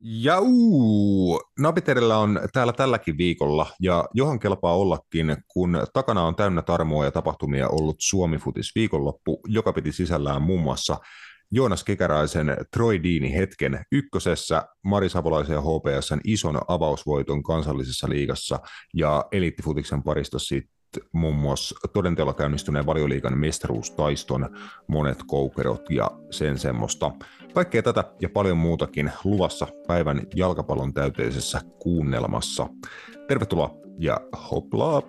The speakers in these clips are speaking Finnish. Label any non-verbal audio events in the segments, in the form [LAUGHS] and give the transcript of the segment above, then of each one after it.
Jau! Napiterillä on täällä tälläkin viikolla, ja johon kelpaa ollakin, kun takana on täynnä tarmoa ja tapahtumia ollut Suomi-futis viikonloppu, joka piti sisällään muun muassa Joonas Kekäräisen Troy Dini hetken ykkösessä, Mari Savolaisen ja HPSn ison avausvoiton kansallisessa liigassa ja eliittifutiksen parista sitten muun muassa todenteella käynnistyneen valioliikan mestaruustaiston monet koukerot ja sen semmoista. Kaikkea tätä ja paljon muutakin luvassa päivän jalkapallon täyteisessä kuunnelmassa. Tervetuloa ja hoplaa!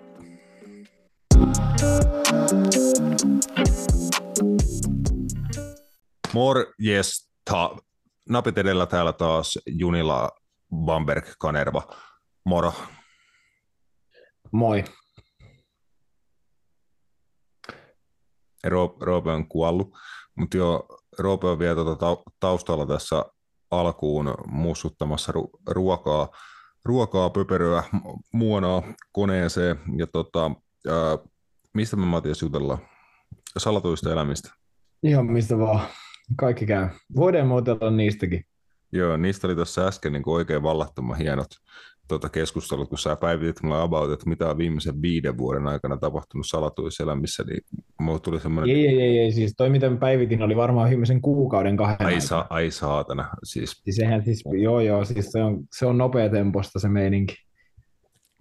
Morjesta. Napit edellä täällä taas Junila Bamberg Kanerva. Moro. Moi. Roope on kuollut, mutta jo Roope on vielä tuota taustalla tässä alkuun mussuttamassa ru- ruokaa, ruokaa, pöperöä, muonaa koneeseen. Ja tota, ää, mistä me Matias jutellaan? Salatuista elämistä. Ihan mistä vaan. Kaikki käy. Voidaan muotella niistäkin. Joo, niistä oli tuossa äsken niin oikein vallattoman hienot tuota keskustelut, kun sä päivitit mulle about, että mitä on viimeisen viiden vuoden aikana tapahtunut salatuissa elämissä, niin mulle tuli semmoinen... Ei, ei, ei, ei, siis toi mitä päivitin oli varmaan viimeisen kuukauden kahden ai, sa, ai saatana, siis... siis sehän siis, joo joo, siis se on, se on nopeatemposta se meininki.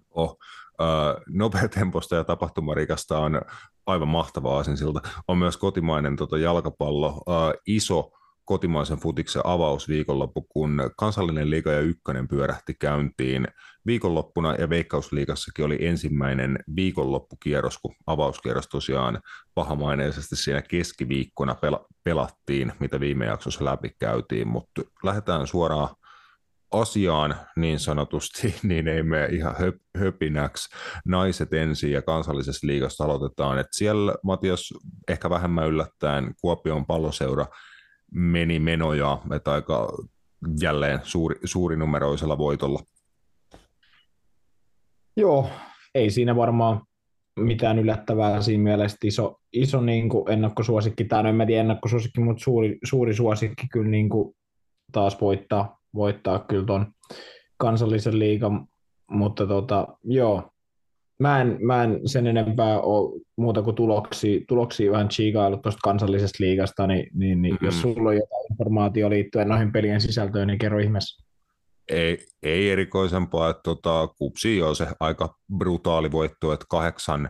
Oh, uh, nopeatemposta ja tapahtumarikasta on aivan mahtava asinsilta. On myös kotimainen tota, jalkapallo, uh, iso kotimaisen futiksen avausviikonloppu, kun kansallinen liiga ja ykkönen pyörähti käyntiin viikonloppuna ja Veikkausliigassakin oli ensimmäinen viikonloppukierros, kun avauskierros tosiaan pahamaineisesti siinä keskiviikkona pel- pelattiin, mitä viime jaksossa läpi käytiin, mutta lähdetään suoraan asiaan niin sanotusti, [LAUGHS] niin ei mene ihan höp- höpinäksi. Naiset ensin ja kansallisessa liigassa aloitetaan. Et siellä Matias ehkä vähemmän yllättäen Kuopion palloseura meni menoja, että aika jälleen suuri, suurinumeroisella voitolla. Joo, ei siinä varmaan mitään yllättävää siinä mielessä. Iso, iso niin kuin ennakkosuosikki, tai no en mä tiedä ennakkosuosikki, mutta suuri, suuri suosikki kyllä niin kuin taas voittaa, voittaa kyllä ton kansallisen liigan, mutta tota, joo, mä en, mä en sen enempää ole muuta kuin tuloksia, tuloksia vähän chiikaillut tuosta kansallisesta liigasta, niin, niin, niin mm-hmm. jos sulla on jotain informaatiota liittyen noihin pelien sisältöön, niin kerro ihmeessä. Ei, ei erikoisempaa, että tota, kupsi on se aika brutaali voitto, että kahdeksan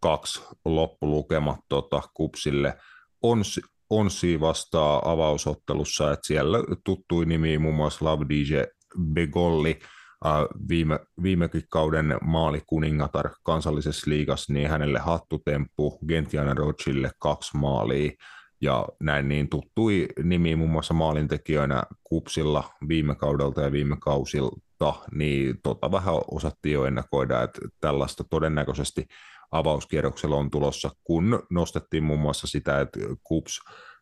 kaksi loppulukemat tota, kupsille. On, on vastaa avausottelussa, että siellä tuttui nimi muun muassa Love DJ Begolli, viime, viimekin kauden maalikuningatar kansallisessa liigassa, niin hänelle hattutemppu, Gentiana Rochille kaksi maalia, ja näin niin tuttui nimi muun muassa maalintekijöinä kupsilla viime kaudelta ja viime kausilta, niin tota vähän osattiin jo ennakoida, että tällaista todennäköisesti avauskierroksella on tulossa, kun nostettiin muun muassa sitä, että kups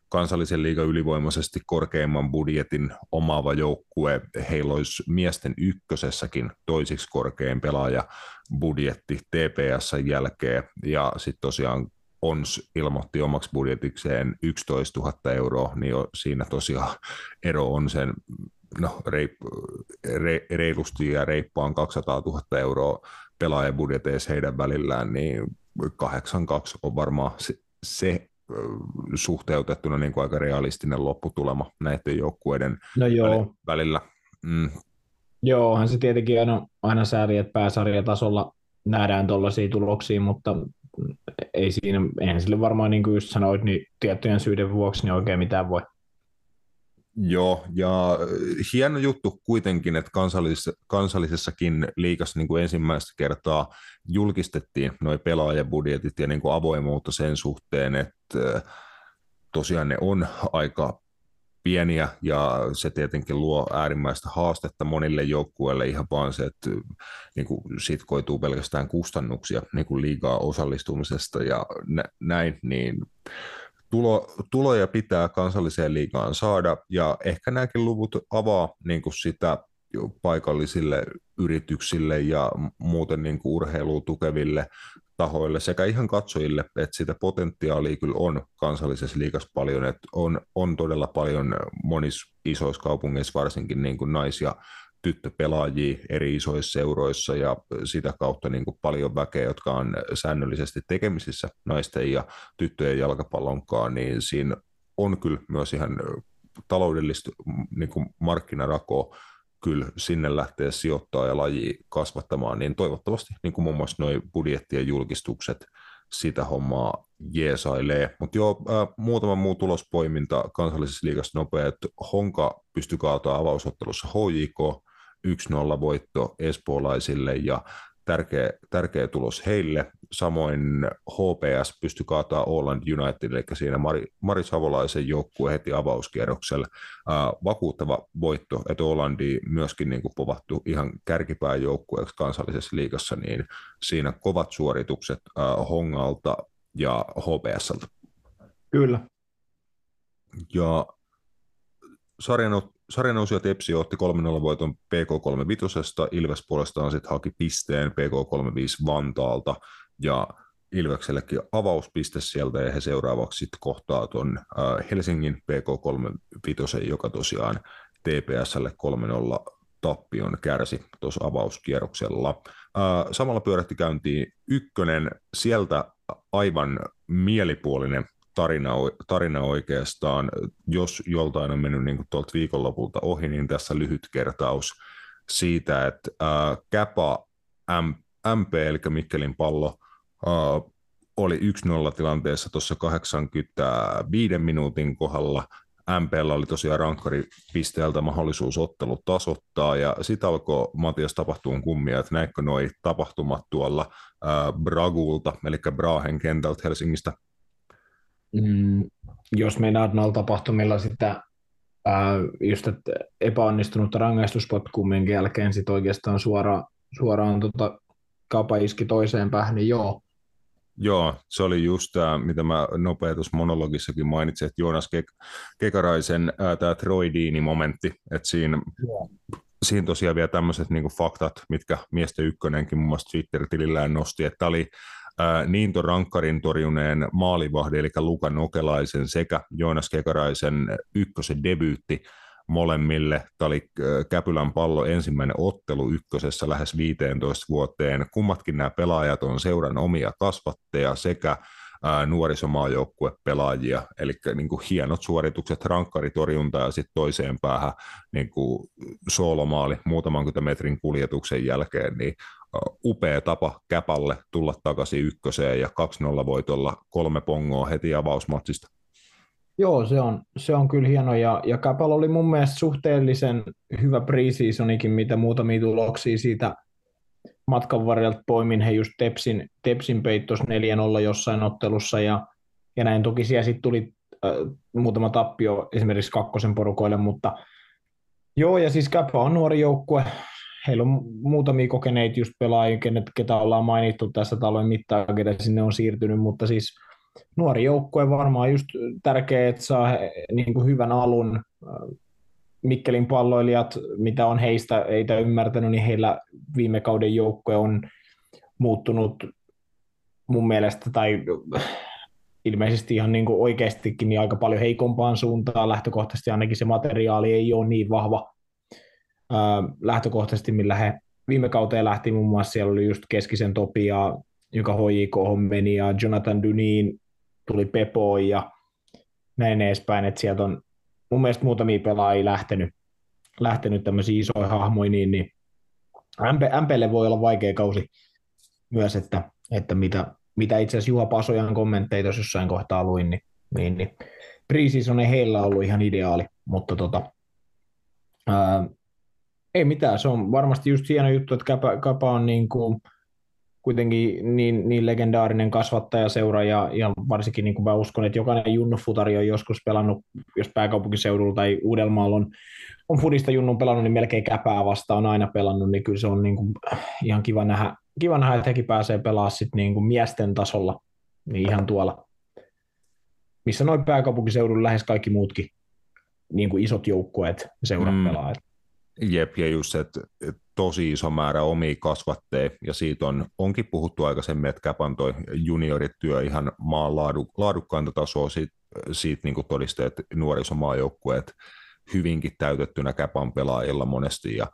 kansallisen liigan ylivoimaisesti korkeimman budjetin omaava joukkue. Heillä olisi miesten ykkösessäkin toisiksi korkein pelaaja budjetti TPS jälkeen ja sitten tosiaan ONS ilmoitti omaksi budjetikseen 11 000 euroa, niin siinä tosiaan ero on sen no, reip, re, reilusti ja reippaan 200 000 euroa pelaajabudjeteissa heidän välillään, niin 82 on varmaan se, se suhteutettuna niin kuin aika realistinen lopputulema näiden joukkueiden no joo. välillä. Mm. Joo, onhan se tietenkin aina, aina sääli, että pääsarjatasolla nähdään tuollaisia tuloksia, mutta ei siinä, eihän sille varmaan niin kuin just sanoit, niin tiettyjen syiden vuoksi niin oikein mitään voi. Joo, ja hieno juttu kuitenkin, että kansallis- kansallisessakin liikassa niin kuin ensimmäistä kertaa julkistettiin nuo pelaajabudjetit ja niin kuin avoimuutta sen suhteen, että tosiaan ne on aika pieniä ja se tietenkin luo äärimmäistä haastetta monille joukkueille ihan vaan se, että niin kuin siitä koituu pelkästään kustannuksia niin kuin liigaa osallistumisesta ja näin, niin tulo, tuloja pitää kansalliseen liigaan saada, ja ehkä nämäkin luvut avaa niin kuin sitä paikallisille yrityksille ja muuten niin kuin urheilua tukeville tahoille sekä ihan katsojille, että sitä potentiaalia kyllä on kansallisessa liigassa paljon, että on, on todella paljon monissa isoissa kaupungeissa varsinkin niin kuin naisia tyttöpelaajia eri isoissa seuroissa ja sitä kautta niin kuin paljon väkeä, jotka on säännöllisesti tekemisissä naisten ja tyttöjen jalkapallonkaan, niin siinä on kyllä myös ihan taloudellista niin kuin markkinarakoa kyllä sinne lähtee sijoittaa ja laji kasvattamaan, niin toivottavasti niin kuin muun muassa nuo budjettien julkistukset sitä hommaa jeesailee. Mutta joo, äh, muutama muu tulospoiminta kansallisessa liigassa nopea, että Honka pystyi kaataa avausottelussa HJK, 1-0 voitto espoolaisille ja tärkeä, tärkeä tulos heille. Samoin HPS pystyi kaataa Åland United, eli siinä Mari, Mari Savolaisen joukkue heti avauskierroksella. Ää, vakuuttava voitto, että Ålandi myöskin niin povattu ihan kärkipään joukkueeksi kansallisessa liigassa, niin siinä kovat suoritukset ää, Hongalta ja HPSltä. Kyllä. Ja sarjan sarjanousija Tepsi otti 3-0 voiton PK35, Ilves puolestaan sitten haki pisteen PK35 Vantaalta, ja Ilveksellekin avauspiste sieltä, ja he seuraavaksi sitten kohtaa tuon Helsingin PK35, joka tosiaan TPSlle 3-0 tappion kärsi tuossa avauskierroksella. Samalla pyörähti käyntiin ykkönen, sieltä aivan mielipuolinen tarina, tarina oikeastaan. Jos joltain on mennyt niin tuolta viikonlopulta ohi, niin tässä lyhyt kertaus siitä, että ää, Käpa M, MP, eli Mikkelin pallo, ää, oli 1-0 tilanteessa tuossa 85 minuutin kohdalla. MPllä oli tosiaan rankkaripisteeltä mahdollisuus ottelu tasoittaa, ja sitten alkoi Matias tapahtuun kummia, että näikö noi tapahtumat tuolla ää, Bragulta, eli Brahen kentältä Helsingistä mm, jos meinaat noilla tapahtumilla sitä ää, just että epäonnistunutta rangaistuspotkua, minkä jälkeen sit oikeastaan suoraan, suoraan tota, kapa iski toiseen päähän, niin joo. Joo, se oli just tämä, mitä mä nopeutus monologissakin mainitsin, että Joonas Kek- Kekaraisen tämä Troy Dini-momentti, että siinä, siinä tosiaan vielä tämmöiset niinku faktat, mitkä miesten ykkönenkin muun muassa Twitter-tilillään nosti, että oli Niinto Rankkarin torjuneen maalivahdi, eli Luka Nokelaisen sekä Joonas Kekaraisen ykkösen debyytti molemmille. Tämä oli Käpylän pallo ensimmäinen ottelu ykkösessä lähes 15 vuoteen. Kummatkin nämä pelaajat on seuran omia kasvatteja sekä nuorisomaajoukkue pelaajia, eli niin kuin hienot suoritukset, rankkaritorjunta ja sitten toiseen päähän niin kuin soolomaali muutaman metrin kuljetuksen jälkeen, niin upea tapa Käpalle tulla takaisin ykköseen ja 2-0 voitolla kolme pongoa heti avausmatsista. Joo, se on, se on kyllä hieno ja, ja Käpal oli mun mielestä suhteellisen hyvä preseasonikin, mitä muutamia tuloksia siitä matkan varrelta poimin. He just Tepsin, Tepsin peittos 4-0 jossain ottelussa ja, ja näin toki siellä sitten tuli äh, muutama tappio esimerkiksi kakkosen porukoille, mutta joo ja siis Käpä on nuori joukkue, heillä on muutamia kokeneita just pelaajia, ketä ollaan mainittu tässä talojen mittaan, ketä sinne on siirtynyt, mutta siis nuori joukkue varmaan just tärkeää, että saa niin kuin hyvän alun. Mikkelin palloilijat, mitä on heistä eitä ymmärtänyt, niin heillä viime kauden joukkue on muuttunut mun mielestä, tai ilmeisesti ihan niin kuin oikeastikin niin aika paljon heikompaan suuntaan. Lähtökohtaisesti ainakin se materiaali ei ole niin vahva, lähtökohtaisesti, millä he viime kauteen lähti muun muassa, siellä oli just Keskisen Topia, joka HJK meni, ja Jonathan Dunin tuli Pepo ja näin edespäin, että sieltä on mun mielestä muutamia pelaajia lähtenyt, lähtenyt tämmöisiä isoja hahmoja, niin, niin MP, MPlle voi olla vaikea kausi myös, että, että mitä, mitä itse asiassa Juha Pasojan kommentteita jossain kohtaa luin, niin, niin, niin preseason ei heillä ollut ihan ideaali, mutta tota, ää, ei mitään, se on varmasti just hieno juttu, että Kapa, Kapa on niin kuin kuitenkin niin, niin legendaarinen kasvattajaseura ja, ja varsinkin niin kuin mä uskon, että jokainen junnufutari on joskus pelannut, jos pääkaupunkiseudulla tai Uudelmaalla on, on fudista junnun pelannut, niin melkein käpää vastaan on aina pelannut, niin kyllä se on niin kuin ihan kiva nähdä, kiva nähdä, että hekin pääsee pelaamaan sit niin kuin miesten tasolla niin ihan tuolla, missä noin pääkaupunkiseudulla lähes kaikki muutkin niin kuin isot joukkueet seurat mm. pelaa. Jep, ja just että tosi iso määrä omia kasvatteja, ja siitä on, onkin puhuttu aikaisemmin, että Käpan toi juniorityö ihan maan laadu, laadukkainta tasoa siitä, siitä niin todisteet nuorisomaajoukkueet hyvinkin täytettynä Käpan pelaajilla monesti, ja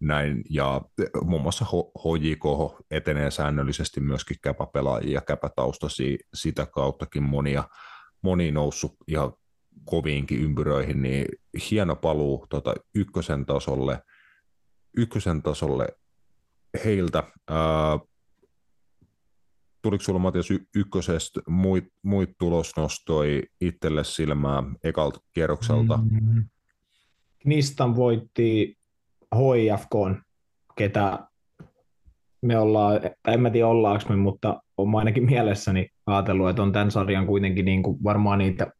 näin, ja muun muassa HJK etenee säännöllisesti myöskin käpäpelaajia käpätaustaisia, sitä kauttakin monia, moni noussut ihan koviinkin ympyröihin, niin hieno paluu tota, ykkösen tasolle, ykkösen tasolle heiltä. Ää, tuliko sinulla Matias ykkösestä muit, muit tulosnostoi itselle silmää ekalta kierrokselta? Mm-hmm. Knistan voitti HIFK, ketä me ollaan, en mä tiedä ollaanko me, mutta on ainakin mielessäni ajatellut, että on tämän sarjan kuitenkin niin kuin varmaan niitä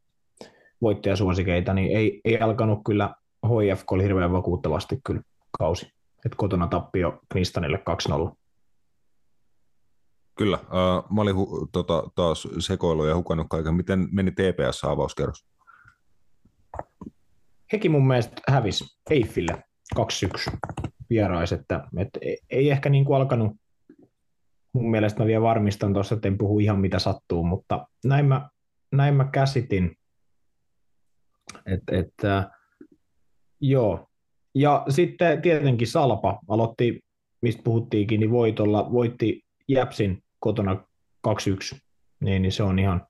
voittajasuosikeita, niin ei, ei alkanut kyllä HIFK oli hirveän vakuuttavasti kyllä kausi. Että kotona tappio Knistanille 2-0. Kyllä. Uh, mä olin hu- tota, taas sekoillut ja hukannut kaiken. Miten meni TPS-avauskerros? Hekin mun mielestä hävisi Eiffille 2-1 vierais, että, että ei ehkä niin kuin alkanut, mun mielestä mä vielä varmistan tuossa, että en puhu ihan mitä sattuu, mutta näin mä, näin mä käsitin, että, että joo. Ja sitten tietenkin Salpa aloitti, mistä puhuttiinkin, niin voitolla, voitti Jäpsin kotona 2-1, niin, niin se on ihan,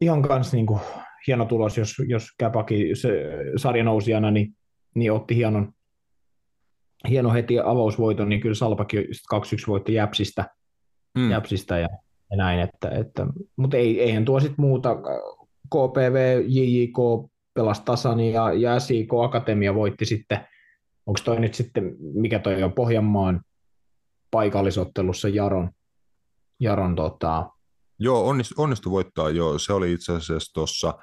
ihan kans niin kuin hieno tulos, jos, jos Käpaki se sarjanousijana, niin niin otti hienon, hieno heti avausvoiton, niin kyllä Salpakin 2-1 voitti Jäpsistä, mm. Jäpsistä ja, ja näin, että, että, mutta ei, eihän tuo sitten muuta, KPV, JJK pelasi tasan ja, ja SIK Akatemia voitti sitten, onko toi nyt sitten, mikä toi on Pohjanmaan paikallisottelussa Jaron, Jaron tota... Joo, onnistu, onnistu voittaa, joo, se oli itse asiassa tuossa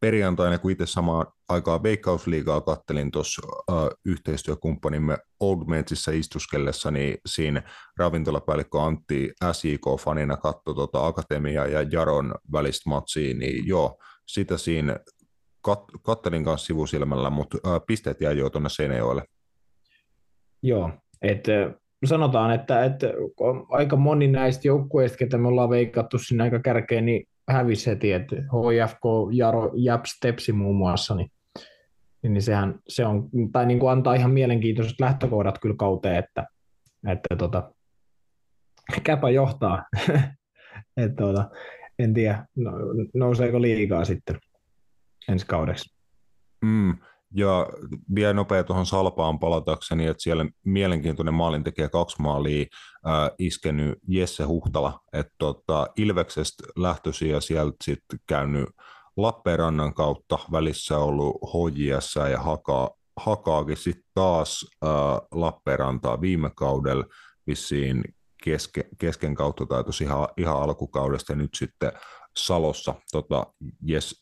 perjantaina, kun itse samaan aikaan Veikkausliigaa kattelin tuossa uh, yhteistyökumppanimme Old Metsissä istuskellessa, niin siinä ravintolapäällikkö Antti SIK-fanina katsoi tota Akatemia ja Jaron välistä matsia, niin joo, sitä siinä kat- kattelin kanssa sivusilmällä, mutta uh, pisteet jäi jo tuonne Seinäjoelle. Joo, että sanotaan, että, että aika moni näistä joukkueista, ketä me ollaan veikattu sinne aika kärkeen, niin hävisi heti, että HFK, Jaro, Japs, Tepsi muun muassa, niin, niin sehän se on, tai niin kuin antaa ihan mielenkiintoiset lähtökohdat kyllä kauteen, että, että tota, Käpä johtaa, [LAUGHS] että tota, en tiedä, no, nouseeko liikaa sitten ensi kaudeksi. Mm, ja vielä nopea tuohon Salpaan palatakseni, että siellä mielenkiintoinen maalintekijä kaksi maalia äh, iskenyt Jesse Huhtala, että tota, Ilveksestä lähtöisin ja sieltä sitten käynyt Lappeenrannan kautta välissä ollut HJS ja Haka, Hakaakin sitten taas äh, Lappeenrantaa viime kaudella vissiin keske, kesken kautta tai ihan, ihan alkukaudesta ja nyt sitten Salossa tota,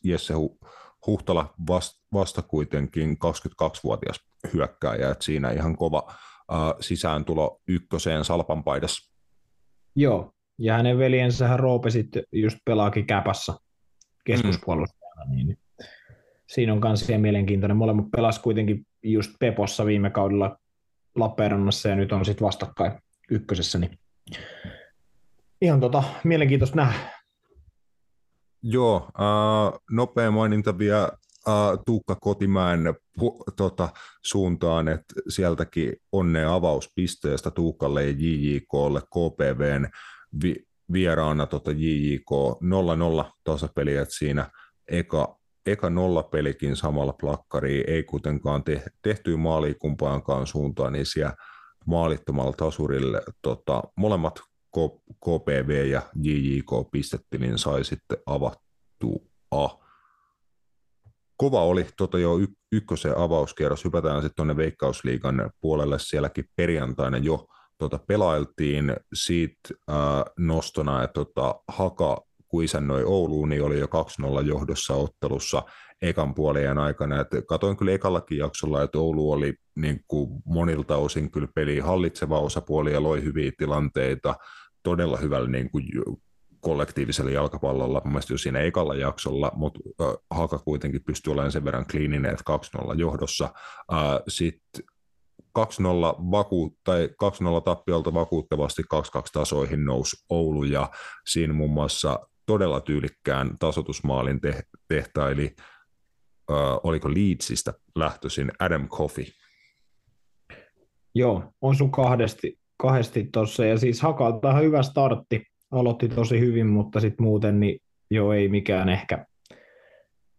Jesse Huhtala Huhtala vasta, vasta kuitenkin 22-vuotias hyökkääjä, että siinä ihan kova äh, sisääntulo ykköseen Salpan paidassa. Joo, ja hänen veljensä Roope sitten just pelaakin käpässä keskuspuolustajana, mm. niin siinä on myös mielenkiintoinen. Molemmat pelas kuitenkin just Pepossa viime kaudella Lappeenrannassa ja nyt on sitten vastakkain ykkösessä, niin ihan tota, mielenkiintoista nähdä. Joo, äh, nopea maininta vielä äh, Tuukka Kotimäen pu, tota, suuntaan, että sieltäkin onnea avauspisteestä Tuukalle ja JJKlle KPVn vi, vieraana tota JJK 0-0 tasapeli, että siinä eka, eka nollapelikin samalla plakkari ei kuitenkaan te, tehty maali kumpaankaan suuntaan, niin siellä maalittomalla tasurille tota, molemmat KPV ja JJK pistettiin, niin sai sitten avattua. Kova oli tota jo y- ykkösen avauskierros. Hypätään sitten tuonne Veikkausliigan puolelle. Sielläkin perjantaina jo tota, pelailtiin siitä äh, nostona, että tota, Haka kun isännöi Ouluun, niin oli jo 2-0 johdossa ottelussa ekan puolien aikana. Et katoin kyllä ekallakin jaksolla, että Oulu oli niin kuin monilta osin kyllä peli hallitseva osapuoli ja loi hyviä tilanteita todella hyvällä niin kuin kollektiivisella jalkapallolla, mun mielestä jo siinä ekalla jaksolla, mutta Haka kuitenkin pystyy olemaan sen verran kliininen, että 2-0 johdossa. Sitten 2-0, vaku- tai 2-0 tappiolta vakuuttavasti 2-2 tasoihin nousi Oulu, ja siinä muun muassa todella tyylikkään tasotusmaalin te- tehtaili, äh, oliko Leedsistä lähtöisin Adam Coffey. Joo, osu kahdesti, kahdesti tuossa, ja siis Hakalta hyvä startti, aloitti tosi hyvin, mutta sitten muuten niin jo ei mikään ehkä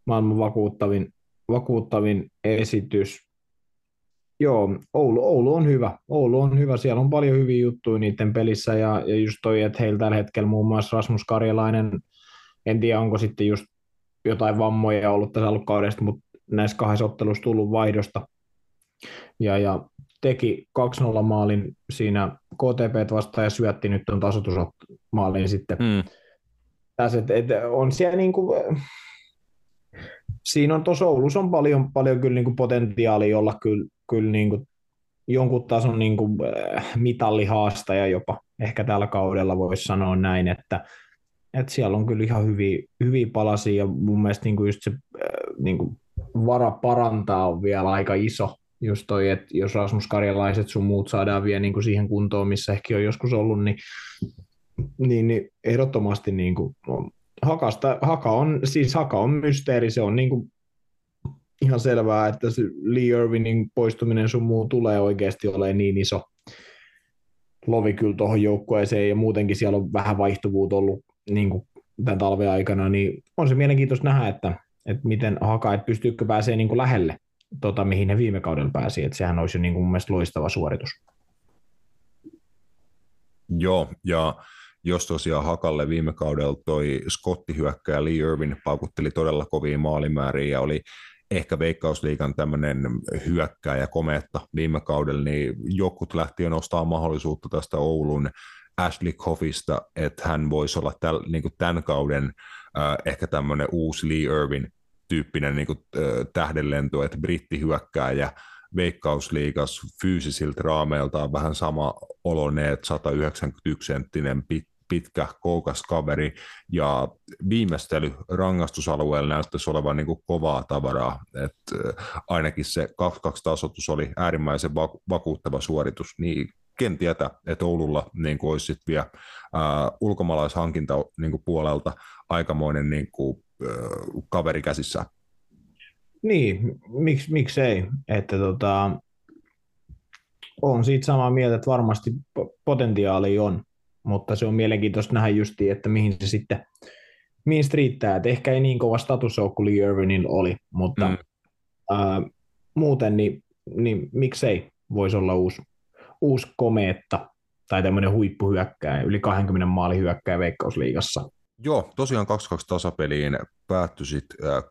maailman vakuuttavin, vakuuttavin esitys. Joo, Oulu, Oulu on hyvä. Oulu on hyvä. Siellä on paljon hyviä juttuja niiden pelissä ja, ja just toi, että heillä tällä hetkellä muun muassa Rasmus Karjalainen, en tiedä onko sitten just jotain vammoja ollut tässä alkukaudesta, mutta näissä kahdessa ottelussa tullut vaihdosta. Ja, ja teki 2-0 maalin siinä KTP vastaan ja syötti nyt on tasotusmaalin sitten. Mm. Tässä, et, et on siellä niin kuin, siinä on tuossa Oulussa on paljon, paljon kyllä niin kuin potentiaalia olla kyllä, kyllä niin kuin jonkun tason niin kuin, äh, mitallihaastaja jopa. Ehkä tällä kaudella voisi sanoa näin, että, että siellä on kyllä ihan hyviä, hyviä palasia ja mun mielestä niin kuin just se äh, niin kuin vara parantaa on vielä aika iso, just toi, että jos Rasmus Karjalaiset sun muut saadaan vielä niin kuin siihen kuntoon, missä ehkä on joskus ollut, niin, niin, niin ehdottomasti niin kuin, Hakasta, Haka on, siis Haka on mysteeri, se on niin kuin ihan selvää, että se Lee Irvinin poistuminen sun muu tulee oikeasti olemaan niin iso lovi kyllä tuohon joukkueeseen, ja muutenkin siellä on vähän vaihtuvuutta ollut niin kuin tämän talven aikana, niin on se mielenkiintoista nähdä, että, että miten Haka, että pystyykö pääsee niin kuin lähelle tota, mihin ne viime kaudella pääsi, että sehän olisi jo niin kuin mun mielestä loistava suoritus. Joo, ja jos tosiaan Hakalle viime kaudella toi Scotti hyökkäjä Lee Irvin paukutteli todella kovia maalimääriä ja oli ehkä Veikkausliikan tämmöinen hyökkäjä kometta viime kaudella, niin jokut lähti nostaa mahdollisuutta tästä Oulun Ashley Coffista, että hän voisi olla täl, niin tämän kauden äh, ehkä tämmöinen uusi Lee Irvin tyyppinen niin kuin, tähdenlento, että britti hyökkää ja veikkausliigas fyysisiltä raameiltaan vähän sama oloneet, 191 senttinen pit, pitkä, koukas kaveri, ja viimeistely rangaistusalueella näyttäisi olevan niin kuin kovaa tavaraa, että ainakin se 2-2 tasoitus oli äärimmäisen vakuuttava suoritus, niin ken tietää, että Oululla niin kuin olisi sitten vielä ää, ulkomaalaishankinta niin kuin puolelta aikamoinen niin kuin, kaveri käsissä. Niin, miksi, miksei, että tota, on siitä samaa mieltä, että varmasti potentiaali on, mutta se on mielenkiintoista nähdä justi, että mihin se sitten, mihin se riittää, että ehkä ei niin kova status ole kuin Lee Irvinillä oli, mutta mm. ää, muuten niin, niin miksei voisi olla uusi, uusi komeetta tai tämmöinen huippuhyökkäjä, yli 20 maali hyökkäjä Veikkausliigassa. Joo, tosiaan 2-2 tasapeliin päättyi sitten äh,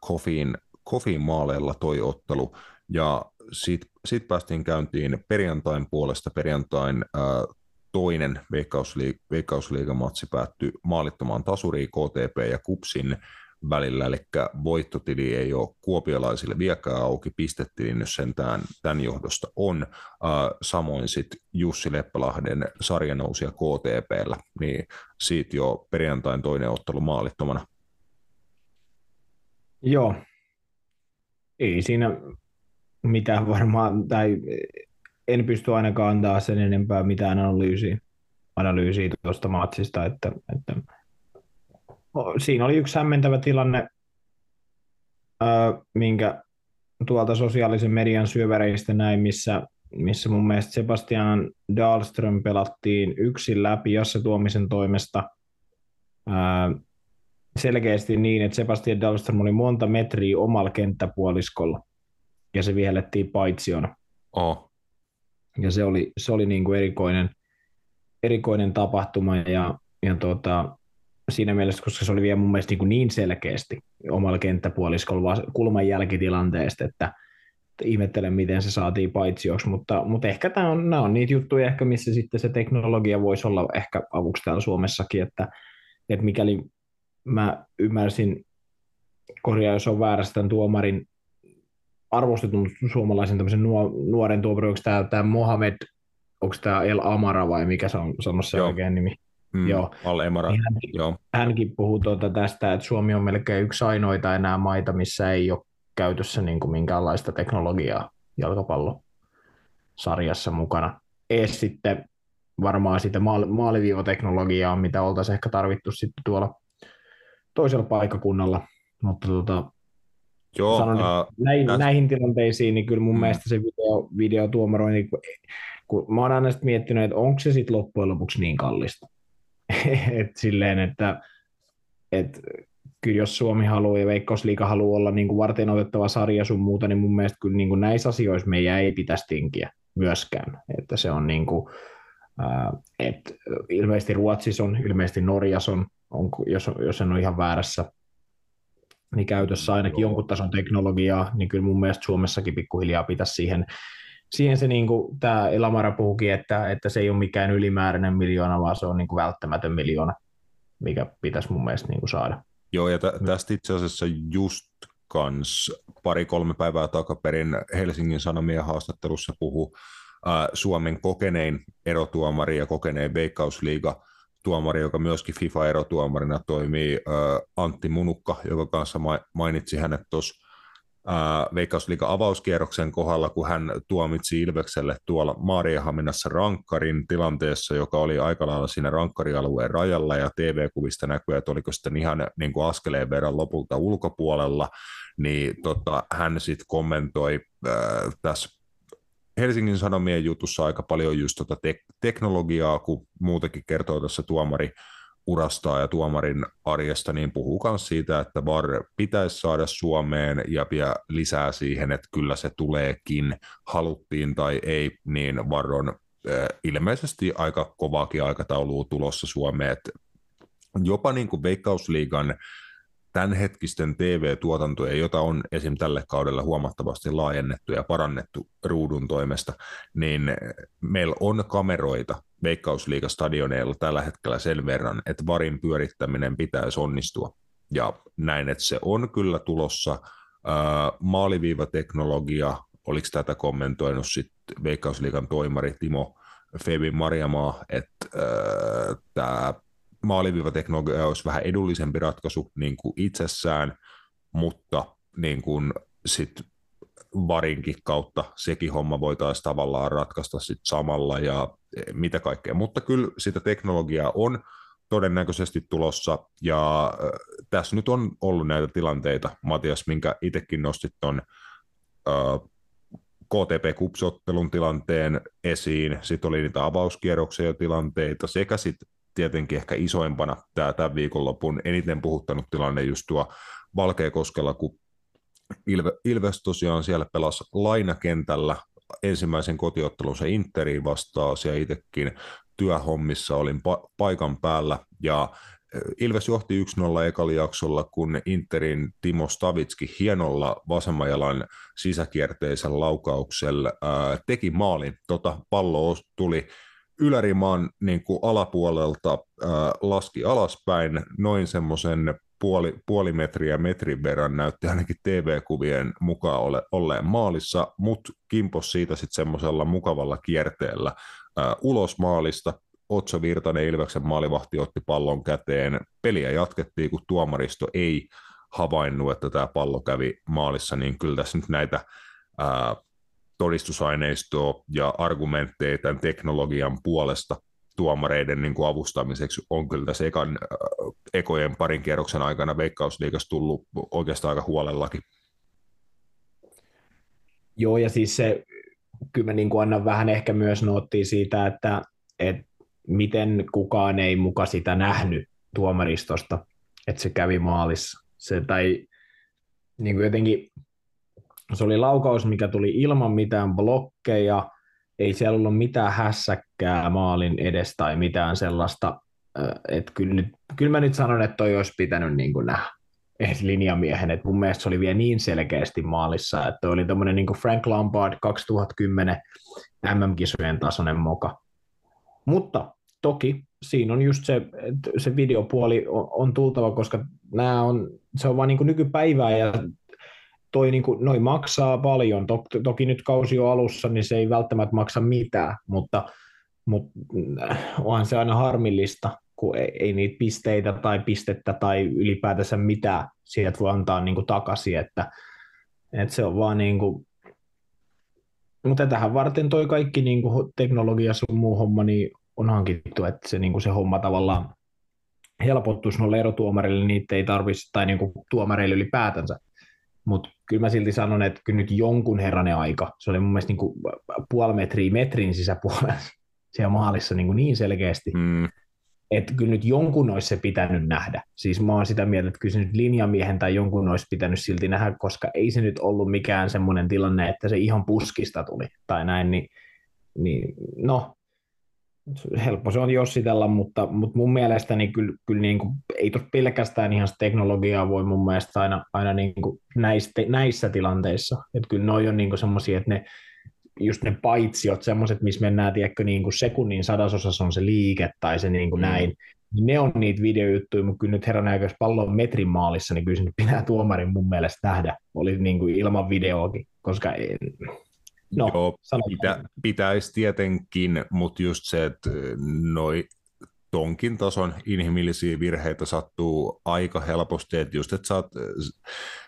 Kofin, maaleilla toi ottelu, ja sitten sit päästiin käyntiin perjantain puolesta. Perjantain äh, toinen veikkausliig- veikkausliigamatsi päättyi maalittomaan tasuriin KTP ja Kupsin välillä, eli voittotili ei ole kuopiolaisille vieläkään auki, pistetili nyt sentään tämän johdosta on. samoin sitten Jussi Leppälahden sarjanousia KTPllä, niin siitä jo perjantain toinen ottelu maalittomana. Joo, ei siinä mitään varmaan, tai en pysty ainakaan antaa sen enempää mitään analyysiä, analyysiä tuosta matsista, että, että siinä oli yksi hämmentävä tilanne, minkä tuolta sosiaalisen median syövereistä näin, missä, missä mun mielestä Sebastian Dahlström pelattiin yksin läpi Jasse Tuomisen toimesta selkeästi niin, että Sebastian Dahlström oli monta metriä omalla kenttäpuoliskolla ja se vihellettiin paitsiona. Oh. Ja se oli, se oli niin kuin erikoinen, erikoinen tapahtuma ja, ja tuota, siinä mielessä, koska se oli vielä mun mielestä niin, niin selkeästi omalla kenttäpuoliskolla kulman jälkitilanteesta, että, ihmettelen, miten se saatiin paitsioksi, mutta, mutta ehkä tämä on, nämä on niitä juttuja ehkä, missä sitten se teknologia voisi olla ehkä avuksi täällä Suomessakin, että, että mikäli mä ymmärsin, korjaa jos on väärässä tämän tuomarin arvostetun suomalaisen tämmöisen nuoren tuomarin, onko tämä, tämä Mohamed, onko tämä El Amara vai mikä se on, se on se oikein nimi? Mm, joo. Emara. Niin hänkin, joo. hänkin puhuu tuota tästä, että Suomi on melkein yksi ainoita enää maita, missä ei ole käytössä niin kuin minkäänlaista teknologiaa jalkapallosarjassa mukana. Ees sitten varmaan sitä maaliviivateknologiaa, mitä oltaisiin ehkä tarvittu sitten tuolla toisella paikakunnalla, mutta tota, Joo, sanon, uh, näihin, täs... näihin tilanteisiin, niin kyllä mun mm. mielestä se video, videotuomarointi, kun mä oon aina miettinyt, että onko se sitten loppujen lopuksi niin kallista. [LAUGHS] et silleen, että et, kyllä jos Suomi haluaa ja Veikkausliiga haluaa olla niin kuin varten otettava sarja sun muuta, niin mun mielestä kyllä niin kuin näissä asioissa meidän ei pitäisi tinkiä myöskään. Että se on niin kuin, äh, että ilmeisesti Ruotsissa on, ilmeisesti Norjassa on, on jos, jos en ole ihan väärässä, niin käytössä ainakin jonkun tason teknologiaa, niin kyllä mun mielestä Suomessakin pikkuhiljaa pitäisi siihen, siihen se niin kuin tämä Elamara puhukin, että, että se ei ole mikään ylimääräinen miljoona, vaan se on niin kuin välttämätön miljoona, mikä pitäisi mun mielestä niin kuin saada. Joo, ja tä- tästä itse asiassa just kans pari-kolme päivää takaperin Helsingin Sanomien haastattelussa puhu äh, Suomen kokenein erotuomari ja kokenein veikkausliiga tuomari, joka myöskin FIFA-erotuomarina toimii, äh, Antti Munukka, joka kanssa mainitsi hänet tuossa äh, Veikkausliiga avauskierroksen kohdalla, kun hän tuomitsi Ilvekselle tuolla Maariahaminassa rankkarin tilanteessa, joka oli aika lailla siinä rankkarialueen rajalla, ja TV-kuvista näkyy, että oliko sitten ihan niin kuin askeleen verran lopulta ulkopuolella, niin tota, hän sitten kommentoi äh, tässä Helsingin Sanomien jutussa aika paljon just tota te- teknologiaa, kun muutenkin kertoo tässä tuomari urastaa ja tuomarin arjesta, niin puhuu myös siitä, että VAR pitäisi saada Suomeen ja vielä lisää siihen, että kyllä se tuleekin, haluttiin tai ei, niin VAR on äh, ilmeisesti aika kovaakin aikataulua tulossa Suomeen, jopa niin kuin Veikkausliigan tämänhetkisten TV-tuotantoja, jota on esim. tälle kaudella huomattavasti laajennettu ja parannettu ruudun toimesta, niin meillä on kameroita Veikkausliigastadioneilla tällä hetkellä sen verran, että varin pyörittäminen pitäisi onnistua. Ja näin, että se on kyllä tulossa. Maaliviivateknologia, oliko tätä kommentoinut sitten Veikkausliigan toimari Timo Febi Marjamaa, että tämä maaliviivateknologia olisi vähän edullisempi ratkaisu niin kuin itsessään, mutta niin kuin sit varinkin kautta sekin homma voitaisiin tavallaan ratkaista sit samalla ja e, mitä kaikkea. Mutta kyllä sitä teknologiaa on todennäköisesti tulossa ja tässä nyt on ollut näitä tilanteita, Matias, minkä itsekin nostit tuon KTP-kupsottelun tilanteen esiin, sitten oli niitä avauskierroksia tilanteita sekä sitten tietenkin ehkä isoimpana tämä tämän viikonlopun eniten puhuttanut tilanne just tuo Valkeakoskella, kun Ilve, Ilves tosiaan siellä pelasi lainakentällä ensimmäisen kotiottelunsa Interiin vastaan, ja itsekin työhommissa olin pa- paikan päällä, ja Ilves johti 1-0 ekalla jaksolla, kun Interin Timo Stavitski hienolla vasemman jalan sisäkierteisellä laukauksella ää, teki maalin. Tota, pallo tuli ylärimaan niin kuin alapuolelta ää, laski alaspäin noin semmoisen puoli, puoli metriä metrin verran näytti ainakin TV-kuvien mukaan ole, olleen maalissa, mutta kimpos siitä sitten semmoisella mukavalla kierteellä ää, ulos maalista. Otso Virtanen Ilveksen maalivahti otti pallon käteen. Peliä jatkettiin, kun tuomaristo ei havainnut, että tämä pallo kävi maalissa, niin kyllä tässä nyt näitä ää, todistusaineistoa ja argumentteja tämän teknologian puolesta tuomareiden niin kuin avustamiseksi on kyllä tässä ekan, äh, ekojen parin kierroksen aikana Veikkausliigassa tullut oikeastaan aika huolellakin. Joo, ja siis se, kyllä mä niin kuin annan vähän ehkä myös noottia siitä, että, että miten kukaan ei muka sitä nähnyt tuomaristosta, että se kävi maalissa. Se, tai niin kuin jotenkin se oli laukaus, mikä tuli ilman mitään blokkeja, ei siellä ollut mitään hässäkkää maalin edestä tai mitään sellaista. Että kyllä, nyt, kyllä mä nyt sanon, että toi olisi pitänyt niin kuin nähdä linjamiehen, että mun mielestä se oli vielä niin selkeästi maalissa, että oli tämmöinen niin Frank Lampard 2010 MM-kisojen tasoinen moka. Mutta toki siinä on just se, se videopuoli on, on tultava, koska nämä on, se on vaan niin nykypäivää ja toi niin kuin, noi maksaa paljon. Toki, toki nyt kausi on alussa, niin se ei välttämättä maksa mitään, mutta, mutta äh, onhan se aina harmillista, kun ei, ei niitä pisteitä tai pistettä tai ylipäätänsä mitä sieltä voi antaa niin kuin takaisin, että, että se on vaan niin kuin, mutta tähän varten toi kaikki niin kuin teknologia sun muu homma niin on hankittu, että se, niin kuin se homma tavallaan helpottuisi noille erotuomarille, niitä ei tarvitsisi, tai niin kuin tuomareille ylipäätänsä. Mutta kyllä mä silti sanon, että kyllä nyt jonkun herranen aika, se oli mun mielestä niin kuin puoli metriä metrin sisäpuolella [LAUGHS] siellä maalissa niin, kuin niin selkeästi, mm. että kyllä nyt jonkun olisi se pitänyt nähdä. Siis mä oon sitä mieltä, että kyllä se nyt linjamiehen tai jonkun olisi pitänyt silti nähdä, koska ei se nyt ollut mikään semmoinen tilanne, että se ihan puskista tuli tai näin, niin, niin no, helppo se on jossitella, mutta, mutta mun mielestä niin kyllä, kyllä niin kuin, ei tuossa pelkästään ihan teknologiaa voi mun mielestä aina, aina niin kuin näissä, näissä tilanteissa. Että kyllä noi on niin semmoisia, että ne, just ne paitsiot, semmoiset, missä mennään tiedätkö, niin kuin sekunnin sadasosassa on se liike tai se niin kuin mm. näin, niin ne on niitä videojuttuja, mutta kyllä nyt herran jos pallo on metrin maalissa, niin kyllä se pitää tuomarin mun mielestä nähdä, oli niin kuin ilman videoakin, koska en, No, Joo, pitä, pitäisi tietenkin, mutta just se, että noi tonkin tason inhimillisiä virheitä sattuu aika helposti, että just, että saat,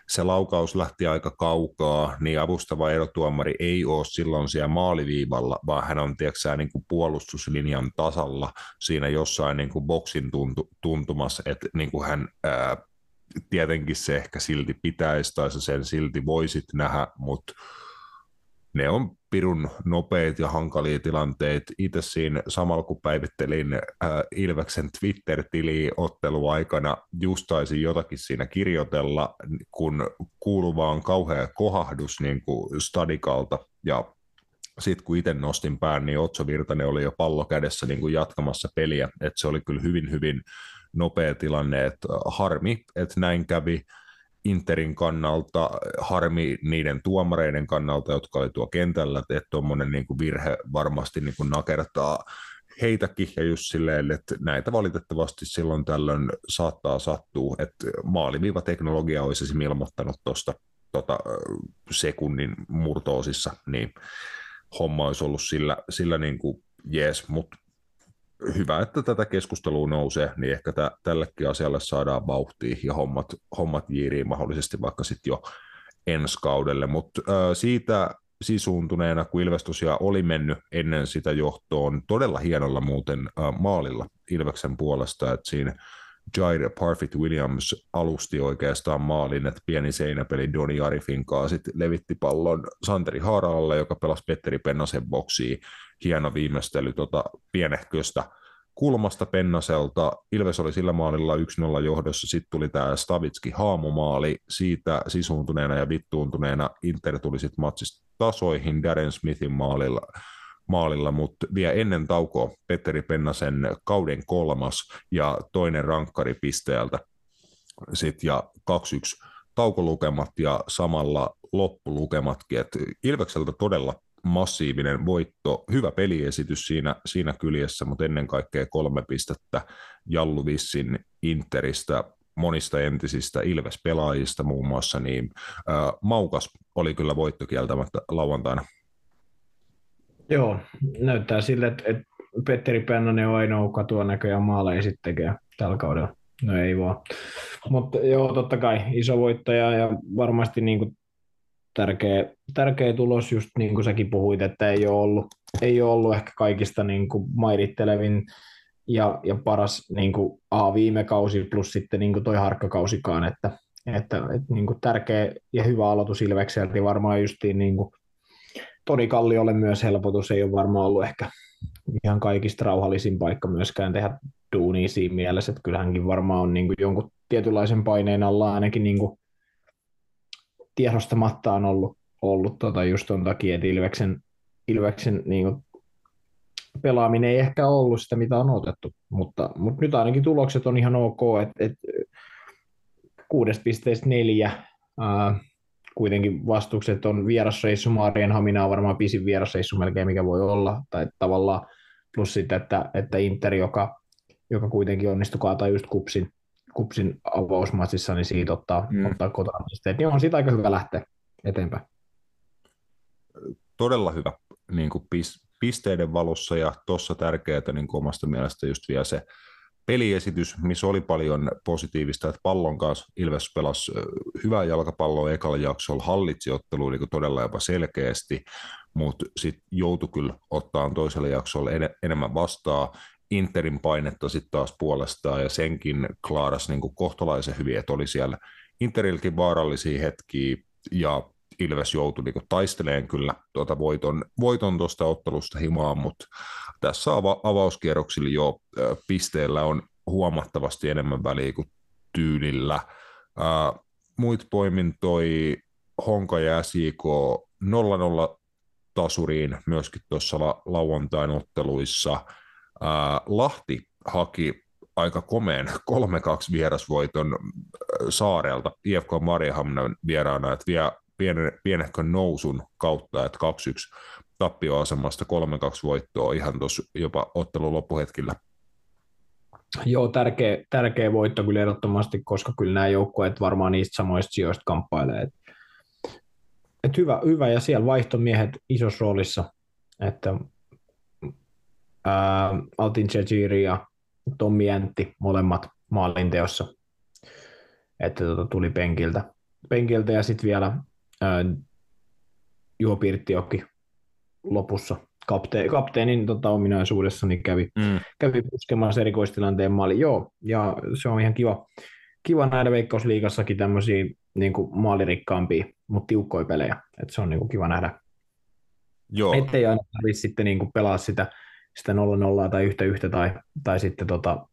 se laukaus lähti aika kaukaa, niin avustava erotuomari ei ole silloin siellä maaliviivalla, vaan hän on tiedätkö, niin kuin puolustuslinjan tasalla siinä jossain niin kuin boksin tuntu, tuntumassa, että niin kuin hän ää, tietenkin se ehkä silti pitäisi tai sen silti voisit nähdä, mutta ne on pirun nopeita ja hankalia tilanteita. Itse siinä samalla kun päivittelin äh, Ilveksen Twitter-tiliä otteluaikana, just taisin jotakin siinä kirjoitella, kun kuuluu vaan kauhea kohahdus niin kuin stadikalta ja sitten kun itse nostin pään, niin Otso Virtanen oli jo pallo kädessä niin kuin jatkamassa peliä, että se oli kyllä hyvin, hyvin nopea tilanne, että harmi, että näin kävi. Interin kannalta, harmi niiden tuomareiden kannalta, jotka oli tuo kentällä, että tuommoinen niin virhe varmasti niin kuin nakertaa heitäkin. Ja just silleen, että näitä valitettavasti silloin tällöin saattaa sattua, että maaliviivateknologia olisi esimerkiksi ilmoittanut tuosta tota, sekunnin murtoosissa, niin homma olisi ollut sillä, sillä niin kuin jees, mutta hyvä, että tätä keskustelua nousee, niin ehkä tä, tällekin asialle saadaan vauhtia ja hommat, hommat jiiriin mahdollisesti vaikka sitten jo ensi kaudelle, mutta siitä sisuuntuneena, kun Ilves tosiaan oli mennyt ennen sitä johtoon todella hienolla muuten äh, maalilla Ilveksen puolesta, että siinä Jair Parfit Williams alusti oikeastaan maalin, että pieni seinäpeli Doni Arifin kanssa sitten levitti pallon Santeri Haaralle, joka pelasi Petteri Pennasen boksiin. Hieno viimeistely tota pienehköstä kulmasta Pennaselta. Ilves oli sillä maalilla 1-0 johdossa, sitten tuli tämä Stavitski haamumaali, siitä sisuuntuneena ja vittuuntuneena Inter tuli sitten matsista tasoihin Darren Smithin maalilla maalilla, mutta vielä ennen taukoa Petteri Pennasen kauden kolmas ja toinen rankkari pisteeltä. Sit ja 2-1 taukolukemat ja samalla loppulukematkin, että Ilvekseltä todella massiivinen voitto, hyvä peliesitys siinä, siinä kyljessä, mutta ennen kaikkea kolme pistettä Jallu Vissin Interistä, monista entisistä Ilves-pelaajista muun muassa, niin äh, maukas oli kyllä voitto kieltämättä lauantaina. Joo, näyttää sille, että, että Petteri Pennanen on ainoa, joka tuo näköjään maaleja sitten tekee tällä kaudella. No ei vaan. Mutta joo, totta kai iso voittaja ja varmasti niin kuin tärkeä, tärkeä tulos, just niin kuin säkin puhuit, että ei ole ollut, ei ole ollut ehkä kaikista niin kuin mairittelevin ja, ja paras niin kuin A viime kausi plus sitten niin kuin toi harkkakausikaan, että, että, että niin kuin tärkeä ja hyvä aloitus Ilvekseltä varmaan justiin niin kuin Toni Kalliolle myös helpotus, ei ole varmaan ollut ehkä ihan kaikista rauhallisin paikka myöskään tehdä duunia siinä mielessä, että kyllähänkin varmaan on niin kuin jonkun tietynlaisen paineen alla ainakin niin kuin tiedostamatta on ollut, ollut tota just ton takia, että Ilveksen, Ilveksen niin kuin pelaaminen ei ehkä ollut sitä, mitä on otettu, mutta, mutta nyt ainakin tulokset on ihan ok, että, että kuudesta pisteestä neljä, ää, kuitenkin vastukset on vierasreissu, Hamina on varmaan pisin vierasreissu melkein, mikä voi olla, tai tavallaan plus sitten, että, että Inter, joka, joka kuitenkin onnistui kaataa just kupsin, kupsin avausmatsissa, niin siitä ottaa, mm. ottaa kotona pisteet, niin on siitä aika hyvä lähteä eteenpäin. Todella hyvä niin kuin pisteiden valossa ja tuossa tärkeää niin kuin omasta mielestä just vielä se peliesitys, missä oli paljon positiivista, että pallon kanssa Ilves pelasi hyvää jalkapalloa ekalla jaksolla, hallitsi ottelu niin todella jopa selkeästi, mutta sitten joutui kyllä ottaa toisella jaksolla en, enemmän vastaa. Interin painetta sitten taas puolestaan ja senkin klaaras niin kohtalaisen hyvin, että oli siellä Interilkin vaarallisia hetkiä ja Ilves joutui niin taisteleen kyllä tuota voiton, voiton tuosta ottelusta himaan, mutta tässä ava- avauskierroksilla jo pisteellä on huomattavasti enemmän väliä kuin tyylillä. Ää, muit poimin toi Honka ja SIK 0-0 tasuriin myöskin tuossa la- lauantain otteluissa. Lahti haki aika komeen 3-2 vierasvoiton saarelta IFK Mariehamnen vieraana, että vie pienehkön nousun kautta, että 2-1 tappioasemasta 3-2 voittoa ihan tuossa jopa ottelun loppuhetkillä. Joo, tärkeä, tärkeä voitto kyllä ehdottomasti, koska kyllä nämä joukkueet varmaan niistä samoista sijoista kamppailee. Et, et hyvä, hyvä, ja siellä vaihtomiehet isossa roolissa, että ää, Altin Chechiri ja Tommi Jäntti molemmat maalinteossa, että tota, tuli penkiltä, penkiltä ja sitten vielä ää, Juho Pirttiokki lopussa kapte- kapteenin tota, ominaisuudessa niin kävi, mm. kävi puskemassa erikoistilanteen maali. Joo, ja se on ihan kiva, kiva nähdä Veikkausliigassakin tämmöisiä niin kuin maalirikkaampia, mutta tiukkoja pelejä. Et se on niin kuin kiva nähdä. Joo. Ettei aina tarvitse sitten niin kuin pelaa sitä, sitä 0-0 tai yhtä yhtä tai, tai sitten tota,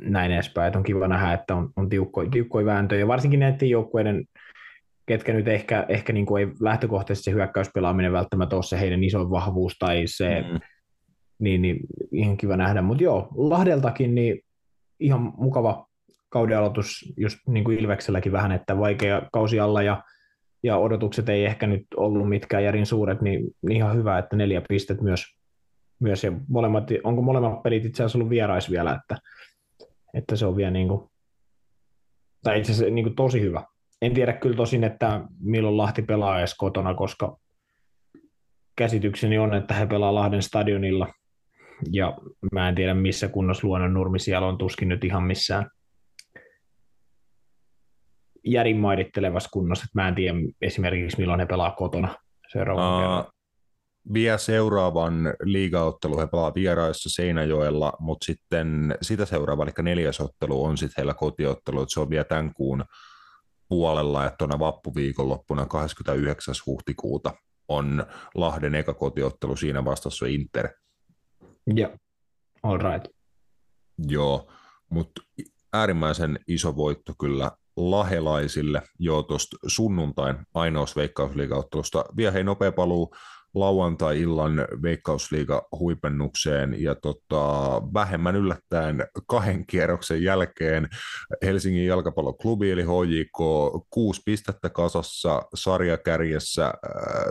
näin edespäin. Et on kiva nähdä, että on, on tiukkoja, tiukkoja vääntöjä. Varsinkin näiden joukkueiden ketkä nyt ehkä, ehkä niin kuin ei lähtökohtaisesti se hyökkäyspelaaminen välttämättä ole se heidän isoin vahvuus tai se, mm. niin, niin ihan kiva nähdä. Mutta joo, Lahdeltakin niin ihan mukava kauden aloitus just niin kuin Ilvekselläkin vähän, että vaikea kausi alla ja, ja odotukset ei ehkä nyt ollut mitkään järin suuret, niin, niin ihan hyvä, että neljä pistet myös, myös ja molemmat, onko molemmat pelit itse asiassa ollut vierais vielä, että, että se on vielä niin kuin, tai itse asiassa niin kuin tosi hyvä, en tiedä kyllä tosin, että milloin Lahti pelaa edes kotona, koska käsitykseni on, että he pelaa Lahden stadionilla. Ja mä en tiedä, missä kunnossa luonnon nurmi siellä on, tuskin nyt ihan missään järin maidittelevassa kunnossa. Että mä en tiedä esimerkiksi, milloin he pelaa kotona seuraavan uh, Vie seuraavan liigaottelu he pelaa vieraissa Seinäjoella, mutta sitten sitä seuraava, eli neljäs ottelu on sitten heillä kotiottelu, että se on vielä tämän kuun puolella, että tuona vappuviikonloppuna 29. huhtikuuta on Lahden eka kotiottelu, siinä vastassa Inter. Joo, all right. Joo, mutta äärimmäisen iso voitto kyllä lahelaisille jo tuosta sunnuntain ainoasta veikkausliigaottelusta. Vielä hei nopea paluu lauantai-illan Veikkausliiga huipennukseen ja tota, vähemmän yllättäen kahden kierroksen jälkeen Helsingin jalkapalloklubi eli HJK kuusi pistettä kasassa sarjakärjessä äh,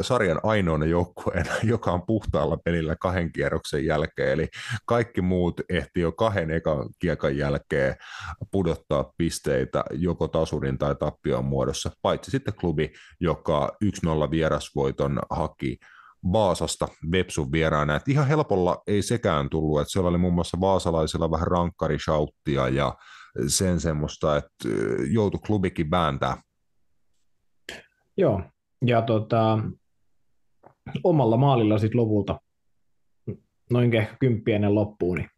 sarjan ainoana joukkueena, [LAUGHS] joka on puhtaalla pelillä kahden kierroksen jälkeen, eli kaikki muut ehti jo kahden ekan kiekan jälkeen pudottaa pisteitä joko tasurin tai tappion muodossa, paitsi sitten klubi, joka 1-0 vierasvoiton haki Vaasasta Vepsun vieraana. Et ihan helpolla ei sekään tullut, että siellä oli muun muassa vaasalaisilla vähän rankkarishauttia ja sen semmoista, että joutui klubikin vääntää. Joo, ja tota, omalla maalilla sitten lopulta noin ehkä kymppi ennen loppuun, niin,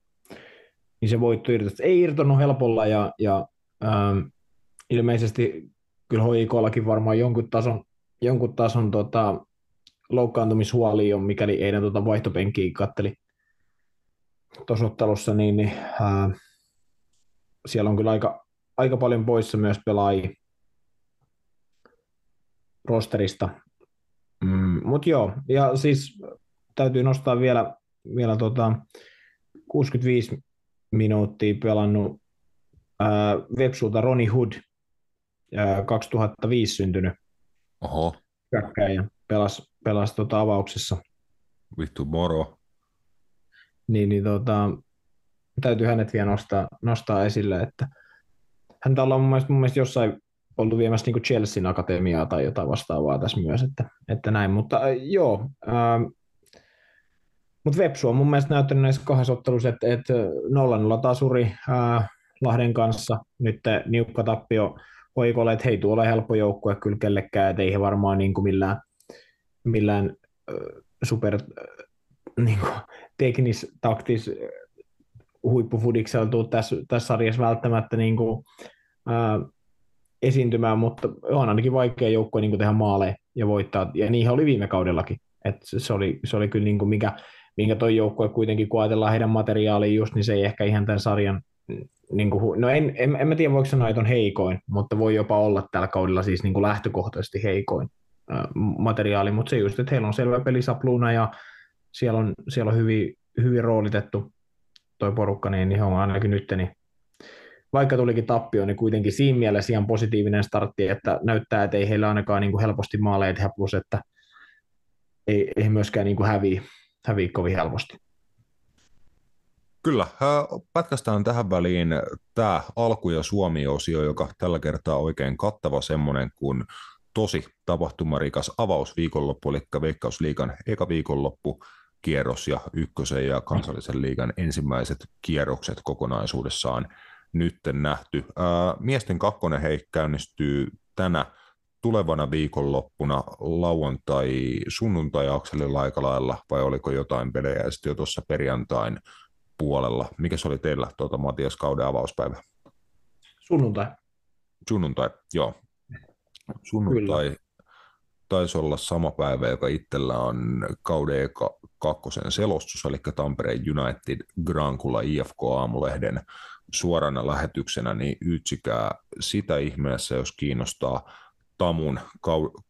niin se voitto irtosi. Ei irtonut helpolla ja, ja ähm, ilmeisesti kyllä HIKllakin varmaan jonkun tason, jonkun tason tota, loukkaantumishuoli on, mikäli eilen tuota vaihtopenkiä katteli tuossa ottelussa, niin, niin ää, siellä on kyllä aika, aika paljon poissa myös pelaajia rosterista. Mm, Mutta joo, ja siis täytyy nostaa vielä, vielä tota 65 minuuttia pelannut ää, Vepsulta Ronnie Hood, ää, 2005 syntynyt Oho. hyökkäjä, pelasi pelasi tuota avauksessa. Vittu moro. Niin, niin tota, täytyy hänet vielä nostaa, nostaa esille, että hän on mun mielestä, mun mielestä jossain ollut viemässä niin Chelsean akatemiaa tai jotain vastaavaa tässä myös, että, että näin, mutta äh, joo, äh, mutta Vepsu on mun mielestä näyttänyt näissä kahdessa ottelussa, että, että 0-0 tasuri, äh, Lahden kanssa. Nyt niukka tappio hoikolle, että hei, tuolla helppo joukkue kyllä kellekään, että ei he varmaan niin kuin millään, millään super niin kuin, teknis, taktis huippufudiksella tässä, tässä sarjassa välttämättä niin kuin, ää, esiintymään, mutta on ainakin vaikea joukkue niin tehdä maaleja ja voittaa, ja niihin oli viime kaudellakin. Et se, oli, se oli kyllä niin kuin mikä, minkä toi joukkue kuitenkin, kun ajatellaan heidän materiaalia just, niin se ei ehkä ihan tämän sarjan, niin kuin, no en, en, en mä tiedä voiko sanoa, että on heikoin, mutta voi jopa olla tällä kaudella siis niin kuin lähtökohtaisesti heikoin materiaali, mutta se just, että heillä on selvä pelisapluuna ja siellä on, siellä on hyvin, hyvin roolitettu toi porukka, niin, niin on ainakin nyt, niin vaikka tulikin tappio, niin kuitenkin siinä mielessä ihan positiivinen startti, että näyttää, että ei heillä ainakaan niin kuin helposti maaleja tehdä, plus että ei, ei myöskään niin kuin häviä, häviä kovin helposti. Kyllä, pätkästään tähän väliin tämä alku- ja Suomi-osio, joka tällä kertaa oikein kattava semmoinen kuin tosi tapahtumarikas avausviikonloppu, eli Veikkausliigan eka viikonloppu, kierros ja ykkösen ja kansallisen liigan ensimmäiset kierrokset kokonaisuudessaan nyt nähty. Ää, miesten kakkonen hei käynnistyy tänä tulevana viikonloppuna lauantai, sunnuntai akselilla aika lailla, vai oliko jotain pelejä sitten jo tuossa perjantain puolella? Mikä se oli teillä tuota, Matias kauden avauspäivä? Sunnuntai. Sunnuntai, joo. Sunnuntai Kyllä. taisi olla sama päivä, joka itsellä on kauden eka kakkosen selostus, eli Tampereen United Grankula IFK Aamulehden suorana lähetyksenä, niin ytsikää sitä ihmeessä, jos kiinnostaa Tamun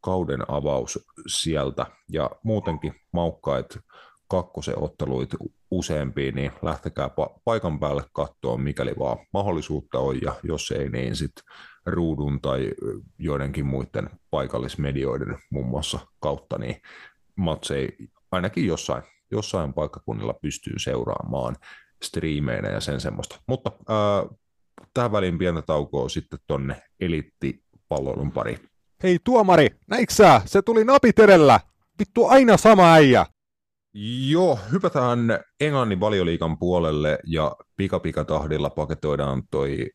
kauden avaus sieltä. Ja muutenkin maukkaat kakkosen otteluit useampia, niin lähtekää pa- paikan päälle katsoa, mikäli vaan mahdollisuutta on, ja jos ei, niin sitten ruudun tai joidenkin muiden paikallismedioiden muun muassa kautta, niin matsei ainakin jossain, jossain paikkakunnilla pystyy seuraamaan striimeinä ja sen semmoista. Mutta ää, tähän väliin pientä taukoa sitten tonne eliittipalloilun pari. Hei tuomari, näiksä? Se tuli napit edellä. Vittu aina sama äijä. Joo, hypätään Englannin valioliikan puolelle ja pikapikatahdilla paketoidaan toi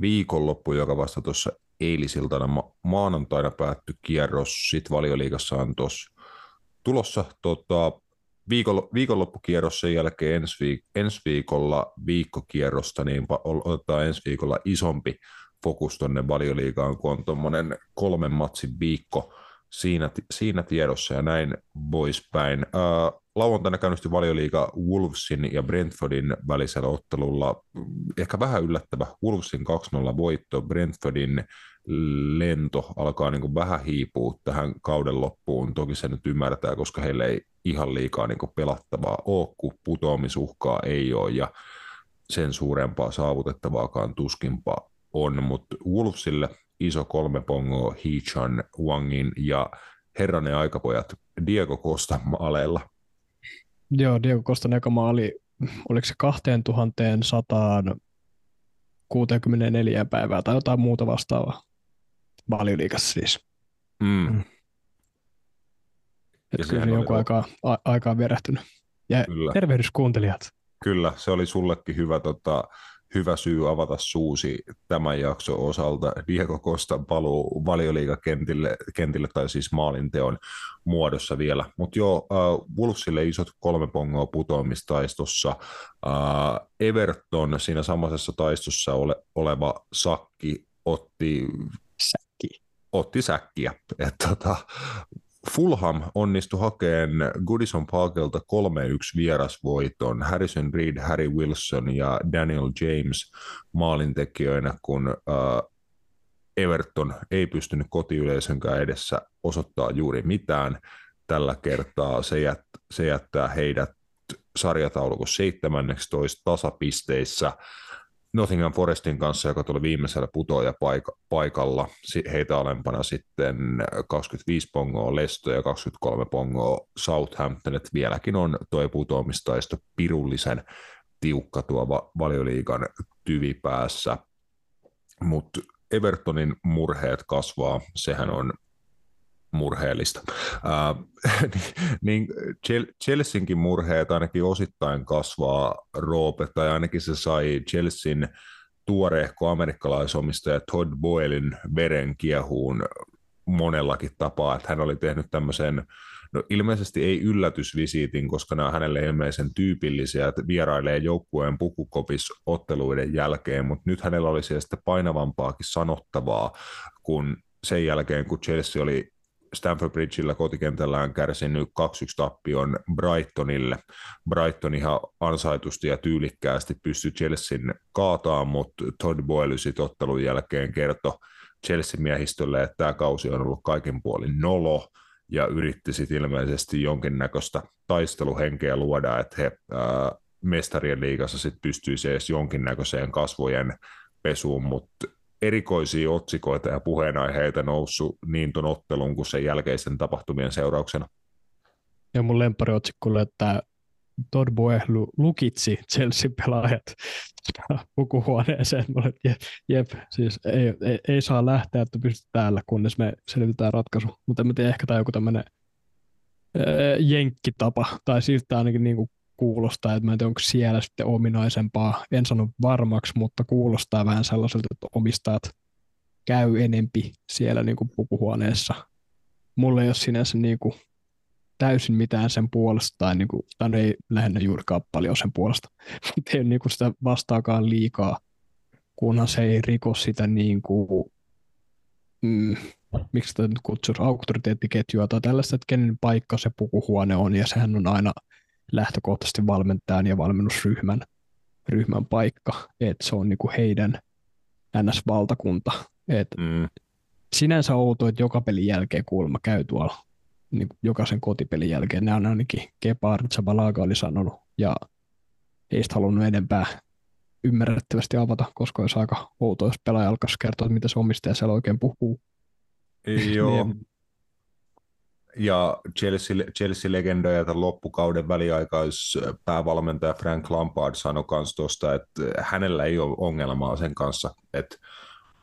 viikonloppu, joka vasta tuossa eilisiltana ma- maanantaina päättyi kierros. Sitten valioliikassa on tuossa tulossa tota, viikon, viikonloppukierros sen jälkeen ensi, viik- ensi viikolla viikkokierrosta, niin otetaan ensi viikolla isompi fokus tuonne valioliigaan, kun on tuommoinen kolmen matsin viikko siinä, siinä tiedossa ja näin poispäin. Ää, lauantaina käynnistyi valioliiga Wolvesin ja Brentfordin välisellä ottelulla. Ehkä vähän yllättävä Wolvesin 2-0 voitto. Brentfordin lento alkaa niin kuin vähän hiipua tähän kauden loppuun. Toki se nyt ymmärtää, koska heillä ei ihan liikaa niin kuin pelattavaa ole, kun putoamisuhkaa ei ole ja sen suurempaa saavutettavaakaan tuskimpaa on, mutta Wolvesille iso kolme pongoa Hichan, Wangin ja herranen aikapojat Diego Costa maaleilla. Joo, Diego Costan eka maali, oliko se 2164 päivää tai jotain muuta vastaavaa. Valioliikassa siis. Mm. Mm. Että kyllä jonkun aikaa, a- aikaa vierähtynyt. Ja kyllä. tervehdys kuuntelijat. Kyllä, se oli sullekin hyvä tota, hyvä syy avata suusi tämän jakson osalta. Diego Costa paluu valioliigakentille kentille, tai siis maalinteon muodossa vielä. Mutta joo, äh, Wolvesille isot kolme pongoa putoamistaistossa. Äh, Everton siinä samaisessa taistossa ole, oleva Sakki otti Säkki. Otti säkkiä. Et, tota, Fulham onnistui hakemaan Goodison Parkelta 3-1 vierasvoiton. Harrison Reed, Harry Wilson ja Daniel James maalintekijöinä, kun uh, Everton ei pystynyt kotiyleisönkään edessä osoittaa juuri mitään. Tällä kertaa se, jät, se jättää heidät sarjataulukossa 17 tasapisteissä Nottingham Forestin kanssa, joka tuli viimeisellä putoja paikalla. Heitä alempana sitten 25 pongoa Lesto ja 23 pongoa Southampton. Et vieläkin on tuo putoamistaisto pirullisen tiukka tuo valioliigan tyvipäässä. Mutta Evertonin murheet kasvaa, sehän on murheellista. Uh, [LAUGHS] niin Chelseankin murheet ainakin osittain kasvaa Roope, tai ainakin se sai Chelsean tuoreehko amerikkalaisomistaja Todd Boylin veren kiehuun monellakin tapaa, että hän oli tehnyt tämmöisen No ilmeisesti ei yllätysvisiitin, koska nämä on hänelle ilmeisen tyypillisiä, että vierailee joukkueen pukukopis otteluiden jälkeen, mutta nyt hänellä oli sitten painavampaakin sanottavaa, kun sen jälkeen, kun Chelsea oli Stamford Bridgeillä kotikentällään kärsinyt 2-1 tappion Brightonille. Brighton ihan ansaitusti ja tyylikkäästi pystyi Chelsean kaataan, mutta Todd Boyle ottelun jälkeen kertoi Chelsea-miehistölle, että tämä kausi on ollut kaiken puolin nolo, ja yritti sitten ilmeisesti jonkinnäköistä taisteluhenkeä luoda, että he ää, mestarien liigassa sitten pystyisi edes jonkinnäköiseen kasvojen pesuun, mutta erikoisia otsikoita ja puheenaiheita noussut niin tuon ottelun kuin sen jälkeisten tapahtumien seurauksena. Ja mun lemppariotsikko oli, että Todd Boehlu lukitsi Chelsea-pelaajat pukuhuoneeseen. Mulle, jep, jep, siis ei, ei, ei, saa lähteä, että pystyt täällä, kunnes me selvitetään ratkaisu. Mutta en tiedä, ehkä tämä joku tämmöinen jenkkitapa, tai siltä ainakin niin kuin kuulostaa, että mä en tiedä, onko siellä sitten ominaisempaa. En sano varmaksi, mutta kuulostaa vähän sellaiselta, että omistajat käy enempi siellä niin kuin pukuhuoneessa. Mulle ei ole sinänsä niin kuin täysin mitään sen puolesta, tai, niin kuin, tai ei lähinnä juurikaan paljon sen puolesta, [LAUGHS] mutta ei niin kuin sitä vastaakaan liikaa, kunhan se ei riko sitä niin kuin, mm, miksi sitä nyt kutsuisi, auktoriteettiketjua tai tällaista, että kenen paikka se pukuhuone on, ja sehän on aina lähtökohtaisesti valmentajan ja valmennusryhmän ryhmän paikka, että se on niin kuin heidän NS-valtakunta. Et mm. Sinänsä outo, että joka pelin jälkeen kuulemma käy tuolla niin jokaisen kotipelin jälkeen. Nämä on ainakin Gepard Zabalaga oli sanonut, ja ei sitä halunnut enempää ymmärrettävästi avata, koska olisi aika outoa, jos pelaaja alkaisi kertoa, mitä se omistaja siellä oikein puhuu. Joo. [LAUGHS] niin, ja Chelsea-legendoja ja tämän loppukauden väliaikaispäävalmentaja Frank Lampard sanoi myös tuosta, että hänellä ei ole ongelmaa sen kanssa, että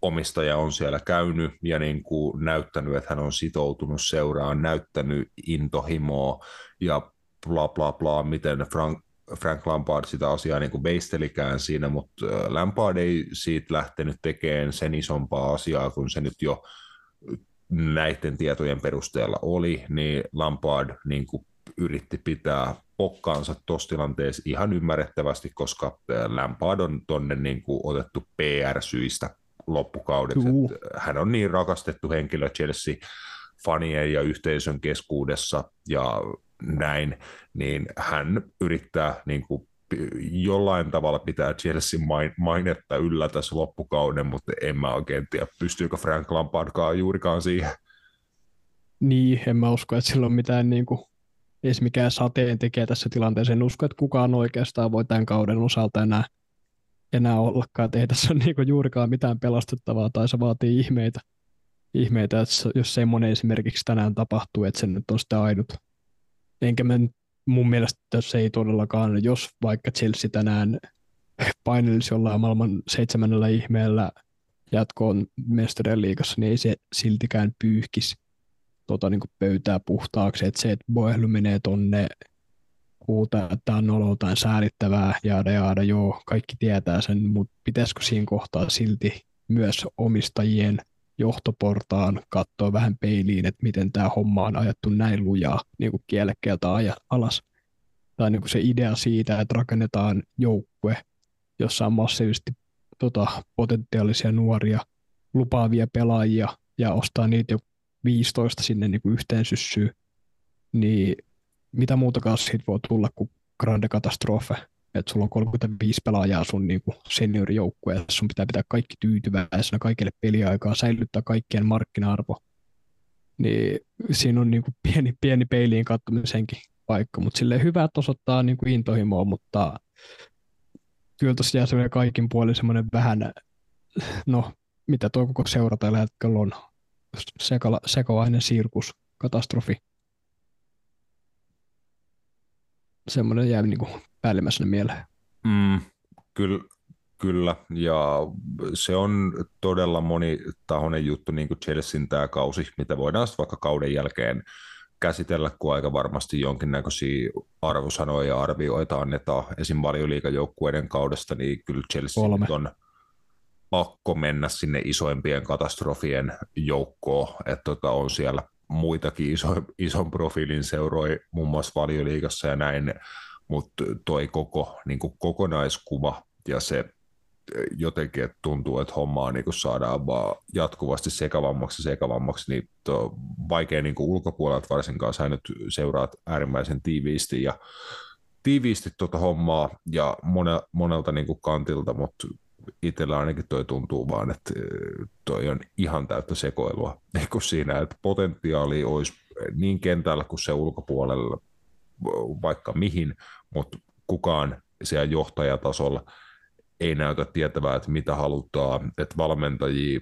omistaja on siellä käynyt ja niin kuin näyttänyt, että hän on sitoutunut seuraan, näyttänyt intohimoa ja bla bla bla, miten Frank, Frank Lampard sitä asiaa niin kuin beistelikään siinä, mutta Lampard ei siitä lähtenyt tekemään sen isompaa asiaa, kun se nyt jo näiden tietojen perusteella oli, niin Lampard niin kuin yritti pitää pokkaansa tuossa tilanteessa ihan ymmärrettävästi, koska Lampard on tonne niin kuin otettu PR-syistä loppukaudeksi. Hän on niin rakastettu henkilö Chelsea-fanien ja yhteisön keskuudessa ja näin, niin hän yrittää niin kuin jollain tavalla pitää Chelsea mainetta yllä tässä loppukauden, mutta en mä oikein tiedä, pystyykö Frank Lampardkaan juurikaan siihen. Niin, en mä usko, että sillä on mitään niin kuin, edes mikään sateen tekee tässä tilanteessa. En usko, että kukaan oikeastaan voi tämän kauden osalta enää enää ollakaan, että ei tässä ole [LAUGHS] niinku juurikaan mitään pelastettavaa tai se vaatii ihmeitä, ihmeitä että jos semmoinen esimerkiksi tänään tapahtuu, että se nyt on sitä ainut. Enkä mä mun mielestä se ei todellakaan, jos vaikka Chelsea tänään painelisi jollain maailman seitsemännellä ihmeellä jatkoon mestarien liigassa, niin ei se siltikään pyyhkisi tota, niin pöytää puhtaaksi. Että se, että Boehly menee tonne huutaa, että on nololtaan säälittävää, jaada jaada, joo, kaikki tietää sen, mutta pitäisikö siinä kohtaa silti myös omistajien johtoportaan katsoa vähän peiliin, että miten tämä homma on ajettu näin lujaa niin kuin kielekkeeltä alas. Tai niin kuin se idea siitä, että rakennetaan joukkue, jossa on massiivisesti tota, potentiaalisia nuoria, lupaavia pelaajia ja ostaa niitä jo 15 sinne niin kuin yhteen syssyyn, niin mitä muutakaan siitä voi tulla kuin grande katastrofe, että sulla on 35 pelaajaa sun niin seniorijoukkueessa, sun pitää pitää kaikki tyytyväisenä kaikille peliaikaa, säilyttää kaikkien markkina-arvo, niin siinä on niin kuin pieni, pieni peiliin katsomisenkin paikka, mutta sille hyvä, että osoittaa niin kuin intohimoa, mutta kyllä tuossa jää semmoinen kaikin puolin semmoinen vähän, no mitä tuo koko seura tällä hetkellä on, sekala, sekavainen sirkus, katastrofi, semmoinen jää niin kuin päällimmäisenä mieleen. Mm, kyllä, kyllä, ja se on todella monitahoinen juttu, niin kuin Chelsean tämä kausi, mitä voidaan sitten vaikka kauden jälkeen käsitellä, kun aika varmasti jonkinnäköisiä arvosanoja ja arvioita annetaan esim. valioliikajoukkueiden kaudesta, niin kyllä Chelsea Kolme. on pakko mennä sinne isoimpien katastrofien joukkoon, että tota, on siellä muitakin iso, ison profiilin seuroi muun muassa valioliigassa ja näin, mutta toi koko niin kuin kokonaiskuva ja se jotenkin että tuntuu, että hommaa niin saadaan vaan jatkuvasti sekavammaksi sekavammaksi, niin to, vaikea niin ulkopuolelta varsinkaan, sä nyt seuraat äärimmäisen tiiviisti ja tiiviisti tuota hommaa ja mone, monelta niin kuin kantilta, mutta itsellä ainakin toi tuntuu vaan, että toi on ihan täyttä sekoilua. [LAUGHS] Kuin siinä, että potentiaali olisi niin kentällä kuin se ulkopuolella vaikka mihin, mutta kukaan siellä johtajatasolla ei näytä tietävää, että mitä halutaan, että valmentajia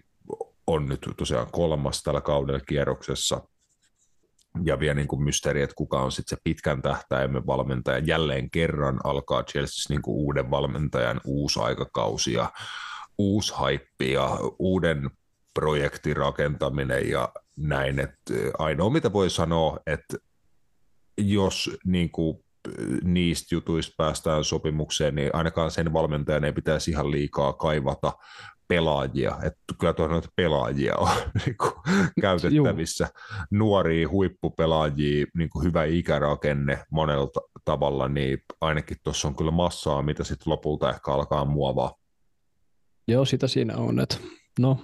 on nyt tosiaan kolmas tällä kaudella kierroksessa, ja vielä niin kuin mysteeri, että kuka on sitten se pitkän tähtäimen valmentaja. Jälleen kerran alkaa Chelsea niin kuin uuden valmentajan uusi aikakausi ja uusi haippi ja uuden projektin rakentaminen ja näin. Että ainoa mitä voi sanoa, että jos niin kuin niistä jutuista päästään sopimukseen, niin ainakaan sen valmentajan ei pitäisi ihan liikaa kaivata pelaajia, että kyllä tuossa noita pelaajia on [LAUGHS] niin kuin, käytettävissä, nuoria huippupelaajia, niin kuin hyvä ikärakenne monella tavalla, niin ainakin tuossa on kyllä massaa, mitä sitten lopulta ehkä alkaa muovaa. Joo, sitä siinä on, että no,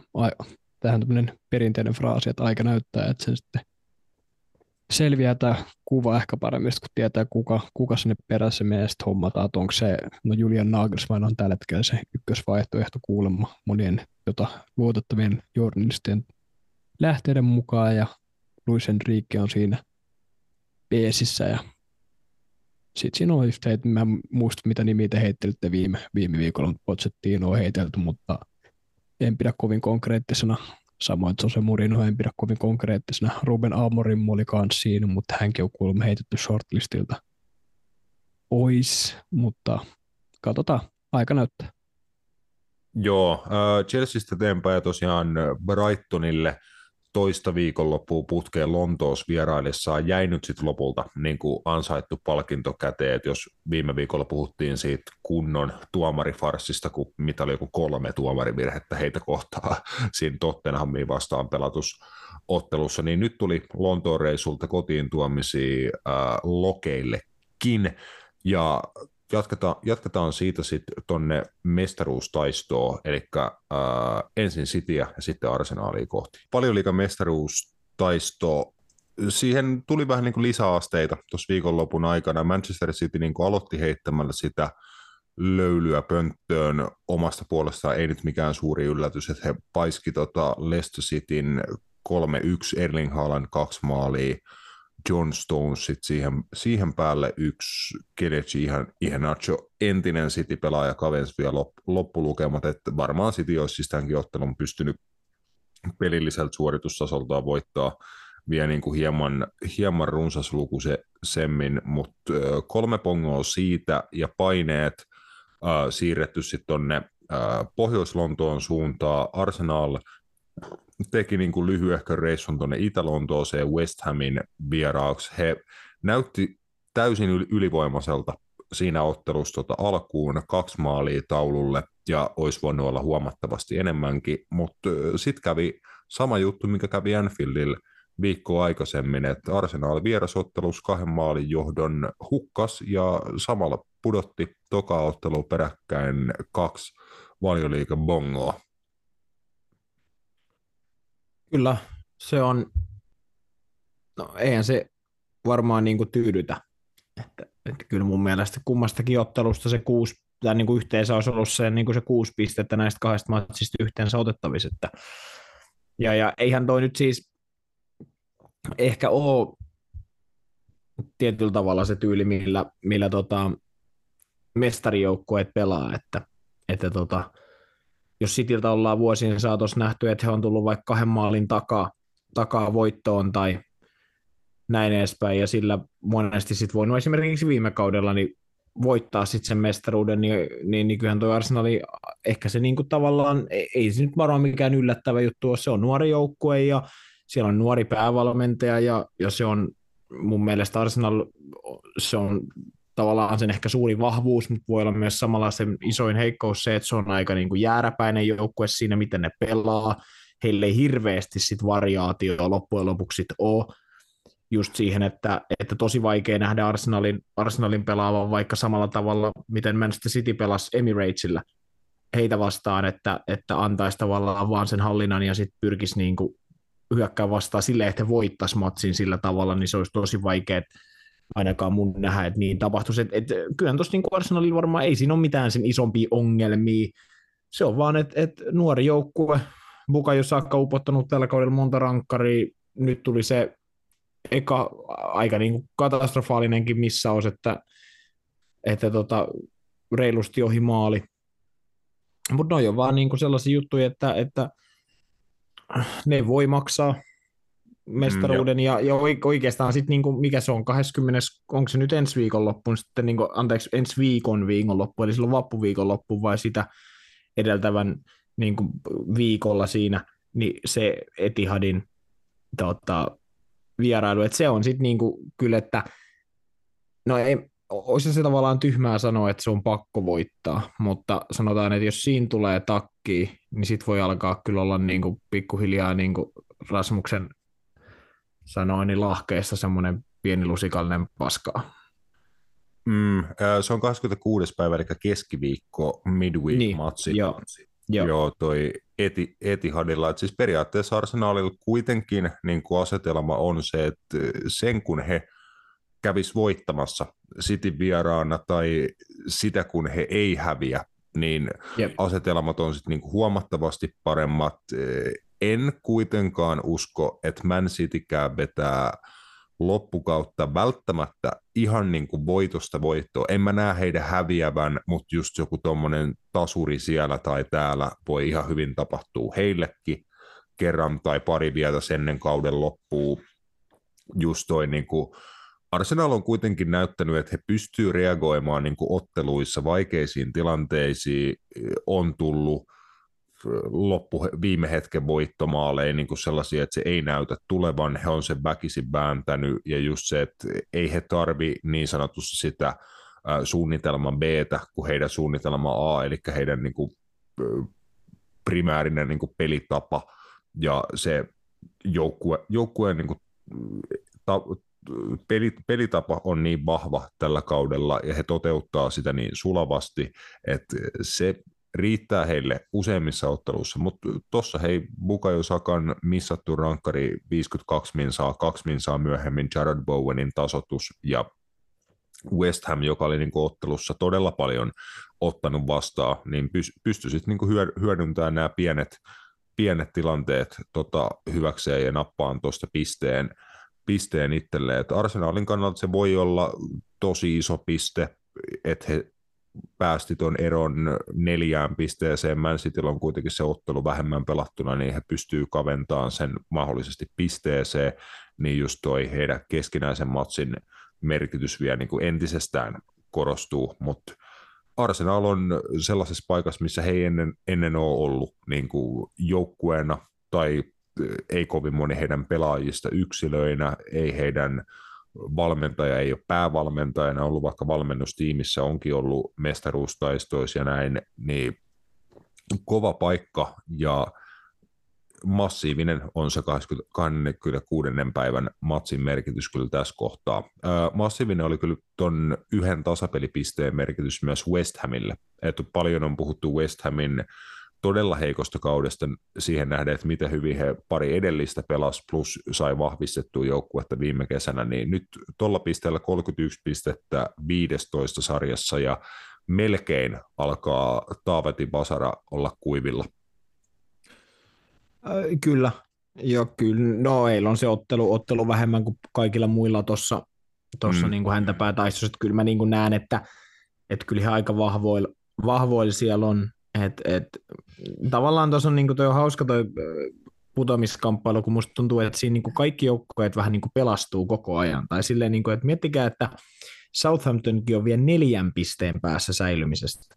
tähän tämmöinen perinteinen fraasi, että aika näyttää, että se sitten selviää tämä kuva ehkä paremmin, kun tietää, kuka, kuka sinne perässä meistä hommataan, että onko se, no Julian Nagelsmann on tällä hetkellä se ykkösvaihtoehto kuulemma monien jota, luotettavien journalistien lähteiden mukaan, ja Luis Enrique on siinä peesissä, ja sitten siinä on just, että mä muistan, mitä nimiä te heittelitte viime, viime viikolla, mutta on heitelty, mutta en pidä kovin konkreettisena Samoin Jose Mourinho en pidä kovin konkreettisena. Ruben Amorim oli kanssa siinä, mutta hänkin on kuulemma heitetty shortlistilta pois, mutta katsotaan, aika näyttää. Joo, äh, Chelseastä eteenpäin tosiaan Brightonille – toista viikonloppua putkeen Lontoossa vieraillessaan jäi nyt sitten lopulta niin kuin ansaittu palkinto käteen, että jos viime viikolla puhuttiin siitä kunnon tuomarifarsista, kun mitä oli joku kolme tuomarivirhettä heitä kohtaa [LAUGHS] siinä Tottenhamiin vastaan pelatusottelussa, niin nyt tuli Lontoon reissulta kotiin tuomisia äh, lokeillekin, ja jatketaan, jatketaan siitä sitten tuonne mestaruustaistoon, eli äh, ensin Cityä ja sitten Arsenaalia kohti. Paljon liikan mestaruustaisto siihen tuli vähän niin kuin lisäasteita tuossa viikonlopun aikana. Manchester City niin kuin aloitti heittämällä sitä löylyä pönttöön omasta puolestaan. Ei nyt mikään suuri yllätys, että he paiski tota Leicester Cityn 3-1 Erling Haaland kaksi maalia John Stones sit siihen, siihen päälle yksi Kelechi ihan, Iheanacho, entinen City-pelaaja kavensi vielä lop, loppulukemat, että varmaan City olisi siis tämänkin ottelun pystynyt pelilliseltä suoritustasoltaan voittaa vielä niin kuin hieman, hieman runsas luku se, semmin, mutta kolme pongoa siitä ja paineet äh, siirretty sitten tuonne äh, Pohjois-Lontoon suuntaan. Arsenal teki niin kuin lyhyehkön reissun tuonne Itä-Lontooseen West Hamin vieraaksi. He näytti täysin ylivoimaiselta siinä ottelussa tota alkuun, kaksi maalia taululle ja olisi voinut olla huomattavasti enemmänkin, mutta sitten kävi sama juttu, mikä kävi Anfieldillä viikko aikaisemmin, että Arsenal vierasottelussa kahden maalin johdon hukkas ja samalla pudotti toka ottelu peräkkäin kaksi valioliikan bongoa. Kyllä, se on, no eihän se varmaan niin kuin tyydytä. Että, että kyllä mun mielestä kummastakin ottelusta se kuusi, tai niin kuin yhteensä olisi ollut se, niin kuin se kuusi pistettä näistä kahdesta matsista yhteensä otettavissa. Että, ja, ja eihän toi nyt siis ehkä ole tietyllä tavalla se tyyli, millä, millä tota, mestarijoukkueet pelaa, että, että tota, jos Cityltä ollaan vuosien saatossa nähty, että he on tullut vaikka kahden maalin takaa, takaa voittoon tai näin edespäin, ja sillä monesti sitten voinut esimerkiksi viime kaudella niin voittaa sitten sen mestaruuden, niin, niin, niin kyllähän tuo Arsenali, ehkä se niin kuin tavallaan, ei se nyt varmaan mikään yllättävä juttu ole, se on nuori joukkue ja siellä on nuori päävalmentaja ja, ja se on mun mielestä Arsenal, se on tavallaan sen ehkä suuri vahvuus, mutta voi olla myös samalla sen isoin heikkous se, että se on aika niin kuin jääräpäinen joukkue siinä, miten ne pelaa. Heille ei hirveästi sit variaatio loppujen lopuksi sit ole just siihen, että, että tosi vaikea nähdä Arsenalin, Arsenalin pelaavan vaikka samalla tavalla, miten Manchester City pelasi Emiratesillä heitä vastaan, että, että antaisi tavallaan vaan sen hallinnan ja sitten pyrkisi niin kuin hyökkää vastaan silleen, että he voittaisi matsin sillä tavalla, niin se olisi tosi vaikea ainakaan mun nähdä, että niin tapahtuisi. Et, et, kyllä tuossa niin Arsenalilla varmaan ei siinä ole mitään sen isompia ongelmia. Se on vaan, että et nuori joukkue, Buka jo saakka upottanut tällä kaudella monta rankkaria, nyt tuli se eka aika niin kuin katastrofaalinenkin missaus, että, että tota, reilusti ohi maali. Mutta ne on vaan niin kuin sellaisia juttuja, että, että ne voi maksaa mestaruuden, mm, ja, ja oikeastaan sitten niinku, mikä se on, 20, onko se nyt ensi viikonloppuun sitten, niinku, anteeksi, ensi viikon viikonloppu, eli silloin vappuviikonloppu vai sitä edeltävän niinku, viikolla siinä, niin se Etihadin tota, vierailu, että se on sitten niinku, kyllä, että no ei, olisi se tavallaan tyhmää sanoa, että se on pakko voittaa, mutta sanotaan, että jos siinä tulee takki, niin sitten voi alkaa kyllä olla niin kuin pikkuhiljaa niin kuin Rasmuksen sanoi, niin lahkeessa semmoinen pieni lusikallinen paskaa. Mm, se on 26. päivä, eli keskiviikko, midweek-matsi. Niin, joo, joo. joo, toi eti, Etihadilla. Et siis periaatteessa Arsenalilla kuitenkin niin kuin asetelma on se, että sen kun he kävis voittamassa City vieraana tai sitä kun he ei häviä, niin Jep. asetelmat on sitten niinku huomattavasti paremmat. En kuitenkaan usko, että Man Citykään vetää loppukautta välttämättä ihan niin kuin voitosta voittoa. En mä näe heidän häviävän, mutta just joku tuommoinen tasuri siellä tai täällä voi ihan hyvin tapahtua heillekin kerran tai pari vielä ennen kauden loppuu. Just toi niin kuin Arsenal on kuitenkin näyttänyt, että he pystyvät reagoimaan niin kuin otteluissa vaikeisiin tilanteisiin. On tullut loppu viime hetken voittomaaleen niin kuin sellaisia, että se ei näytä tulevan. He on sen väkisin vääntänyt ja just se, että ei he tarvi niin sanotusti sitä suunnitelman b kuin heidän suunnitelma A, eli heidän niin kuin, primäärinen niin kuin pelitapa ja se joukkue, joukkueen niin kuin, ta, peli, pelitapa on niin vahva tällä kaudella ja he toteuttaa sitä niin sulavasti, että se riittää heille useimmissa otteluissa, mutta tuossa hei Bukayo Sakan missattu rankkari 52 minsaa, kaksi minsaa myöhemmin Jared Bowenin tasotus ja West Ham, joka oli niin ottelussa todella paljon ottanut vastaan, niin pystyi sitten niin hyödyntämään nämä pienet, pienet tilanteet tota, hyväkseen ja nappaan tuosta pisteen pisteen itselleen. Että Arsenalin kannalta se voi olla tosi iso piste, että he päästi tuon eron neljään pisteeseen. Man Cityllä on kuitenkin se ottelu vähemmän pelattuna, niin he pystyy kaventamaan sen mahdollisesti pisteeseen, niin just toi heidän keskinäisen matsin merkitys vielä niin kuin entisestään korostuu, mutta Arsenal on sellaisessa paikassa, missä he ei ennen, ennen ole ollut niin kuin joukkueena tai ei kovin moni heidän pelaajista yksilöinä, ei heidän valmentaja ei ole päävalmentajana ollut, vaikka valmennustiimissä onkin ollut mestaruustaistoissa ja näin, niin kova paikka ja massiivinen on se 26. päivän matsin merkitys kyllä tässä kohtaa. massiivinen oli kyllä tuon yhden tasapelipisteen merkitys myös West Hamille. että paljon on puhuttu West Hamin todella heikosta kaudesta siihen nähden, että miten hyvin he pari edellistä pelas, plus sai vahvistettua joukkuetta viime kesänä, niin nyt tuolla pisteellä 31 pistettä 15 sarjassa ja melkein alkaa Taavetin Vasara olla kuivilla. Äh, kyllä, Joo, kyllä. No heillä on se ottelu, ottelu vähemmän kuin kaikilla muilla tuossa tossa mm. niin häntä päätaistossa. Kyllä mä niin kuin näen, että, että kyllä he aika vahvoilla, vahvoilla siellä on. Et, et, tavallaan tuossa on, niinku, toi on hauska toi putoamiskamppailu, kun musta tuntuu, että siinä niinku kaikki joukkueet vähän niinku pelastuu koko ajan. Tai silleen, niinku, että miettikää, että Southamptonkin on vielä neljän pisteen päässä säilymisestä.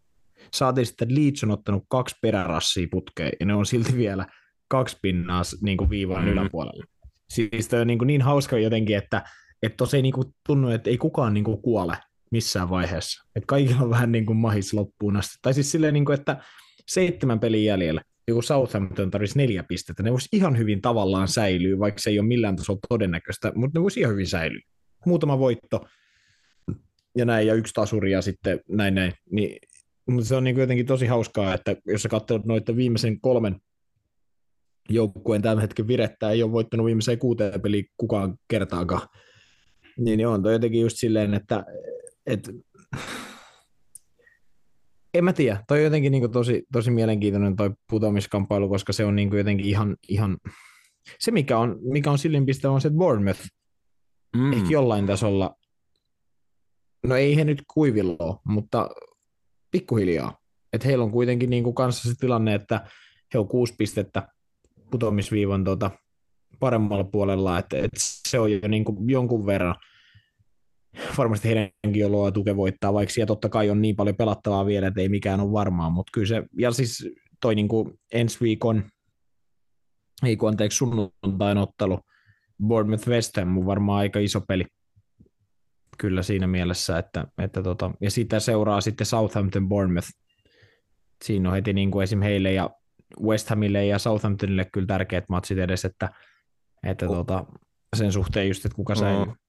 Saatiin sitten Leeds on ottanut kaksi perärassia putkeen, ja ne on silti vielä kaksi pinnaa niin kuin viivan mm. yläpuolella. Siis toi on niin, kuin niin hauska jotenkin, että että ei niin kuin tunnu, että ei kukaan niin kuin kuole missään vaiheessa. Et kaikilla on vähän niin kuin mahis loppuun asti. Tai siis silleen, niin kuin, että seitsemän pelin jäljellä. Joku Southampton tarvitsisi neljä pistettä. Ne voisi ihan hyvin tavallaan säilyä, vaikka se ei ole millään tasolla todennäköistä, mutta ne voisi ihan hyvin säilyä. Muutama voitto ja näin, ja yksi tasuri ja sitten näin näin. Niin, mutta se on niin jotenkin tosi hauskaa, että jos sä katsot noita viimeisen kolmen joukkueen tämän hetken virettä, ei ole voittanut viimeiseen kuuteen peliin kukaan kertaakaan. Niin, on toi jotenkin just silleen, että, että [SIGHS] en mä tiedä, toi on jotenkin niin tosi, tosi mielenkiintoinen toi putoamiskamppailu, koska se on niin jotenkin ihan, ihan, se mikä on, mikä on sillinpiste on se, että Bournemouth mm. ehkä jollain tasolla, no ei he nyt kuivilla mutta pikkuhiljaa. Että heillä on kuitenkin niin kuin kanssa se tilanne, että he on kuusi pistettä putoamisviivan tuota paremmalla puolella, että, että se on jo niin kuin jonkun verran – varmasti heidänkin oloa tuke voittaa, vaikka siellä totta kai on niin paljon pelattavaa vielä, että ei mikään ole varmaa, mutta kyllä se, ja siis toi niin kuin ensi viikon, ei kun anteeksi sunnuntain ottelu, Bournemouth West Ham on varmaan aika iso peli, kyllä siinä mielessä, että, että tota, ja sitä seuraa sitten Southampton Bournemouth, siinä on heti niin kuin esim. heille ja West Hamille ja Southamptonille kyllä tärkeät matsit edes, että, että oh. tota, sen suhteen just, että kuka säilyy. Oh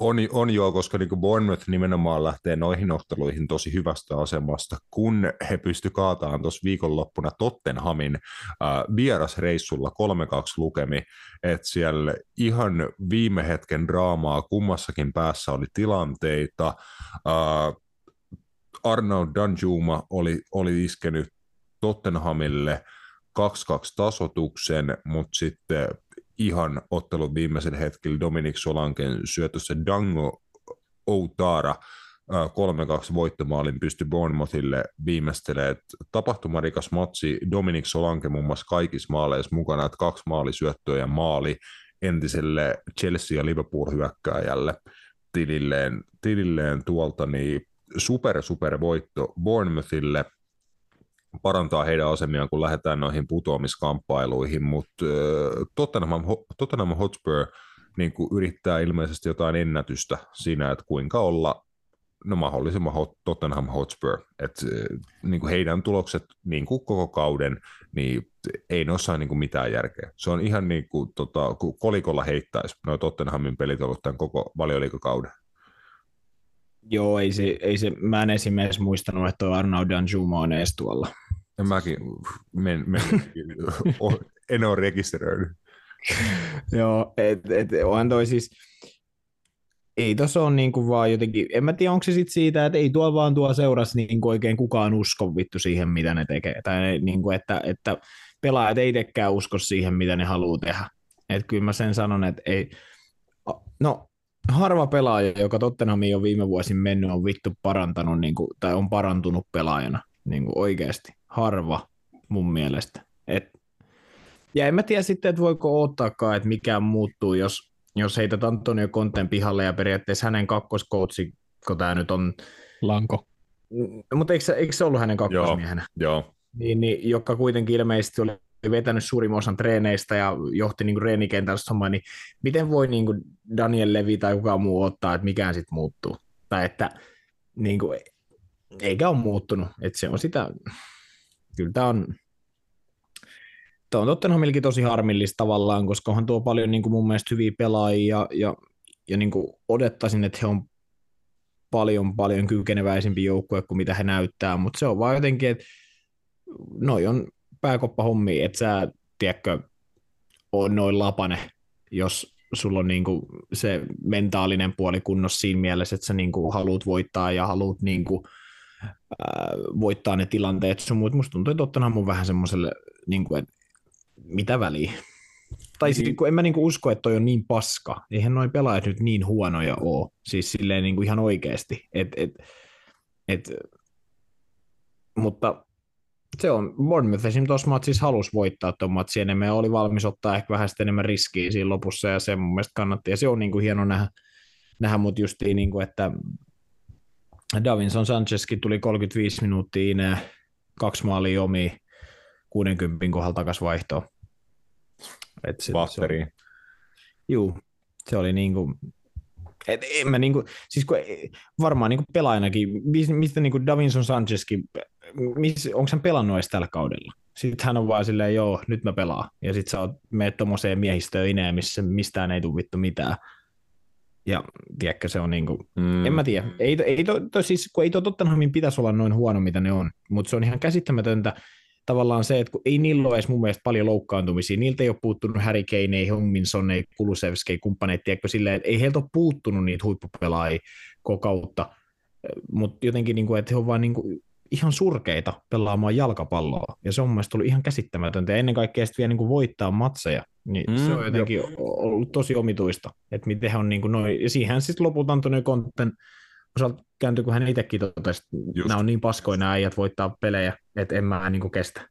on, on joo, koska niin Bournemouth nimenomaan lähtee noihin otteluihin tosi hyvästä asemasta, kun he pysty kaatamaan tuossa viikonloppuna Tottenhamin äh, vierasreissulla 3-2 lukemi, että siellä ihan viime hetken draamaa kummassakin päässä oli tilanteita. Äh, Arnaud Danjuma oli, oli iskenyt Tottenhamille 2-2 tasotuksen, mutta sitten ihan ottelun viimeisen hetkellä Dominik Solanken syötössä Dango Outara 3-2 voittomaalin pysty Bournemouthille viimeistelee. Tapahtumarikas matsi, Dominik Solanke muun muassa kaikissa maaleissa mukana, että kaksi maalisyöttöä ja maali entiselle Chelsea- ja Liverpool-hyökkääjälle tililleen, tililleen tuolta, niin super super voitto Bournemouthille – parantaa heidän asemiaan, kun lähdetään noihin putoamiskamppailuihin, mutta Tottenham, Tottenham Hotspur niin kuin yrittää ilmeisesti jotain ennätystä siinä, että kuinka olla no mahdollisimman hot, Tottenham Hotspur, että niin kuin heidän tulokset niin kuin koko kauden, niin ei noissa niin kuin mitään järkeä. Se on ihan niin kuin tota, kolikolla heittäisi noin Tottenhamin pelit ollut tämän koko valioliikokauden. Joo, ei se, ei se, mä en esimerkiksi muistanut, että tuo Arnaud Danjuma on edes tuolla. Ja mäkin men, men, [LAUGHS] en ole rekisteröinyt. Joo, et, et, on toi siis, ei tuossa ole niin kuin vaan jotenkin, en mä tiedä onko se sitten siitä, että ei tuo vaan tuo seurassa niin kuin oikein kukaan usko vittu siihen, mitä ne tekee. Tai niin kuin, että, että pelaajat ei tekään usko siihen, mitä ne haluaa tehdä. Että kyllä mä sen sanon, että ei, no harva pelaaja, joka Tottenhamiin on viime vuosin mennyt, on vittu parantanut niin kuin, tai on parantunut pelaajana niin kuin oikeasti. Harva mun mielestä. Et, ja en mä tiedä sitten, että voiko odottaakaan, että mikään muuttuu, jos, jos heität Antonio Konten pihalle ja periaatteessa hänen kakkoskoutsi, kun tämä nyt on... Lanko. Mutta eikö, eikö se ollut hänen kakkosmiehenä? Joo, joo. Niin, niin, joka kuitenkin ilmeisesti oli vetänyt suurimman osan treeneistä ja johti niin reenikentällä hommaa, niin miten voi niin kuin Daniel Levi tai kukaan muu ottaa, että mikään sitten muuttuu? Tai että niin kuin, eikä ole muuttunut, että se on sitä, kyllä tämä on, Tämä on Tottenhamillekin tosi harmillista tavallaan, koska onhan tuo paljon niin kuin mun mielestä hyviä pelaajia ja, ja, ja niin kuin odottaisin, että he on paljon paljon kykeneväisempi joukkue kuin mitä he näyttää, mutta se on vaan jotenkin, että noi on pääkoppahommi, että sä, tiedätkö, on noin lapane, jos sulla on niinku se mentaalinen puoli kunnossa siinä mielessä, että sä niinku haluat voittaa ja haluat niinku, ää, voittaa ne tilanteet sun muut. Musta tuntuu, että Tottenham on vähän semmoiselle, niinku, että mitä väliä. Tai siis, kun en mä niinku usko, että toi on niin paska. Eihän noin pelaajat nyt niin huonoja ole. Siis silleen niinku ihan oikeasti. Et, et, et, mutta se on, Bournemouth esim. tuossa matsissa halusi voittaa tuon matsin enemmän ja oli valmis ottaa ehkä vähän enemmän riskiä siinä lopussa ja se mun mielestä kannatti ja se on niin kuin hieno nähdä, nähdä mutta justiin niin kuin, että Davinson Sanchezkin tuli 35 minuuttia ineen, kaksi maalia omi 60 kohdalla takaisin vaihtoon. Batteriin. Juu, se oli niin kuin, Et en mä niinku, siis kun, varmaan niinku pelaajanakin, mistä niinku Davinson Sanchezkin, onko hän pelannut edes tällä kaudella? Sitten hän on vaan silleen, joo, nyt mä pelaan. Ja sitten sä oot, meet tommoseen miehistöön ineen, missä mistään ei tule vittu mitään. Ja tiedätkö, se on niinku, mm. en mä tiedä. Ei, ei to, to, siis, kun ei tuo Tottenhamin pitäisi olla noin huono, mitä ne on, mutta se on ihan käsittämätöntä tavallaan se, että kun ei niillä ole edes mun mielestä paljon loukkaantumisia, niiltä ei ole puuttunut Harry Kane, ei Hongminson, ei Kulusevski, ei kumppaneet, tiedätkö, silleen, että ei heiltä ole puuttunut niitä huippupelaajia koko kautta, mutta jotenkin, niin kuin, että he on vaan niin kuin, ihan surkeita pelaamaan jalkapalloa, ja se on mun mielestä ollut ihan käsittämätöntä, ja ennen kaikkea sitten vielä niin kuin voittaa matseja, niin mm, se on jotenkin jo. ollut tosi omituista, että miten on niin kuin noin, ja siihen sitten lopulta Antonio Kontten osalta kääntyi, kun hän itsekin totesi, että nämä on niin paskoja nämä äijät voittaa pelejä, että en mä niin kuin kestä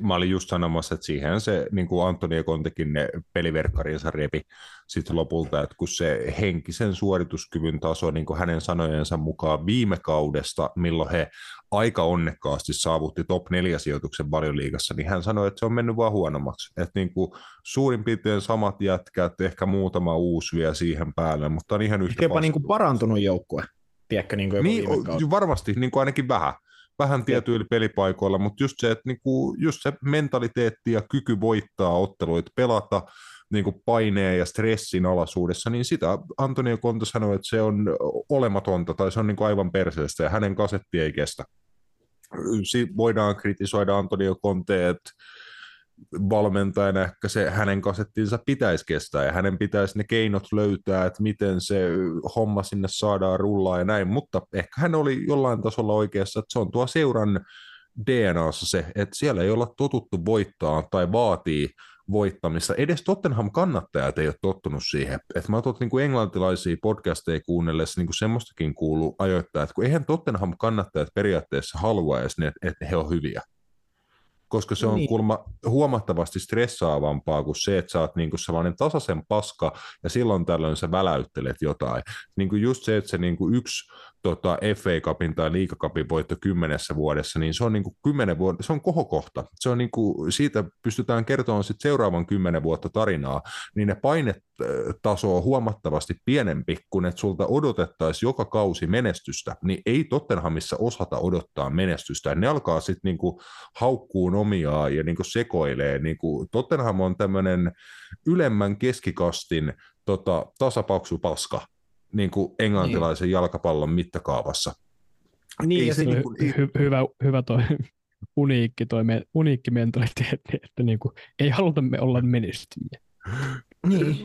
mä olin just sanomassa, että siihen se niin kuin Antonio Kontekin ne peliverkkarinsa repi sitten lopulta, että kun se henkisen suorituskyvyn taso niin kuin hänen sanojensa mukaan viime kaudesta, milloin he aika onnekkaasti saavutti top 4 sijoituksen valioliigassa, niin hän sanoi, että se on mennyt vaan huonommaksi. Että niin kuin suurin piirtein samat jätkät, ehkä muutama uusi vielä siihen päälle, mutta on ihan yhtä Jopa niin kuin parantunut joukkue, tiedätkö, niin kuin niin, varmasti, niin kuin ainakin vähän vähän tietyillä pelipaikoilla, mutta just se, että niinku, just se mentaliteetti ja kyky voittaa otteluita, pelata niinku paineen ja stressin alaisuudessa, niin sitä Antonio Conte sanoi, että se on olematonta tai se on niinku aivan perseestä ja hänen kasetti ei kestä. Si- voidaan kritisoida Antonio Conte, että valmentajana ehkä se hänen kasettinsa pitäisi kestää ja hänen pitäisi ne keinot löytää, että miten se homma sinne saadaan rullaa ja näin, mutta ehkä hän oli jollain tasolla oikeassa, että se on tuo seuran DNAssa se, että siellä ei olla totuttu voittaa tai vaatii voittamista. Edes Tottenham-kannattajat ei ole tottunut siihen. Että mä oon niin englantilaisia podcasteja kuunnellessa niin semmoistakin kuuluu ajoittaa, että kun eihän Tottenham-kannattajat periaatteessa halua edes, että he on hyviä koska se on niin. kulma huomattavasti stressaavampaa kuin se, että sä oot niinku sellainen tasaisen paska ja silloin tällöin sä väläyttelet jotain. Niinku just se, että se niinku yksi tota, FA Cupin tai Liikakapin voitto kymmenessä vuodessa, niin se on niinku kymmenen vuotta, se on kohokohta. Se on niinku, siitä pystytään kertomaan sit seuraavan kymmenen vuotta tarinaa, niin ne painetaso on huomattavasti pienempi, kun että sulta odotettaisiin joka kausi menestystä, niin ei Tottenhamissa osata odottaa menestystä. Ne alkaa sitten niinku haukkuun omiaan ja niinku sekoilee. Niinku, Tottenham on tämmöinen ylemmän keskikastin tota, tasapaksu paska, niin kuin englantilaisen niin. jalkapallon mittakaavassa. Niin, ei se niin kuin, hy- hy- hyvä, hyvä toi [LAUGHS] uniikki, toi me, uniikki mentaliteetti, että niin kuin, ei haluta me olla menestyjiä. Niin.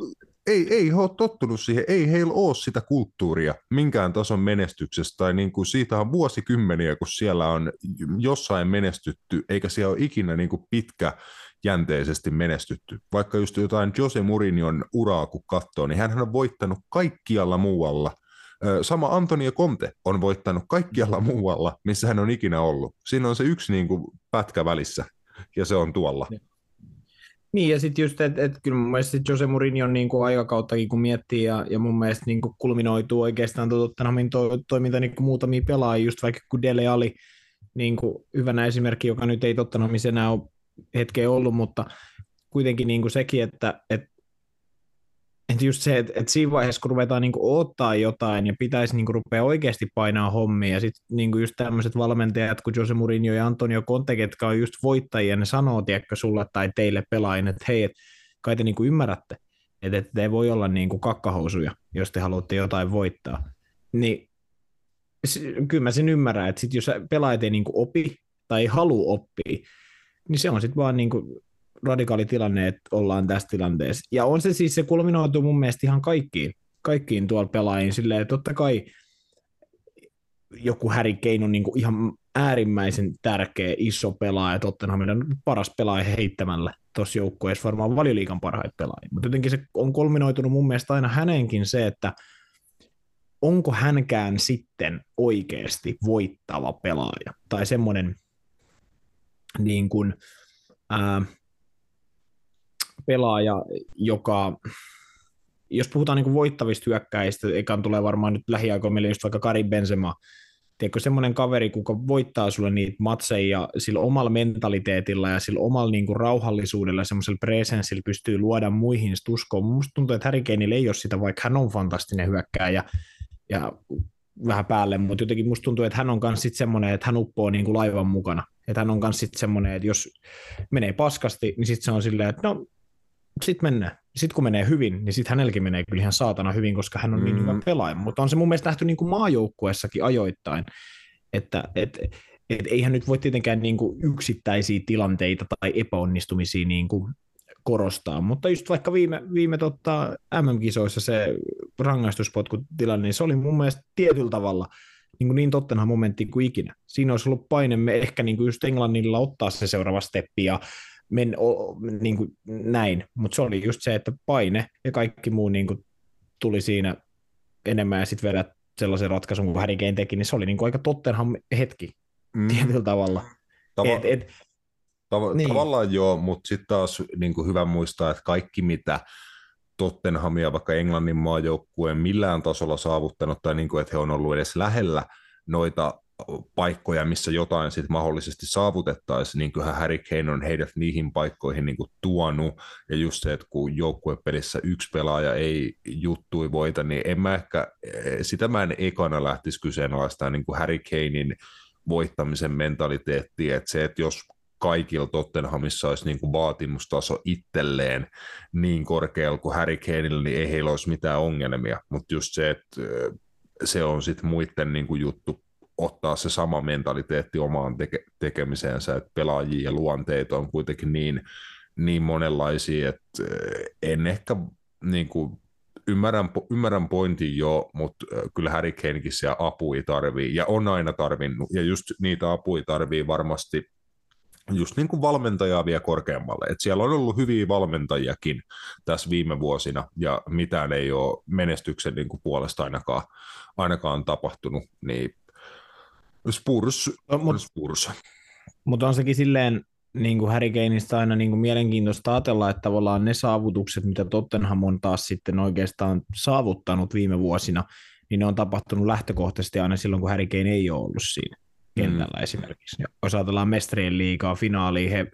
Ei, ei he ole tottunut siihen, ei heillä ole sitä kulttuuria minkään tason menestyksestä, tai niin kuin siitä on vuosikymmeniä, kun siellä on jossain menestytty, eikä siellä ole ikinä niin kuin pitkä jänteisesti menestytty. Vaikka just jotain Jose Mourinhon uraa kun katsoo, niin hän on voittanut kaikkialla muualla. Sama Antonio Conte on voittanut kaikkialla muualla, missä hän on ikinä ollut. Siinä on se yksi niin kuin, pätkä välissä, ja se on tuolla. Niin, ja sitten just, että et, kyllä mun mielestä Jose Mourinhon niin kuin aikakauttakin kun miettii, ja, ja mun mielestä niin kuin kulminoituu oikeastaan Tottenhamin to, toiminta niin kuin muutamia pelaajia, just vaikka kun Dele Ali, niin kuin hyvänä esimerkki, joka nyt ei Tottenhamissa enää ole hetkeä ollut, mutta kuitenkin niin kuin sekin, että, että että just se, että, että siinä vaiheessa, kun ruvetaan niin kuin ottaa jotain ja pitäisi niin kuin rupea oikeasti painaa hommia, ja sitten niin just tämmöiset valmentajat kuin Jose Mourinho ja Antonio Conte, jotka on just voittajia, ne sanoo, tiedätkö, sulle tai teille pelaajille, että hei, että kai te niin kuin ymmärrätte, että, että te voi olla niin kuin kakkahousuja, jos te haluatte jotain voittaa. Niin kyllä mä sen ymmärrän, että sit jos pelaajat ei niin kuin opi tai ei halua oppia, niin se on sitten vaan niin kuin radikaali tilanne, että ollaan tässä tilanteessa. Ja on se siis, se kulminoituu mun mielestä ihan kaikkiin, kaikkiin tuolla pelaajiin, silleen, että totta kai joku Harry Kane on niin kuin ihan äärimmäisen tärkeä, iso pelaaja, Tottenhamin on paras pelaaja heittämällä tuossa joukkueessa, varmaan valioliikan parhaita pelaajia. Mutta jotenkin se on kulminoitunut mun mielestä aina hänenkin se, että onko hänkään sitten oikeasti voittava pelaaja, tai semmoinen niin kuin, ää, pelaaja, joka, jos puhutaan niin voittavista hyökkäistä, eikä tulee varmaan nyt lähiaikoina meille just vaikka Karin Benzema, tiedätkö, semmoinen kaveri, kuka voittaa sulle niitä matseja sillä omalla mentaliteetilla ja sillä omalla niin kuin, rauhallisuudella semmoisella presenssillä pystyy luoda muihin uskoon. Musta tuntuu, että Harry Kaneilla ei ole sitä, vaikka hän on fantastinen hyökkääjä ja vähän päälle, mutta jotenkin musta tuntuu, että hän on myös sitten semmoinen, että hän uppoo niin kuin laivan mukana. Että hän on myös sitten semmoinen, että jos menee paskasti, niin sitten se on silleen, että no, sitten mennään. Sitten kun menee hyvin, niin sitten hänelläkin menee kyllä ihan saatana hyvin, koska hän on mm. niin hyvä pelaaja. Mutta on se mun mielestä nähty niin kuin maajoukkuessakin ajoittain, että et, et eihän nyt voi tietenkään niin kuin yksittäisiä tilanteita tai epäonnistumisia niin kuin korostaa, mutta just vaikka viime, viime tota, MM-kisoissa se rangaistuspotkutilanne, niin se oli mun mielestä tietyllä tavalla niin, kuin niin tottenhan momentti kuin ikinä. Siinä olisi ollut paine me ehkä niin kuin just Englannilla ottaa se seuraava steppi ja men, o, niin kuin näin, mutta se oli just se, että paine ja kaikki muu niin kuin tuli siinä enemmän ja sitten vedät sellaisen ratkaisun kuin Harry Kane teki, niin se oli niin kuin aika Tottenham hetki mm. tietyllä tavalla. Tava- et, et, Tav- niin. Tavallaan joo, mutta sitten taas niin kuin hyvä muistaa, että kaikki mitä Tottenhamia vaikka Englannin maajoukkueen millään tasolla saavuttanut tai niin kuin, että he on ollut edes lähellä noita paikkoja, missä jotain sitten mahdollisesti saavutettaisiin, niin kyllähän Harry Kane on heidät niihin paikkoihin niin tuonut, ja just se, että kun joukkuepelissä yksi pelaaja ei juttui voita, niin en mä ehkä, sitä mä en ekana lähtisi kyseenalaistamaan niin Harry Kanein voittamisen mentaliteettiä, että se, että jos kaikilla Tottenhamissa olisi niin kuin vaatimustaso itselleen niin korkealla kuin Harry Kaneilla, niin ei heillä olisi mitään ongelmia, mutta just se, että se on sitten muiden niin kuin juttu ottaa se sama mentaliteetti omaan teke- tekemiseensä, että pelaajia ja luonteita on kuitenkin niin, niin monenlaisia, että en ehkä niin kuin, ymmärrän, ymmärrän pointin jo, mutta kyllä Harry Kanekin siellä apui tarvii, ja on aina tarvinnut, ja just niitä apui tarvii varmasti just niin kuin valmentajaa vielä korkeammalle. Et siellä on ollut hyviä valmentajiakin tässä viime vuosina, ja mitään ei ole menestyksen niin kuin puolesta ainakaan, ainakaan tapahtunut, niin Spurs no, mut, Spurs. Mutta on sekin silleen, niin kuin Harry Kaneista aina niin kuin mielenkiintoista ajatella, että tavallaan ne saavutukset, mitä Tottenham on taas sitten oikeastaan saavuttanut viime vuosina, niin ne on tapahtunut lähtökohtaisesti aina silloin, kun Harry Kane ei ole ollut siinä kentällä mm. esimerkiksi. Jos ajatellaan mestarien liigaa finaaliin, he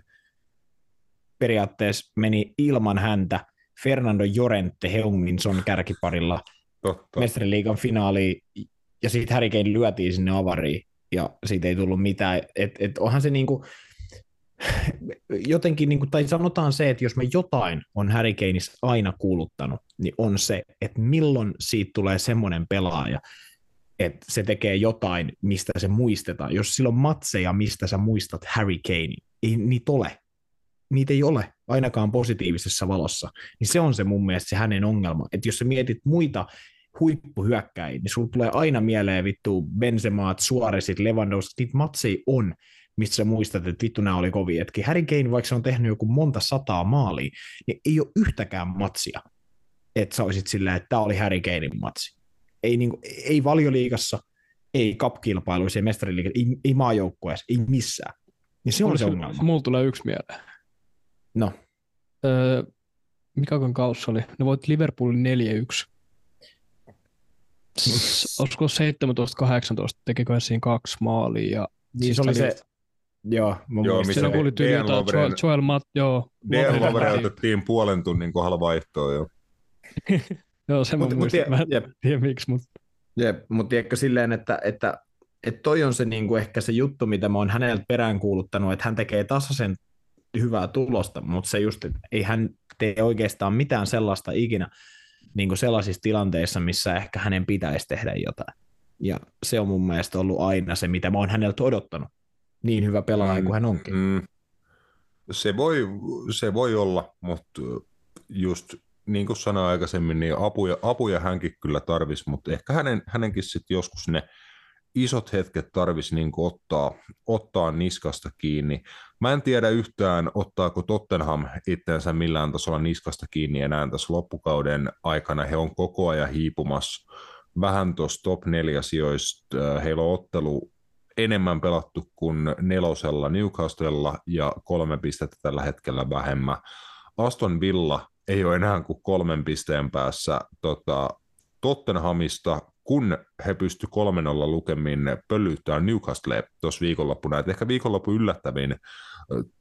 periaatteessa meni ilman häntä Fernando Jorente Heungminson kärkiparilla Totta. liigan finaaliin, ja sitten Harry Kane lyötiin sinne avariin, ja siitä ei tullut mitään. Et, et onhan se niinku, [SIGHS] jotenkin, niinku, tai sanotaan se, että jos me jotain on Harry Kaneista aina kuuluttanut, niin on se, että milloin siitä tulee semmoinen pelaaja, että se tekee jotain, mistä se muistetaan. Jos sillä on matseja, mistä sä muistat Harry Kane, ei niitä ole. Niitä ei ole, ainakaan positiivisessa valossa. Niin se on se mun mielestä se hänen ongelma. Että jos sä mietit muita huippuhyökkäjiä, niin sulla tulee aina mieleen vittu Benzemaat, Suoresit, Lewandowski, niitä matseja on, mistä sä muistat, että vittu nämä oli kovia. Etkin Harry Kane, vaikka se on tehnyt joku monta sataa maalia, niin ei ole yhtäkään matsia, että sä olisit silleen, että tämä oli Harry Kanein matsi ei, niin kuin, ei valioliigassa, ei cup-kilpailuissa, ei mestariliigassa, ei, ei maajoukkueessa, ei missään. Niin se on se ongelma. Mulla tulee yksi mieleen. No. Öö, mikä kausi oli? Ne voit Liverpoolin 4-1. Olisiko 17-18, tekikö siinä kaksi maalia? Ja niin se oli se, Joo, mun joo missä se kuuli tyyli jotain Joel, Joel Matt, joo. Dejan Lovren otettiin puolen tunnin kohdalla vaihtoa, joo. [LAUGHS] Joo, se mut, mä muistan. Mut, mä en tiedä miksi, mutta... Jep, mutta tiedätkö silleen, että, että, että toi on se niin kuin ehkä se juttu, mitä mä oon häneltä peräänkuuluttanut, että hän tekee tasaisen hyvää tulosta, mutta se just, että ei hän tee oikeastaan mitään sellaista ikinä niin kuin sellaisissa tilanteissa, missä ehkä hänen pitäisi tehdä jotain. Ja se on mun mielestä ollut aina se, mitä mä oon häneltä odottanut. Niin hyvä pelaaja mm, kuin hän onkin. Mm, se, voi, se voi olla, mutta just niin kuin sanoin aikaisemmin, niin apuja, apuja hänkin kyllä tarvisi, mutta ehkä hänen, hänenkin sitten joskus ne isot hetket tarvisi niin ottaa, ottaa niskasta kiinni. Mä en tiedä yhtään, ottaako Tottenham itseensä millään tasolla niskasta kiinni enää tässä loppukauden aikana. He on koko ajan hiipumassa vähän tuossa top neljä sijoista. Heillä on ottelu enemmän pelattu kuin nelosella Newcastlella ja kolme pistettä tällä hetkellä vähemmän. Aston Villa ei ole enää kuin kolmen pisteen päässä tota, Tottenhamista, kun he pysty 3-0 lukemin pölyttää Newcastle tuossa viikonloppuna, että ehkä viikonloppu yllättävin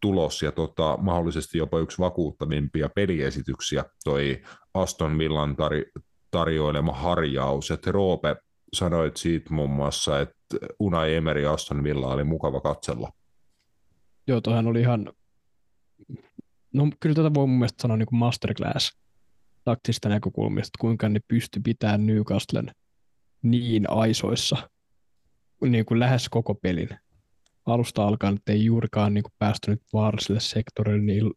tulos ja tota, mahdollisesti jopa yksi vakuuttavimpia peliesityksiä toi Aston Villan tar- tarjoilema harjaus, että Roope sanoit siitä muun muassa, että Unai Emery Aston Villa oli mukava katsella. Joo, toihan oli ihan, no kyllä tätä voi mun mielestä sanoa niin kuin masterclass taktista näkökulmista, kuinka ne pysty pitämään Newcastlen niin aisoissa niin kuin lähes koko pelin. Alusta alkaen, että ei juurikaan niin kuin päästy vaaralliselle sektorille, niin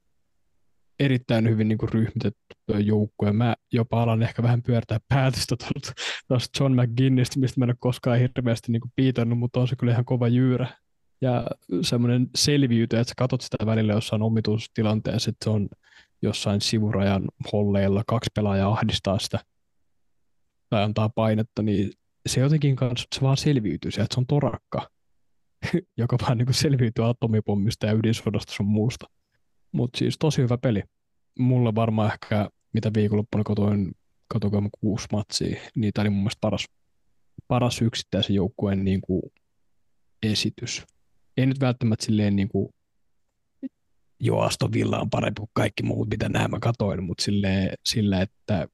erittäin hyvin niin kuin ryhmitetty joukko, mä jopa alan ehkä vähän pyörtää päätöstä tuosta John McGinnistä, mistä mä en ole koskaan hirveästi niin kuin piitannut, mutta on se kyllä ihan kova jyyrä. Ja semmoinen selviyty, että sä katsot sitä välillä jossain omituustilanteessa, että se on jossain sivurajan holleilla, kaksi pelaajaa ahdistaa sitä tai antaa painetta, niin se jotenkin kanssa, se vaan selviytyy että se on torakka, [LAUGHS] joka vaan niin selviytyy atomipommista ja ydinsodasta sun muusta. Mutta siis tosi hyvä peli. Mulle varmaan ehkä, mitä viikonloppuna kotoin, kotoin kuusi matsia, niin tämä oli mun mielestä paras, paras yksittäisen joukkueen niin kuin esitys. Ei nyt välttämättä silleen niin kuin, joo, Aston Villa on parempi kuin kaikki muut, mitä nämä mä katoin, mutta silleen, sillä, että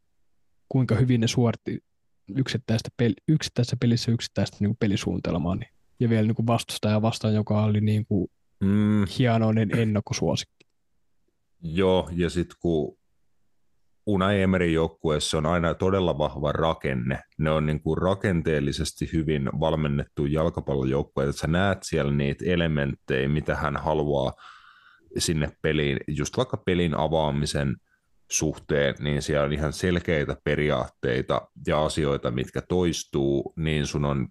kuinka hyvin ne suoritti yksittäistä peli, yksittäisessä pelissä yksittäistä niin kuin pelisuunnitelmaa. Niin, ja vielä niin kuin vastustaja vastaan, joka oli niin kuin mm. hienoinen ennakkosuosikki. Joo, ja sitten kun Unai Emerin joukkueessa on aina todella vahva rakenne. Ne on niin kuin rakenteellisesti hyvin valmennettu jalkapallojoukkue, että sä näet siellä niitä elementtejä, mitä hän haluaa sinne peliin, just vaikka pelin avaamisen suhteen, niin siellä on ihan selkeitä periaatteita ja asioita, mitkä toistuu, niin sun on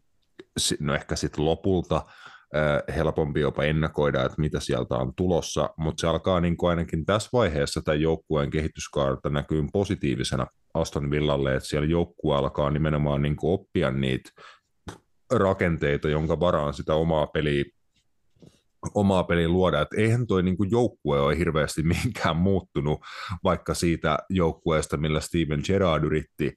no ehkä sitten lopulta helpompi jopa ennakoida, että mitä sieltä on tulossa, mutta se alkaa niin kuin ainakin tässä vaiheessa tämän joukkueen kehityskaarta näkyy positiivisena Aston Villalle, että siellä joukkue alkaa nimenomaan niin kuin oppia niitä rakenteita, jonka varaan sitä omaa peliä omaa peliä luoda. Et eihän toi niinku joukkue ole hirveästi [LAUGHS] mihinkään muuttunut, vaikka siitä joukkueesta, millä Steven Gerrard yritti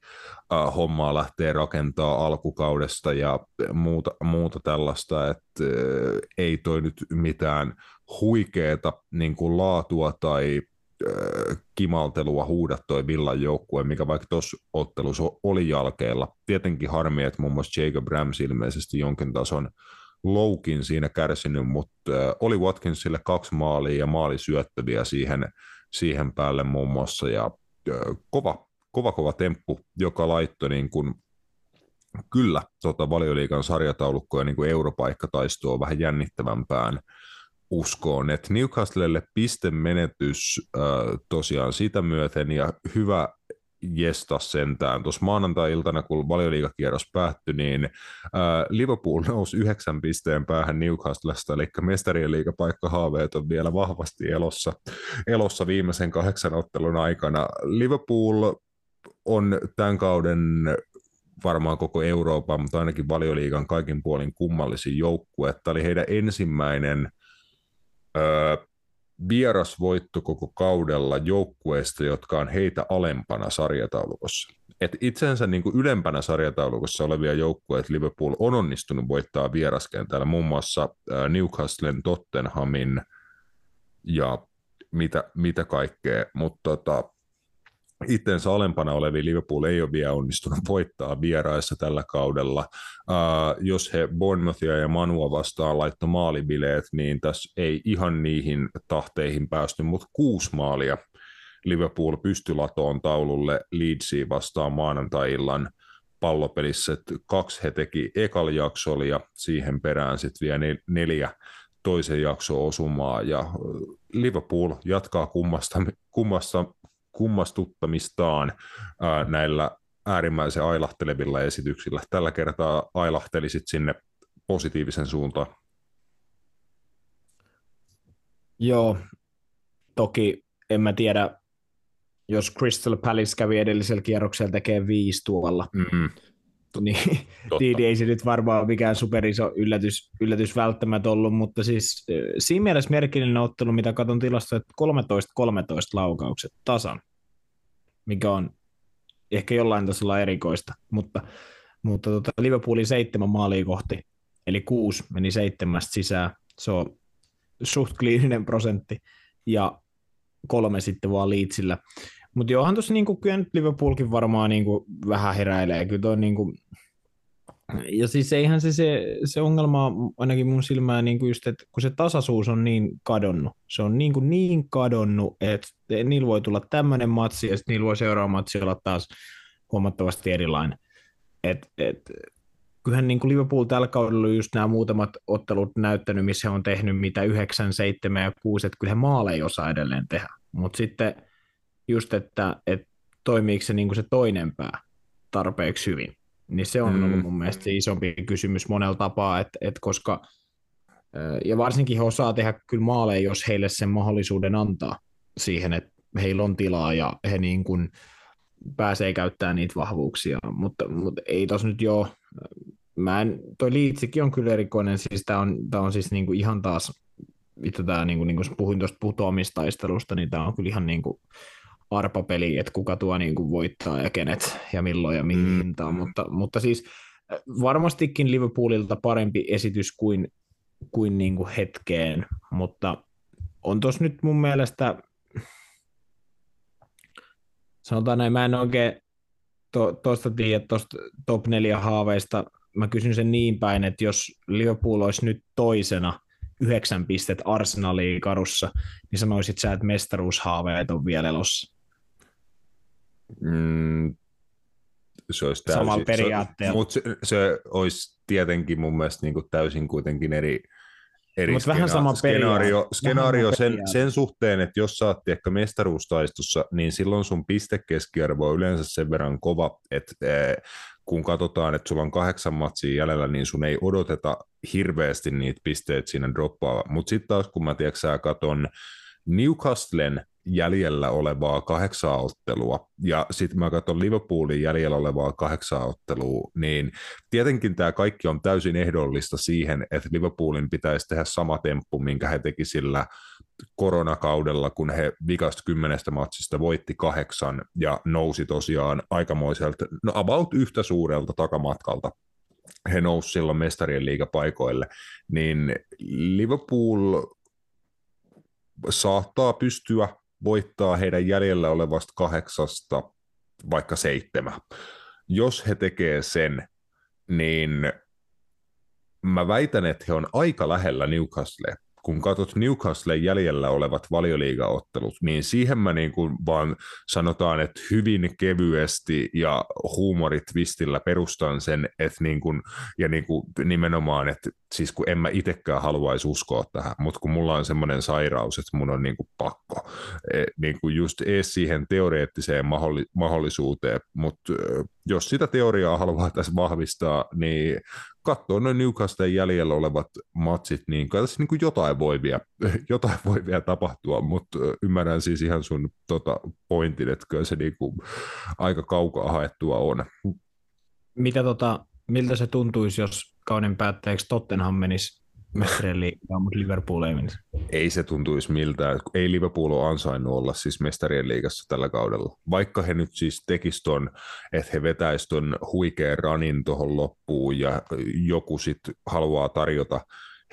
uh, hommaa lähteä rakentaa alkukaudesta ja muuta, muuta tällaista, että uh, ei toi nyt mitään huikeeta niinku laatua tai uh, kimaltelua huuda toi Villan joukkue, mikä vaikka tuossa ottelussa oli jalkeilla. Tietenkin harmi, että muun muassa Jacob Rams ilmeisesti jonkin tason loukin siinä kärsinyt, mutta oli Watkinsille kaksi maalia ja maalisyöttäviä siihen, siihen päälle muun muassa. Ja kova, kova, kova temppu, joka laittoi niin kuin kyllä tota, valioliikan sarjataulukkoja niin kuin europaikkataistoa vähän jännittävämpään uskoon, että Newcastlelle pistemenetys äh, tosiaan sitä myöten ja hyvä jesta sentään. Tuossa maanantai-iltana, kun valioliikakierros päättyi, niin ää, Liverpool [LAUGHS] nousi yhdeksän pisteen päähän Newcastlesta, eli mestarien liigapaikkahaaveet on vielä vahvasti elossa, elossa viimeisen kahdeksan ottelun aikana. Liverpool on tämän kauden varmaan koko Euroopan, mutta ainakin valioliigan kaikin puolin kummallisin joukkue. Tämä oli heidän ensimmäinen öö, vierasvoitto koko kaudella joukkueesta, jotka on heitä alempana sarjataulukossa. Et itsensä niin kuin ylempänä sarjataulukossa olevia joukkueet Liverpool on onnistunut voittaa vieraskentällä, muun muassa Newcastlen, Tottenhamin ja mitä, mitä kaikkea, mutta tota, itsensä alempana olevi Liverpool ei ole vielä onnistunut voittaa vieraissa tällä kaudella. Uh, jos he Bournemouthia ja Manua vastaan laitto maalibileet, niin tässä ei ihan niihin tahteihin päästy, mutta kuusi maalia Liverpool pystyi latoon taululle Leedsiin vastaan maanantai-illan pallopelissä. kaksi he teki ekal jaksolla ja siihen perään sitten vielä neljä toisen jakso osumaa ja Liverpool jatkaa kummasta, kummasta kummastuttamistaan ää, näillä äärimmäisen ailahtelevilla esityksillä. Tällä kertaa ailahtelisit sinne positiivisen suuntaan. Joo, toki en mä tiedä, jos Crystal Palace kävi edellisellä kierroksella tekee viisi tuolla, mm-hmm. niin Tiidi ei se nyt varmaan mikään superiso yllätys, yllätys välttämättä ollut, mutta siis siinä mielessä merkillinen ottelu, mitä katson tilasta, että 13-13 laukaukset tasan mikä on ehkä jollain tasolla erikoista, mutta mutta tota, Liverpoolin seitsemän maalia kohti, eli kuusi meni seitsemästä sisään, se on suht kliininen prosentti, ja kolme sitten vaan Leedsillä. Mutta johan tuossa niinku, kyllä nyt Liverpoolkin varmaan niinku, vähän heräilee, kyllä toi niinku, ja siis eihän se, se, se ongelma on ainakin mun silmään niin kuin just, että kun se tasaisuus on niin kadonnut, se on niin, kuin niin kadonnut, että niillä voi tulla tämmöinen matsi ja sitten niillä voi seuraava matsi olla taas huomattavasti erilainen. Et, et, kyllähän niin kuin Liverpool tällä kaudella on just nämä muutamat ottelut näyttänyt, missä he on tehnyt mitä 9, 7 ja 6, että kyllähän maaleja ei osaa edelleen tehdä. Mutta sitten just, että, että toimiiko se, niin kuin se toinen pää tarpeeksi hyvin. Niin se on mm. ollut mun mielestä se isompi kysymys monella tapaa, että, että koska ja varsinkin he osaa tehdä kyllä maaleja, jos heille sen mahdollisuuden antaa siihen, että heillä on tilaa ja he niin kuin pääsee käyttämään niitä vahvuuksia, mutta, mutta ei tos nyt jo, mä en, toi Liitsikin on kyllä erikoinen, siis tämä on, tää on siis niinku ihan taas, vittu tää niinku, niinku puhuin tuosta putoamistaistelusta, niin tämä on kyllä ihan niinku, arpapeli, että kuka tuo niin kuin voittaa ja kenet ja milloin ja mihin mm. hintaan, mutta, mutta siis äh, varmastikin Liverpoolilta parempi esitys kuin, kuin, niin kuin hetkeen, mutta on tos nyt mun mielestä, sanotaan näin, mä en oikein tuosta to, tiedä, tuosta top 4 haaveista, mä kysyn sen niin päin, että jos Liverpool olisi nyt toisena, yhdeksän pistet Arsenaliin karussa, niin sanoisit sä, että mestaruushaaveet on vielä elossa? Mm, se olisi täysin, Samalla periaatteella. Mutta se, se olisi tietenkin mun mielestä niin kuin täysin kuitenkin eri, eri Mut vähän sama skenaario, skenaario sen, sen suhteen, että jos sä oot ehkä mestaruustaistossa, niin silloin sun pistekeskiarvo on yleensä sen verran kova, että kun katsotaan, että sulla on kahdeksan matsia jäljellä, niin sun ei odoteta hirveästi niitä pisteitä siinä droppaa. Mutta sitten taas kun mä tiedätkö, katon Newcastlen jäljellä olevaa kahdeksaa ottelua, ja sitten mä katson Liverpoolin jäljellä olevaa kahdeksaa ottelua, niin tietenkin tämä kaikki on täysin ehdollista siihen, että Liverpoolin pitäisi tehdä sama temppu, minkä he teki sillä koronakaudella, kun he vikasta kymmenestä matsista voitti kahdeksan ja nousi tosiaan aikamoiselta, no about yhtä suurelta takamatkalta. He nousivat silloin mestarien liigapaikoille, niin Liverpool saattaa pystyä voittaa heidän jäljellä olevasta kahdeksasta vaikka seitsemän. Jos he tekee sen, niin mä väitän, että he on aika lähellä Newcastle kun katsot Newcastle jäljellä olevat valioliigaottelut, niin siihen mä niin kuin vaan sanotaan, että hyvin kevyesti ja huumoritvistillä perustan sen, että niin kuin, ja niin kuin nimenomaan, että siis kun en mä itsekään haluaisi uskoa tähän, mutta kun mulla on semmoinen sairaus, että mun on niin kuin pakko, e, niin kuin just ees siihen teoreettiseen mahdollisuuteen, mutta jos sitä teoriaa haluaa tässä vahvistaa, niin katsoo noin Newcastle jäljellä olevat matsit, niin kai tässä niin jotain, voi vielä, [LAUGHS] jotain voi vielä tapahtua, mutta ymmärrän siis ihan sun tota, pointin, että kyllä se niin kuin aika kaukaa haettua on. Mitä tota, miltä se tuntuisi, jos kauden päätteeksi Tottenham menisi mestarien mutta Liverpool ei menisi. Ei se tuntuisi miltään. Ei Liverpool ole ansainnut olla siis mestarien liigassa tällä kaudella. Vaikka he nyt siis tekisivät ton, että he vetäisivät ton huikean ranin tuohon loppuun ja joku sitten haluaa tarjota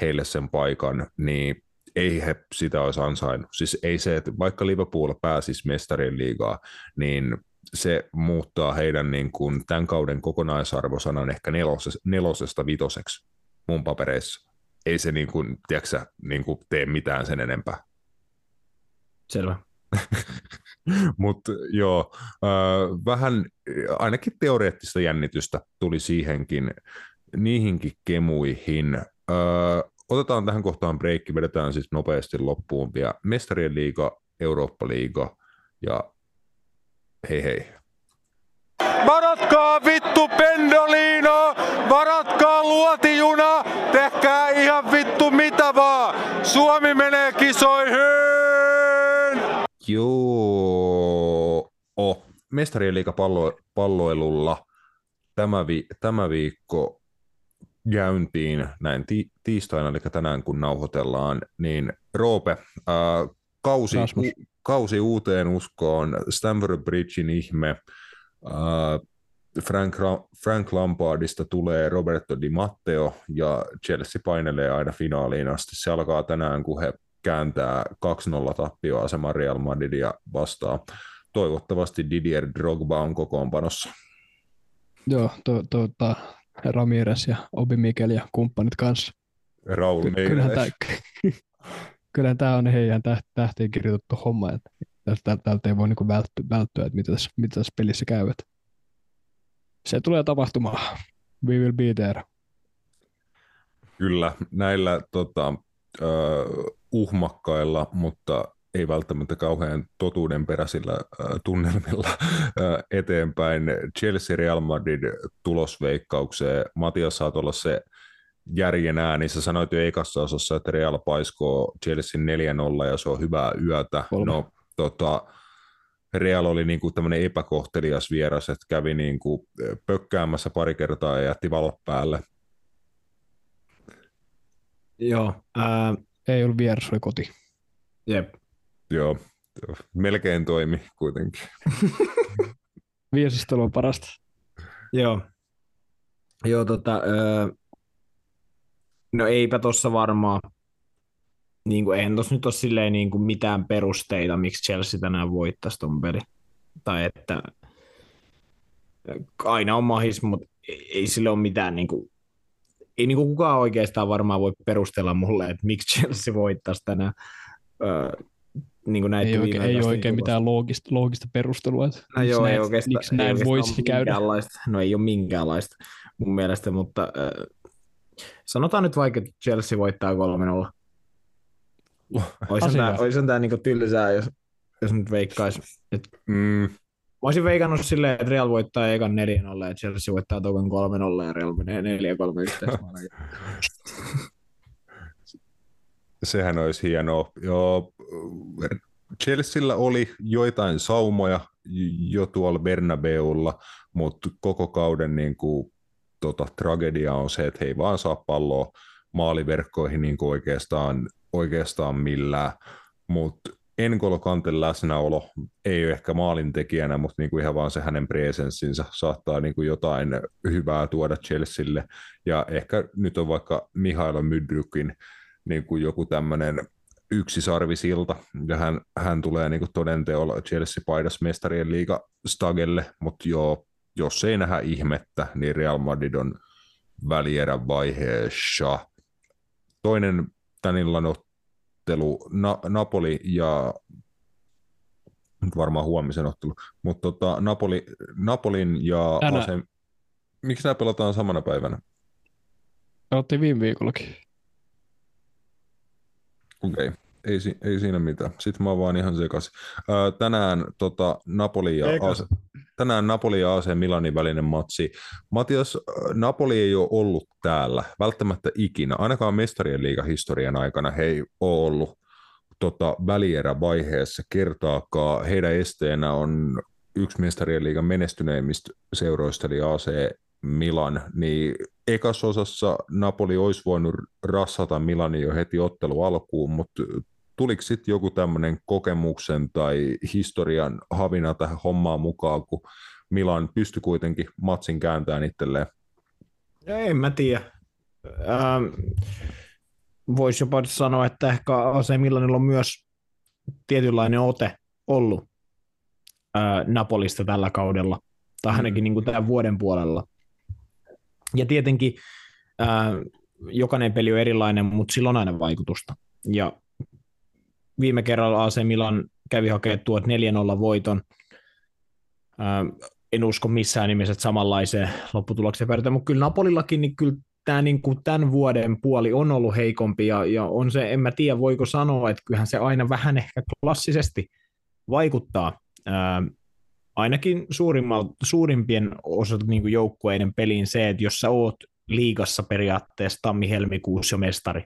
heille sen paikan, niin ei he sitä olisi ansainnut. Siis ei se, että vaikka Liverpool pääsisi mestarien liigaa, niin se muuttaa heidän niin kuin tämän kauden kokonaisarvosanan ehkä nelosesta, nelosesta vitoseksi mun papereissa ei se niin kuin, tiedätkö, niin kuin tee mitään sen enempää. Selvä. [LAUGHS] Mutta joo, äh, vähän ainakin teoreettista jännitystä tuli siihenkin, niihinkin kemuihin. Äh, otetaan tähän kohtaan breikki, vedetään siis nopeasti loppuun vielä Mestarien liiga, Eurooppa-liiga ja hei hei. Varatkaa vittu Pendolino! Varatkaa luotijuna! Tehkää ihan vittu mitä vaan! Suomi menee kisoihin! Joo. Oh. Mestarien liiga pallo, palloilulla tämä, vi, tämä viikko käyntiin näin ti, tiistaina, eli tänään kun nauhoitellaan, niin Roope, ää, kausi, u, kausi uuteen uskoon, Stamford Bridgein ihme, Frank, Frank Lampardista tulee Roberto Di Matteo ja Chelsea painelee aina finaaliin asti. Se alkaa tänään, kun he kääntää 2-0 tappioaseman Real Madridia vastaan. Toivottavasti Didier Drogba on kokoonpanossa. Joo, to, to, to, Ramirez ja Obi Mikel ja kumppanit kanssa. Raul Ky- kyllähän, tämä, [LAUGHS] kyllähän tämä on heidän tähtiin kirjoitettu homma, että tältä ei voi niinku välttyä, välttyä, että mitä tässä, mitä tässä pelissä käyvät. Se tulee tapahtumaan. We will be there. Kyllä, näillä tota, uh, uhmakkailla, mutta ei välttämättä kauhean totuudenperäisillä äh, tunnelmilla äh, eteenpäin. Chelsea Real Madrid tulosveikkaukseen. Matias, saat olla se järjen ääni. Sä sanoit jo ekassa osassa, että Real paiskoo Chelsea 4-0 ja se on hyvää yötä. Kolme. No, tota, Real oli niin kuin tämmöinen epäkohtelias vieras, että kävi niin kuin pökkäämässä pari kertaa ja jätti valot päälle. Joo. Ää... Ei ollut vieras, oli koti. Jep. Joo, melkein toimi kuitenkin. [LAUGHS] Viesistelu on parasta. Joo. Joo, tota, öö, no eipä tuossa varmaan, niin kuin, eihän tuossa nyt ole silleen niin kuin mitään perusteita, miksi Chelsea tänään voittaisi ton peli. Tai että aina on mahis, mutta ei sille ole mitään niin kuin, ei niin kuin kukaan oikeastaan varmaan voi perustella mulle, että miksi Chelsea voittaisi tänään. Öö, niin kuin ei oikein, ei oikein mitään loogista, loogista perustelua, että no miksi, joo, näin, ei miksi näin voisi käydä. No ei ole minkäänlaista mun mielestä, mutta äh, sanotaan nyt vaikka, että Chelsea voittaa 3-0. Olisihan tämä, olisihan tämä niin tylsää, jos, jos nyt veikkaisi. Et, mm. Mä olisin veikannut silleen, että Real voittaa ekan 4-0 ja Chelsea voittaa token 3-0 ja Real menee 4-3 yhteismaan. [LAUGHS] Sehän olisi hienoa. Joo, Chelsealla oli joitain saumoja jo tuolla Bernabeulla, mutta koko kauden niin kuin, tota, tragedia on se, että he ei vaan saa palloa maaliverkkoihin niin kuin oikeastaan, oikeastaan millään, mutta Enkolo Kanten läsnäolo ei ole ehkä maalintekijänä, mutta niin kuin ihan vaan se hänen presenssinsä saattaa niin kuin jotain hyvää tuoda Chelsealle. Ja ehkä nyt on vaikka Mihailo Mydrykin niin kuin joku tämmöinen yksi sarvisilta, ja hän, hän tulee niin todenteolla Chelsea-paidas mestarien liiga stagelle, mutta joo, jos ei nähdä ihmettä, niin Real Madrid on välierän vaiheessa. Toinen tän illan ottelu, Na- Napoli ja nyt varmaan huomisen ottelu, mutta tota, Napoli, Napolin ja Tänä... Miksi nämä pelataan samana päivänä? Pelattiin viime viikollakin. Okei, okay. Ei, ei siinä mitään. Sitten mä oon vaan ihan sekaisin. tänään tota, Napoli ja AC, tänään Napoli ja AC Milanin välinen matsi. Matias, Napoli ei ole ollut täällä välttämättä ikinä. Ainakaan mestarien liigahistorian aikana he ei ole ollut tota, välierävaiheessa kertaakaan. Heidän esteenä on yksi mestarien liigan menestyneimmistä seuroista, eli AC Milan, niin ekassa osassa Napoli olisi voinut rassata Milanin jo heti ottelu alkuun, mutta tuliko sitten joku tämmöinen kokemuksen tai historian havina tähän hommaan mukaan, kun Milan pystyi kuitenkin matsin kääntämään itselleen? En mä tiedä. Ähm, Voisi jopa sanoa, että ehkä AC Milanilla on myös tietynlainen ote ollut äh, Napolista tällä kaudella, tai ainakin mm. niin kuin tämän vuoden puolella. Ja tietenkin ää, jokainen peli on erilainen, mutta sillä on aina vaikutusta. Ja viime kerralla AC Milan kävi hakemaan tuot 4-0 voiton. En usko missään nimessä, että samanlaiseen lopputulokseen päädytään, mutta kyllä Napolillakin niin kyllä tämä niin kuin tämän vuoden puoli on ollut heikompi ja, ja on se, en mä tiedä voiko sanoa, että kyllähän se aina vähän ehkä klassisesti vaikuttaa. Ää, ainakin suurimpien osa niin joukkueiden peliin se, että jos sä oot liigassa periaatteessa tammi-helmikuussa jo mestari,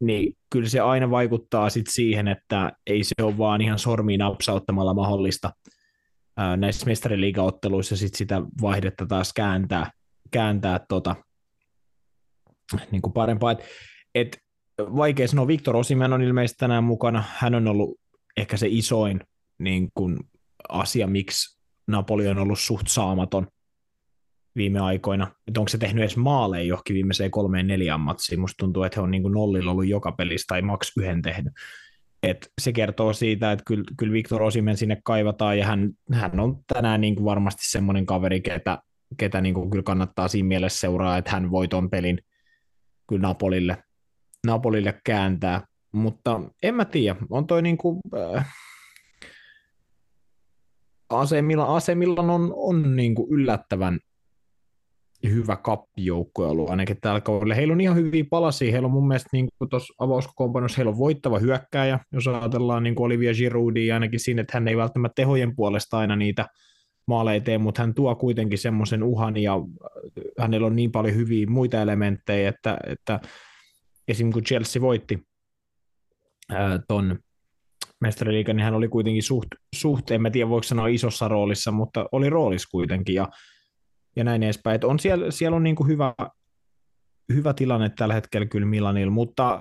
niin kyllä se aina vaikuttaa sit siihen, että ei se ole vaan ihan sormiin napsauttamalla mahdollista näissä mestariliigaotteluissa sit sitä vaihdetta taas kääntää, kääntää tota, niin kuin parempaa. Et, et, vaikea sanoa, Viktor Osimen on ilmeisesti tänään mukana, hän on ollut ehkä se isoin niin kuin asia, miksi Napoli on ollut suht saamaton viime aikoina. Että onko se tehnyt edes maaleja johonkin viimeiseen kolmeen neljään matsiin. Musta tuntuu, että he on niin kuin nollilla ollut joka pelissä tai maks yhden tehnyt. Et se kertoo siitä, että kyllä, kyllä Viktor Osimen sinne kaivataan ja hän, hän on tänään niin kuin varmasti semmoinen kaveri, ketä, ketä niin kuin kyllä kannattaa siinä mielessä seuraa, että hän voi ton pelin kyllä Napolille, Napolille kääntää. Mutta en mä tiedä, on toi niin kuin, äh, asemilla, asemilla on, on niin kuin yllättävän hyvä kappijoukko ollut ainakin tällä kaudella. Heillä on ihan hyviä palasia. Heillä on mun mielestä niin tuossa avauskokoonpanossa heillä on voittava hyökkääjä, jos ajatellaan niin Olivia Giroudia ainakin siinä, että hän ei välttämättä tehojen puolesta aina niitä maaleja tee, mutta hän tuo kuitenkin semmoisen uhan ja hänellä on niin paljon hyviä muita elementtejä, että, että esim. kun Chelsea voitti ää, ton mestariliikan, niin hän oli kuitenkin suht, suht, en mä tiedä voiko sanoa isossa roolissa, mutta oli roolissa kuitenkin ja ja näin edespäin. Et on siellä, siellä on niin kuin hyvä, hyvä tilanne tällä hetkellä kyllä Milanilla, mutta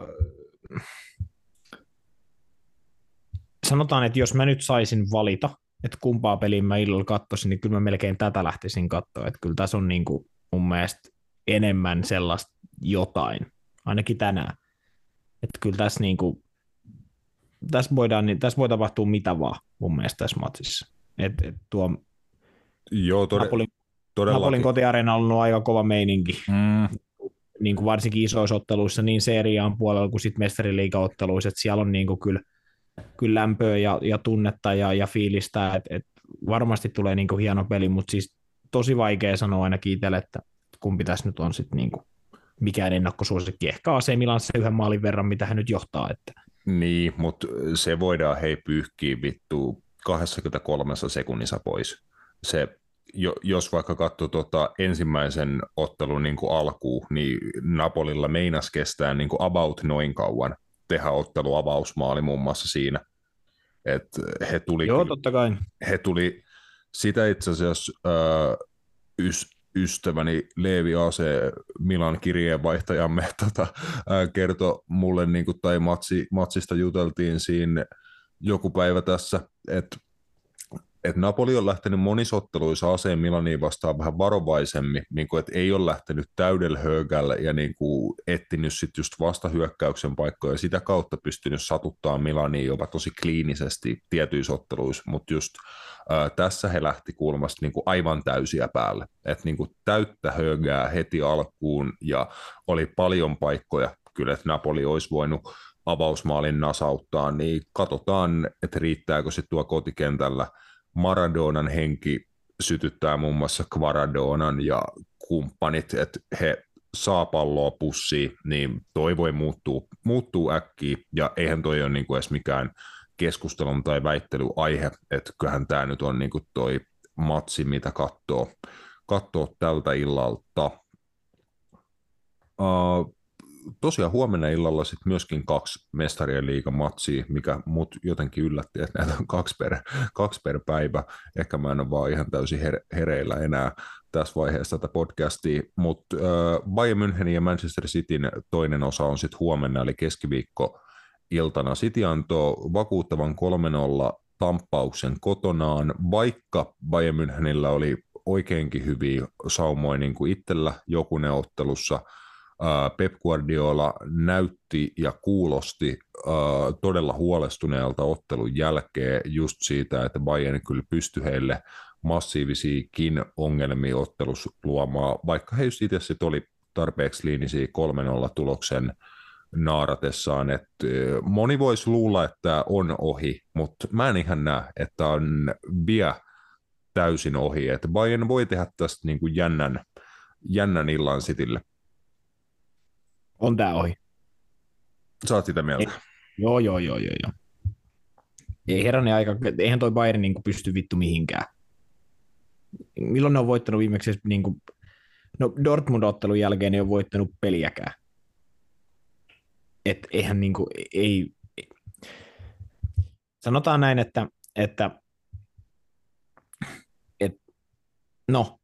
sanotaan, että jos mä nyt saisin valita, että kumpaa peliä mä illalla katsoisin, niin kyllä mä melkein tätä lähtisin katsoa. Että kyllä tässä on niin kuin mun mielestä enemmän sellaista jotain, ainakin tänään. Että kyllä tässä, niin kuin, tässä, voidaan, niin tässä voi tapahtua mitä vaan mun mielestä tässä matsissa. Et, et tuo Joo, tod- Napolin todellakin. Napolin kotiareena on ollut aika kova meininki, Mm, niin kuin varsinkin isoissa otteluissa, niin seriaan puolella kuin sitten mestariliigaotteluissa, että siellä on niin kuin kyllä, kyllä lämpöä ja, ja tunnetta ja, ja fiilistä, että et varmasti tulee niin kuin hieno peli, mutta siis tosi vaikea sanoa ainakin itselle, että kumpi tässä nyt on sitten niin kuin mikään ennakkosuosikki. Ehkä AC Milan se yhden maalin verran, mitä hän nyt johtaa. Että. Niin, mutta se voidaan hei pyyhkiä vittu 23 sekunnissa pois. Se, jo, jos vaikka katsoo tota ensimmäisen ottelun niin kuin alkuun, niin Napolilla meinas kestää niin kuin about noin kauan tehdä ottelu avausmaali muun muassa siinä. Et he tuli, Joo, totta kai. he tuli sitä itse asiassa äh, ys, ystäväni Leevi AC Milan kirjeenvaihtajamme [LAUGHS] tota, äh, kertoi mulle, niin kuin, tai matsi, matsista juteltiin siinä joku päivä tässä, että et Napoli on lähtenyt monisotteluissa AC Milaniin vastaan vähän varovaisemmin, niin kuin, että ei ole lähtenyt täydellä höögällä ja niin kuin, etsinyt sit just vastahyökkäyksen paikkoja ja sitä kautta pystynyt satuttaa Milaniin jopa tosi kliinisesti tietyissä otteluissa, mutta just ää, tässä he lähti kulmasta niin kuin aivan täysiä päälle, että niin kuin täyttä höögää heti alkuun ja oli paljon paikkoja. Kyllä, että Napoli olisi voinut avausmaalin nasauttaa, niin katsotaan, että riittääkö se tuo kotikentällä Maradonan henki sytyttää muun muassa Kvaradonan ja kumppanit, että he saa palloa pussiin, niin toi voi muuttua, muuttuu äkkiä, ja eihän toi ole niinku edes mikään keskustelun tai väittelyaihe, että kyllähän tämä nyt on niinku toi matsi, mitä katsoo, katsoo tältä illalta. Uh, tosiaan huomenna illalla sit myöskin kaksi mestarien liigan matsia, mikä mut jotenkin yllätti, että näitä on kaksi per, kaksi per päivä. Ehkä mä en ole vaan ihan täysin her, hereillä enää tässä vaiheessa tätä podcastia, mutta äh, Bayern Münchenin ja Manchester Cityn toinen osa on sitten huomenna, eli keskiviikko iltana. City antoi vakuuttavan 3-0 tamppauksen kotonaan, vaikka Bayern Münchenillä oli oikeinkin hyviä saumoja niin kuin itsellä jokunen ottelussa, Pep Guardiola näytti ja kuulosti todella huolestuneelta ottelun jälkeen just siitä, että Bayern kyllä pystyi heille massiivisiakin ongelmia ottelussa luomaan, vaikka he just itse sit oli tarpeeksi liinisiä 3-0 tuloksen naaratessaan, että moni voisi luulla, että on ohi, mutta mä en ihan näe, että on vielä täysin ohi, että Bayern voi tehdä tästä niin kuin jännän, jännän illan Citylle. On tää ohi. Sä oot sitä mieltä? Joo, joo, joo, joo, joo. Ei herranen aika, eihän toi Bayern niin pysty vittu mihinkään. Milloin ne on voittanut viimeksi, niin kuin, no Dortmund-ottelun jälkeen ne on voittanut peliäkään. Et eihän niin kuin, ei, ei. Sanotaan näin, että, että et, no,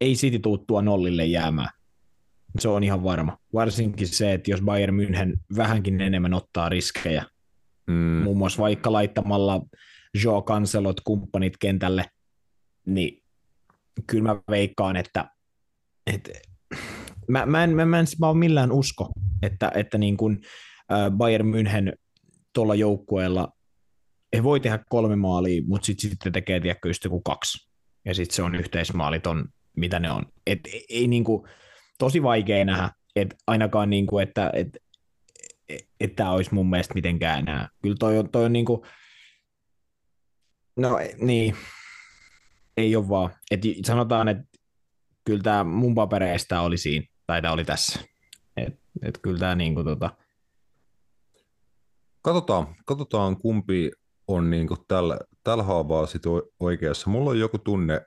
ei City tuuttua nollille jäämään. Se on ihan varma. Varsinkin se, että jos Bayern München vähänkin enemmän ottaa riskejä, Mm, muun muassa vaikka laittamalla Joe Cancelot kumppanit kentälle, niin kyllä mä veikkaan, että, että mä, mä, en, mä, mä en mä millään usko, että, että niin kuin Bayern München tuolla joukkueella he voi tehdä kolme maalia, mutta sitten sit tekee tiedätkö, just joku kaksi. Ja sitten se on yhteismaaliton, mitä ne on. Et, ei, ei niinku, tosi vaikea nähdä, että ainakaan niinku, että et, et, tämä olisi mun mielestä mitenkään enää. Kyllä toi on, toi on niinku, no niin, ei ole vaan. Et sanotaan, että kyllä tämä mun papereista oli siinä, tai tämä oli tässä. Et, et kyllä tämä niinku tota... Katsotaan, katsotaan kumpi on niin kuin tällä, tällä haavaa sit oikeassa. Mulla on joku tunne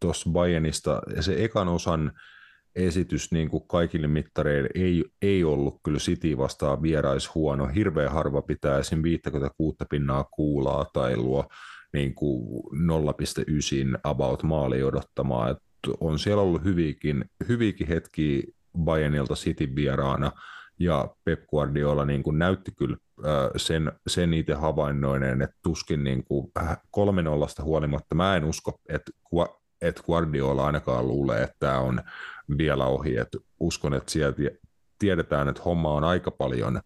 tuossa Bayernista, ja se ekan osan esitys niin kuin kaikille mittareille ei, ei ollut kyllä City vastaan vierais huono. Hirveän harva pitää esim. 56 pinnaa kuulaa tai luo niin kuin 0,9 about maali odottamaan. Et on siellä ollut hyviäkin, hyviäkin hetkiä Bayernilta City vieraana, ja Pep Guardiola niin kuin näytti kyllä sen, sen itse havainnoineen, että tuskin niin kuin kolme nollasta huolimatta, mä en usko, että, että Guardiola ainakaan luulee, että tämä on vielä ohi, että uskon, että sieltä tiedetään, että homma on aika paljon,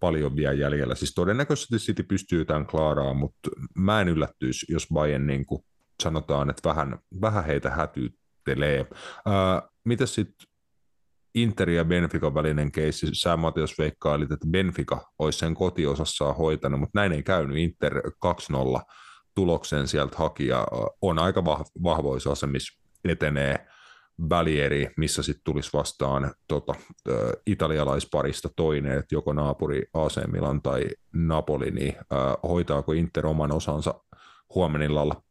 paljon vielä jäljellä. Siis todennäköisesti City pystyy tämän klaaraan, mutta mä en yllättyisi, jos Bayern niin kuin sanotaan, että vähän, vähän heitä hätyttelee. Mitä sitten Inter ja Benfica välinen keissi, sä Matias veikkailit, että Benfica olisi sen kotiosassaan hoitanut, mutta näin ei käynyt. Inter 2-0 tuloksen sieltä hakija on aika vahvoissa asemissa, etenee välieri, missä sitten tulisi vastaan tota, italialaisparista toinen, että joko naapuri AC Milan tai Napoli, niin äh, hoitaako Inter oman osansa huomenillalla?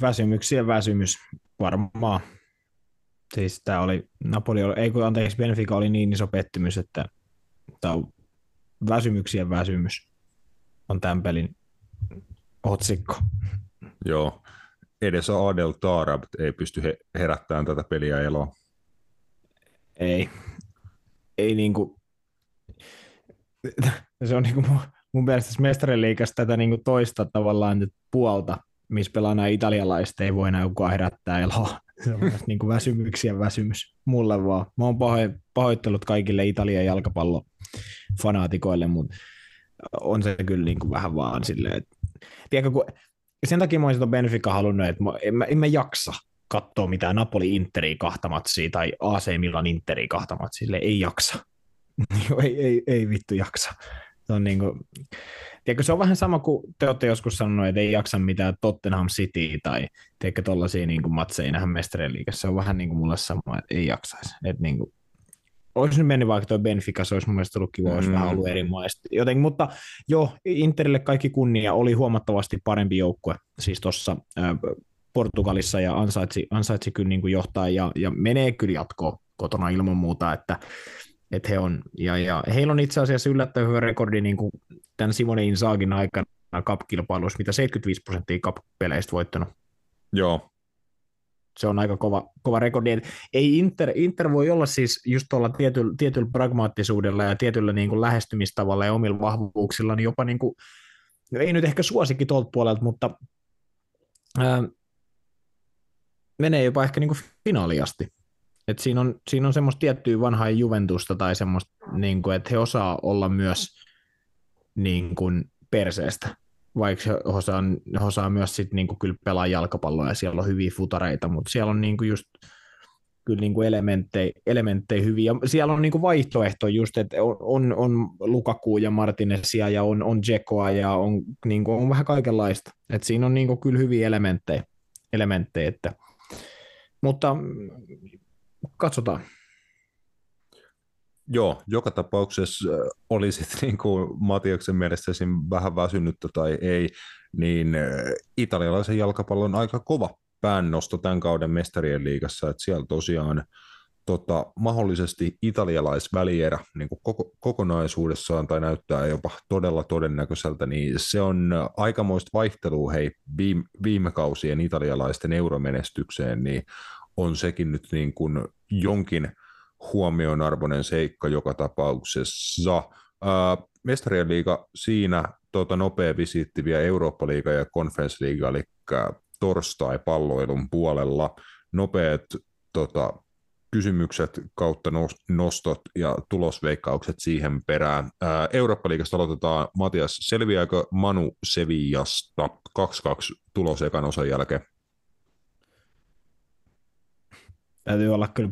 Väsymyksiä väsymys varmaan siis tämä oli, Napoli oli, ei kun anteeksi, Benfica oli niin iso pettymys, että tämä on väsymyksien väsymys on tämän pelin otsikko. Joo, edes Adel Tarab ei pysty he, herättämään tätä peliä eloa. Ei, ei niinku, se on niinku mun, mun mielestä mestariliikasta tätä niinku toista tavallaan nyt puolta, missä pelaa nämä italialaiset, ei voi enää kukaan herättää eloa. [LAUGHS] Se on niin kuin väsymyksiä väsymys mulle vaan. Mä oon paho- pahoittelut kaikille Italian jalkapallofanaatikoille, mutta on se kyllä niin kuin vähän vaan silleen, että tiedätkö, kun sen takia mä olisin Benfica halunnut, että en, mä, en mä jaksa katsoa mitään Napoli Interi kahtamatsia tai AC Milan Interi kahtamatsia, sille ei jaksa. [LAUGHS] ei, ei, ei vittu jaksa. Se on niin kuin, tiedätkö, se on vähän sama kuin te olette joskus sanonut, että ei jaksa mitään Tottenham City tai tiedätkö, tollaisia niin matseja nähdä. Se on vähän niin kuin mulle sama, että ei jaksaisi. Että niin kuin, olisi nyt mennyt vaikka tuo Benfica, se olisi mun mielestä ollut kiva, olisi mm. vähän ollut erimaista. Joten, mutta jo Interille kaikki kunnia oli huomattavasti parempi joukkue siis tuossa äh, Portugalissa ja ansaitsi, ansaitsi kyllä niin kuin johtaa ja, ja menee kyllä jatkoon kotona ilman muuta, että et he on, ja, ja heillä on itse asiassa yllättävän hyvä rekordi niin kuin tämän Simone Insaagin aikana cup-kilpailussa, mitä 75 prosenttia cup-peleistä voittanut. Joo. Se on aika kova, kova rekordi. ei Inter, Inter voi olla siis just tuolla tietyllä, tietyllä pragmaattisuudella ja tietyllä niin kuin lähestymistavalla ja omilla vahvuuksilla, niin jopa niin kuin, no ei nyt ehkä suosikki tuolta puolelta, mutta ää, menee jopa ehkä niin kuin finaaliasti. Et siinä, on, siinä on semmoista tiettyä vanhaa Juventusta tai semmoista, niin kuin, että he osaa olla myös niin kuin, perseestä, vaikka he osaa, osaa myös sit, niin kuin, kyllä pelaa jalkapalloa ja siellä on hyviä futareita, mutta siellä on niin kuin, just kyllä niin kuin elementtejä, elementtejä hyviä. Siellä on niin kuin vaihtoehto just, että on, on, on Lukaku ja Martinesia ja on, on Jekoa ja on, niin kuin, on vähän kaikenlaista. Et siinä on niin kuin, kyllä hyviä elementtejä, elementtejä että, mutta katsotaan. Joo, joka tapauksessa oli sitten [LAUGHS] niin kuin Matiaksen mielestä vähän väsynyttä tai ei, niin italialaisen jalkapallon aika kova päännosto tämän kauden mestarien liigassa, että siellä tosiaan tota, mahdollisesti italialaisvälierä niin kuin koko, kokonaisuudessaan tai näyttää jopa todella todennäköiseltä, niin se on aikamoista vaihtelua hei viime, viime kausien italialaisten euromenestykseen, niin on sekin nyt niin kuin jonkin huomionarvoinen seikka joka tapauksessa. Mestarien liiga siinä tota, nopea visiitti vielä Eurooppa-liiga ja Conference Liiga, eli torstai-palloilun puolella. Nopeat tota, kysymykset kautta nostot ja tulosveikkaukset siihen perään. Eurooppa-liigasta aloitetaan. Matias, selviääkö Manu Sevillasta 2-2 tulos ekan osan jälkeen? Täytyy olla kyllä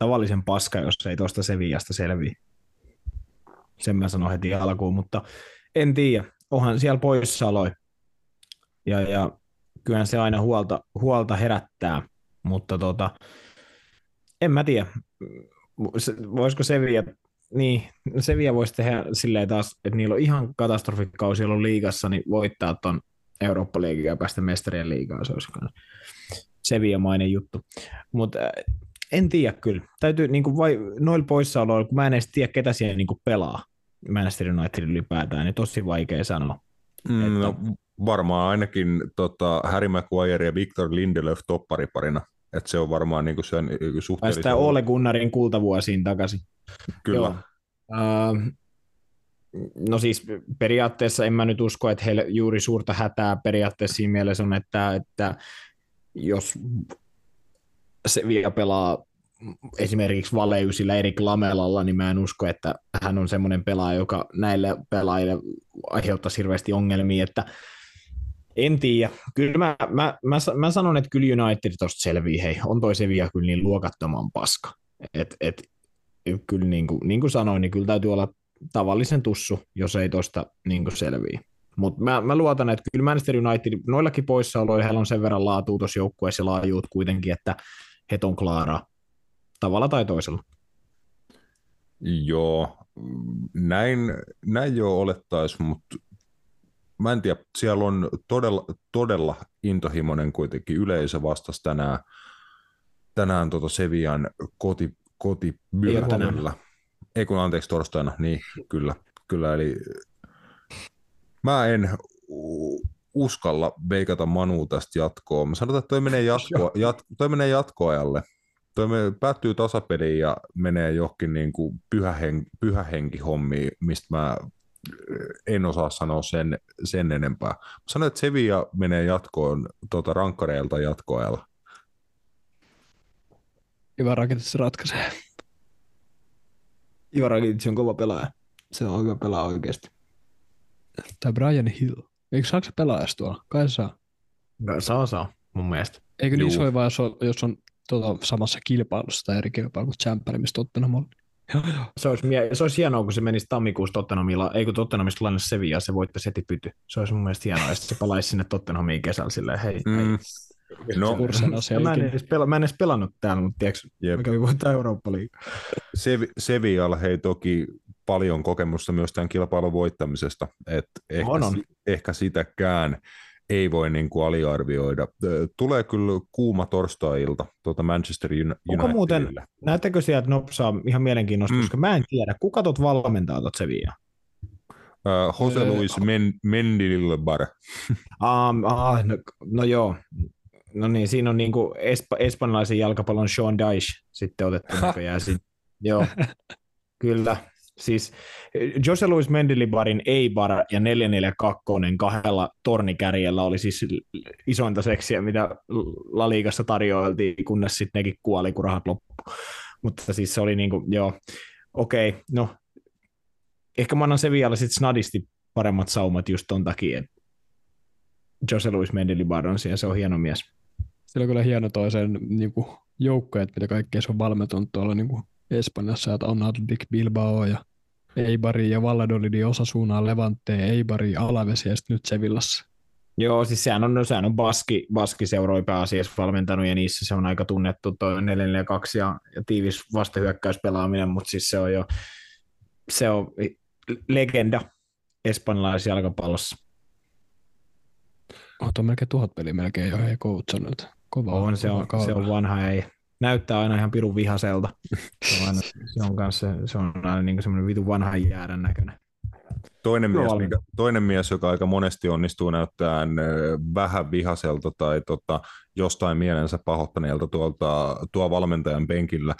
tavallisen paska, jos ei tuosta Sevillasta selviä. Sen mä sanon heti alkuun, mutta en tiedä. Onhan siellä poissaoloi. Ja, ja kyllähän se aina huolta, huolta herättää, mutta tota, en mä tiedä, voisiko Sevilla, niin Sevilla voisi tehdä silleen taas, että niillä on ihan katastrofikausi ollut liigassa, niin voittaa ton Eurooppa-liigaa ja päästä mestarien liigaan, se olisi Sevilla-mainen juttu. Mutta äh, en tiedä kyllä. Täytyy niin kuin vai, noilla poissaoloilla, kun mä en edes tiedä, ketä siellä niin kuin pelaa Manchester United ylipäätään, niin tosi vaikea sanoa. Mm, että... no, varmaan ainakin tota, Harry Maguire ja Victor Lindelöf toppariparina et se on varmaan niin sen suhteellisen... Päästään Ole Gunnarin kultavuosiin takaisin. Kyllä. Joo. Uh, no siis periaatteessa en mä nyt usko, että heille juuri suurta hätää periaatteessa siinä mielessä on, että, että jos se vielä pelaa esimerkiksi Valeysillä Erik Lamelalla, niin mä en usko, että hän on semmoinen pelaaja, joka näille pelaajille aiheuttaisi hirveästi ongelmia, että en tiedä. Kyllä mä, mä, mä, mä, sanon, että kyllä United tuosta selvii. Hei, on toi Sevilla kyllä niin luokattoman paska. Et, et, kyllä niin kuin, niin kuin sanoin, niin kyllä täytyy olla tavallisen tussu, jos ei tuosta niin selviä. Mutta mä, mä, luotan, että kyllä Manchester United, noillakin poissaoloilla on sen verran laatua tuossa joukkueessa ja laajuut kuitenkin, että he on klaara tavalla tai toisella. Joo, näin, näin jo olettaisiin, mutta mä en tiedä, siellä on todella, todella intohimoinen kuitenkin yleisö vastas tänään, tänään tota Sevian koti, kotibyöllä. Ei kun anteeksi torstaina, niin kyllä, kyllä eli mä en uskalla veikata Manu tästä jatkoon. Mä sanotaan, että toi menee, jatko, jat, toi menee jatkoajalle. Toi me, päättyy tasapeliin ja menee johonkin niin kuin pyhähen, pyhähenki-hommiin, mistä mä en osaa sanoa sen, sen enempää. Sanoin, että Sevilla menee jatkoon tuota rankkareilta jatkoajalla. Ivan Rakitic ratkaisee. Ivan Rakitic on kova pelaaja. Se on hyvä pelaa oikeasti. Tämä Brian Hill. Eikö saako se pelaa tuolla? Kai saa. No, saa, saa, mun mielestä. Eikö niin se vaan, jos on, jos on tuota, samassa kilpailussa tai eri kilpailu kuin Champion, mistä Tottenham on. Se olisi, mie- se olisi hienoa, kun se menisi tammikuussa Tottenhamilla, ei kun Tottenhamista tulee Sevilla, se voittaisi heti pyty. Se olisi mun mielestä hienoa, että se palaisi sinne Tottenhamiin kesällä silleen, hei, mm. hei. No, mä, en edes pela, mä en edes pelannut täällä, mutta tiedätkö, mä kävin voittaa eurooppa Sevi, Sevilla hei toki paljon kokemusta myös tämän kilpailun voittamisesta, että ehkä, on, on. ehkä sitäkään ei voi niin kuin aliarvioida. Tulee kyllä kuuma torstai-ilta tuota Manchester Unitedille. Onko muuten, näettekö sieltä nopsaa ihan mielenkiinnosta, mm. koska mä en tiedä, kuka tuot valmentaa tuot Sevilla? Uh, Jose Luis Men, Mendilibar. um, [LAUGHS] ah, no, no joo, no niin, siinä on niin kuin espa, espanjalaisen jalkapallon Sean Dyche sitten otettu [LAUGHS] näköjään. Joo, kyllä. Siis eh, Jose Luis Mendilibarin Eibar ja 442 kahdella tornikärjellä oli siis isointa seksiä, mitä La Ligassa tarjoiltiin, kunnes sitten nekin kuoli, kun rahat loppu. Mutta siis se oli niin kuin, joo, okei, okay, no ehkä mä annan Sevillalle sitten snadisti paremmat saumat just ton takia, että Jose Luis Mendilibar on siellä, se on hieno mies. Sillä on kyllä hieno toisen niin joukkoja, mitä kaikkea se on valmentunut tuolla niin kuin Espanjassa, että on Athletic Bilbao ja Eibari ja Valladolidin osasuunaan Levante, Eibari, Alaves ja sitten nyt Sevillassa. Joo, siis sehän on, sehän on Baski, Baski seuroi pääasiassa valmentanut ja niissä se on aika tunnettu tuo 442 ja, ja tiivis vastahyökkäyspelaaminen, mutta siis se on jo se on legenda espanjalaisessa jalkapallossa. Oh, on melkein tuhat peliä melkein jo ei coachannut. Kova on, se on, se on vanha, ei, näyttää aina ihan pirun vihaselta. Se on, aina, se on, kanssa, se on aina niin semmoinen vitun vanha jäädän näköinen. Toinen mies, mikä, toinen mies, joka aika monesti onnistuu näyttämään vähän vihaselta tai tota, jostain mielensä pahoittaneelta tuolta, tuo valmentajan penkillä,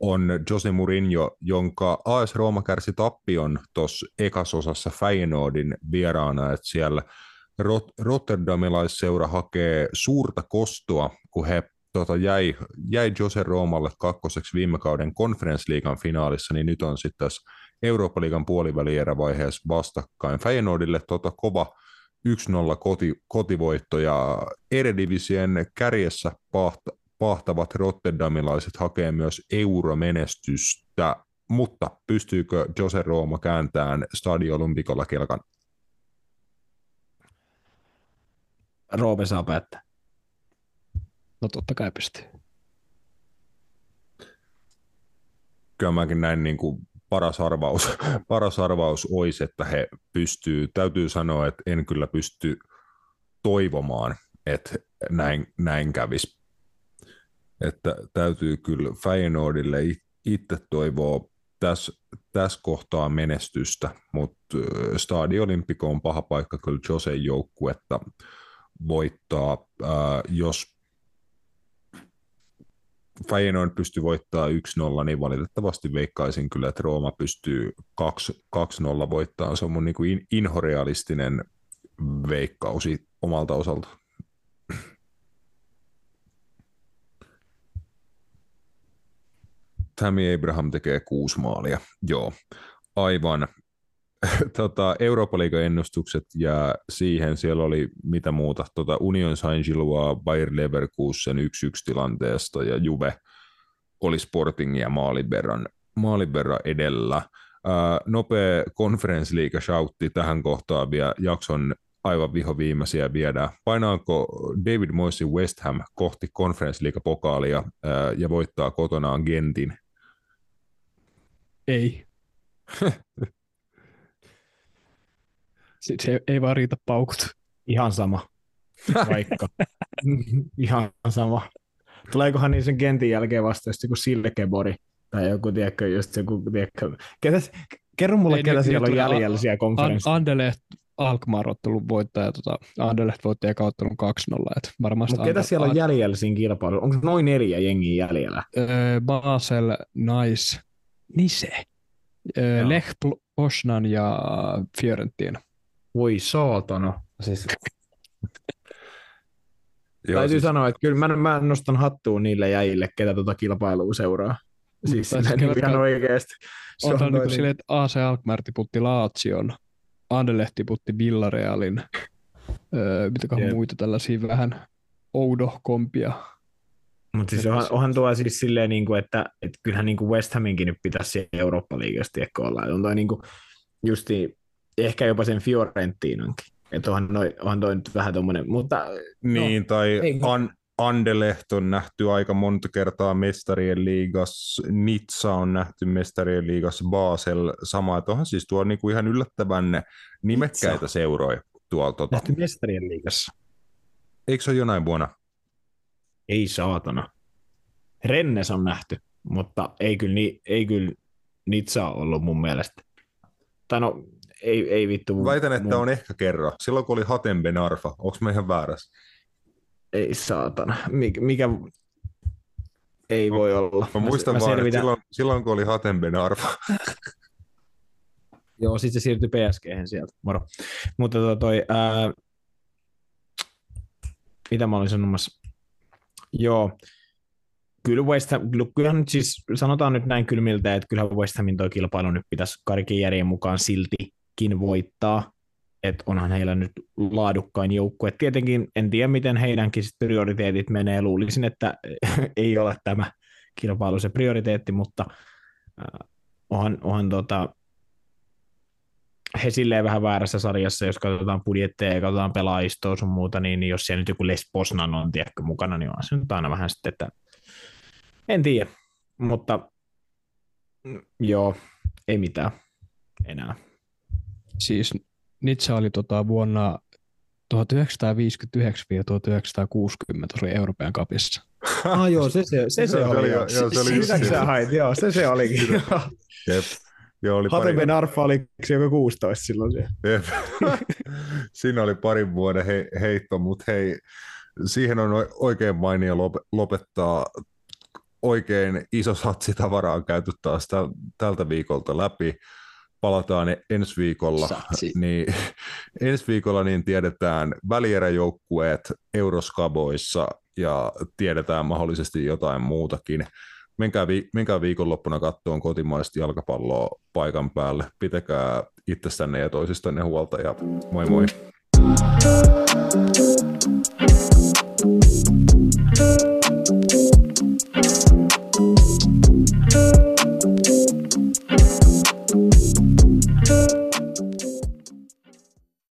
on Jose Mourinho, jonka AS Rooma kärsi tappion tuossa ekasosassa Feyenoordin vieraana, että siellä Rot- Rotterdamilaisseura hakee suurta kostoa, kun he tota, jäi, jäi Jose Roomalle kakkoseksi viime kauden konferenssliigan finaalissa, niin nyt on sitten tässä Eurooppa-liigan puolivälierävaiheessa vastakkain. Feyenoordille tota, kova 1-0 koti, kotivoitto ja Eredivisien kärjessä pahta, pahtavat rotterdamilaiset hakee myös euromenestystä, mutta pystyykö Jose Rooma kääntämään Stadio Olympikolla kelkan? Roope saa päättää. No totta kai pystyy. Kyllä mäkin näin niin kuin paras arvaus, [LAUGHS] paras arvaus olisi, että he pystyy, täytyy sanoa, että en kyllä pysty toivomaan, että näin, näin kävisi. Että täytyy kyllä Feyenoordille itse toivoa tässä täs kohtaa menestystä, mutta Stadi Olympiko on paha paikka kyllä Josen joukkuetta voittaa, ää, jos Feyenoord pystyy voittaa 1-0, niin valitettavasti veikkaisin kyllä, että Rooma pystyy 2-0 voittamaan. Se on mun niin kuin inhorealistinen veikkausi omalta osalta. Tammy Abraham tekee kuusi maalia. Joo, aivan [LAUGHS] tota, Euroopan liigan ennustukset ja siihen siellä oli mitä muuta, tota, Union Saint-Gillois, Bayer Leverkusen 1-1 tilanteesta ja Juve oli Sportingia maalin verran, maalin verran edellä. Ää, nopea konferenssliiga shoutti tähän kohtaan vielä jakson aivan viho viimeisiä viedään. Painaako David Moisin West Ham kohti konferenssliiga-pokaalia ja voittaa kotonaan Gentin? Ei. [LAUGHS] Se ei vaan riitä paukut. Ihan sama. Vaikka. [LAUGHS] Ihan sama. Tuleekohan niin sen kentin jälkeen vasta just joku Silkebori tai joku, tiedätkö, just joku, tiedätkö, ketäs, kerro mulle, ei, ketä siellä on jäljellä siellä konferenssissa. Andeleht Alkmaar ottelun voittaja, tota, Anderlecht voittaja kauttelun 2-0. Et varmasti ketä siellä on jäljellä siinä kilpailussa? Onko noin neljä jengiä jäljellä? Öö, Basel, Nice, Nise, öö, Lech Poznan ja Fiorentina. Voi saatana. Siis... Joo, Täytyy siis... sanoa, että kyllä mä, mä nostan hattuun niille jäille, ketä tuota kilpailua seuraa. Siis [LAUGHS] sillä niin ihan oikeasti. Se on, on niin silleen, että AC Alkmaar tiputti Laatsion, Anderlecht tiputti Villarealin, öö, mitäköhän yep. muita tällaisia vähän oudohkompia. Mutta siis onhan, onhan tuo siis silleen, niin kuin, että, että kyllähän niin kuin West Haminkin nyt pitäisi Eurooppa-liigasta olla. On toi niin kuin, justi ehkä jopa sen Fiorentinankin. Että onhan, noi, onhan toi nyt vähän tommonen, mutta... Niin, no, tai An, Andeleht on nähty aika monta kertaa mestarien liigassa, Nitsa on nähty mestarien liigassa, Basel sama, että onhan siis tuo niinku ihan yllättävän nimekkäitä Nitsa. seuroja tuolla. Tota. Nähty mestarien liigassa. Eikö se ole jonain vuonna? Ei saatana. Rennes on nähty, mutta ei kyllä, ei kyllä Nitsa ollut mun mielestä. Tai no, ei, ei vittu. Väitän, että mun... on ehkä kerran. Silloin kun oli Hatemben Arfa. Onko mä ihan väärässä? Ei saatana. Mikä, mikä... ei voi olla. Mä muistan mä, vaan, että silloin, silloin kun oli Hatemben Arfa. [LAUGHS] Joo, sitten se siirtyi PSG sieltä, moro. Mutta toi, toi ää... mitä mä olin sanomassa? Joo, kyllä West Ham, kyllähän nyt siis sanotaan nyt näin kylmiltä, että kyllä West Hamin toi kilpailu nyt pitäisi Karikin järjen mukaan silti voittaa, että onhan heillä nyt laadukkain joukkue. Tietenkin en tiedä, miten heidänkin prioriteetit menee. Luulisin, että [LAUGHS] ei ole tämä kilpailu se prioriteetti, mutta äh, onhan, onhan tota, he silleen vähän väärässä sarjassa, jos katsotaan budjetteja ja katsotaan pelaajistoa sun muuta, niin, jos siellä nyt joku Les Posnan on tiedätkö, mukana, niin on se nyt aina vähän sitten, että en tiedä, mutta mm, joo, ei mitään enää. Siis Nitsa oli tota vuonna 1959-1960 oli Euroopan kapissa. Ah joo, se se, se, se, oli. Jo, joo, se oli Sitä sä hait, joo, se se olikin. Jep. Joo, oli pari... Ben Arfa oli joku 16 silloin siellä. Jep. [LAUGHS] Siinä oli parin vuoden he, heitto, mutta hei, siihen on oikein mainio lopettaa oikein iso satsi tavaraa käyty taas tältä viikolta läpi palataan ensi viikolla, Satsi. niin [LAUGHS] ensi viikolla niin tiedetään välieräjoukkueet Euroskaboissa ja tiedetään mahdollisesti jotain muutakin. Menkää, vi- menkää viikonloppuna kattoon kotimaista jalkapalloa paikan päälle. Pitäkää itsestänne ja toisistanne huolta ja moi moi.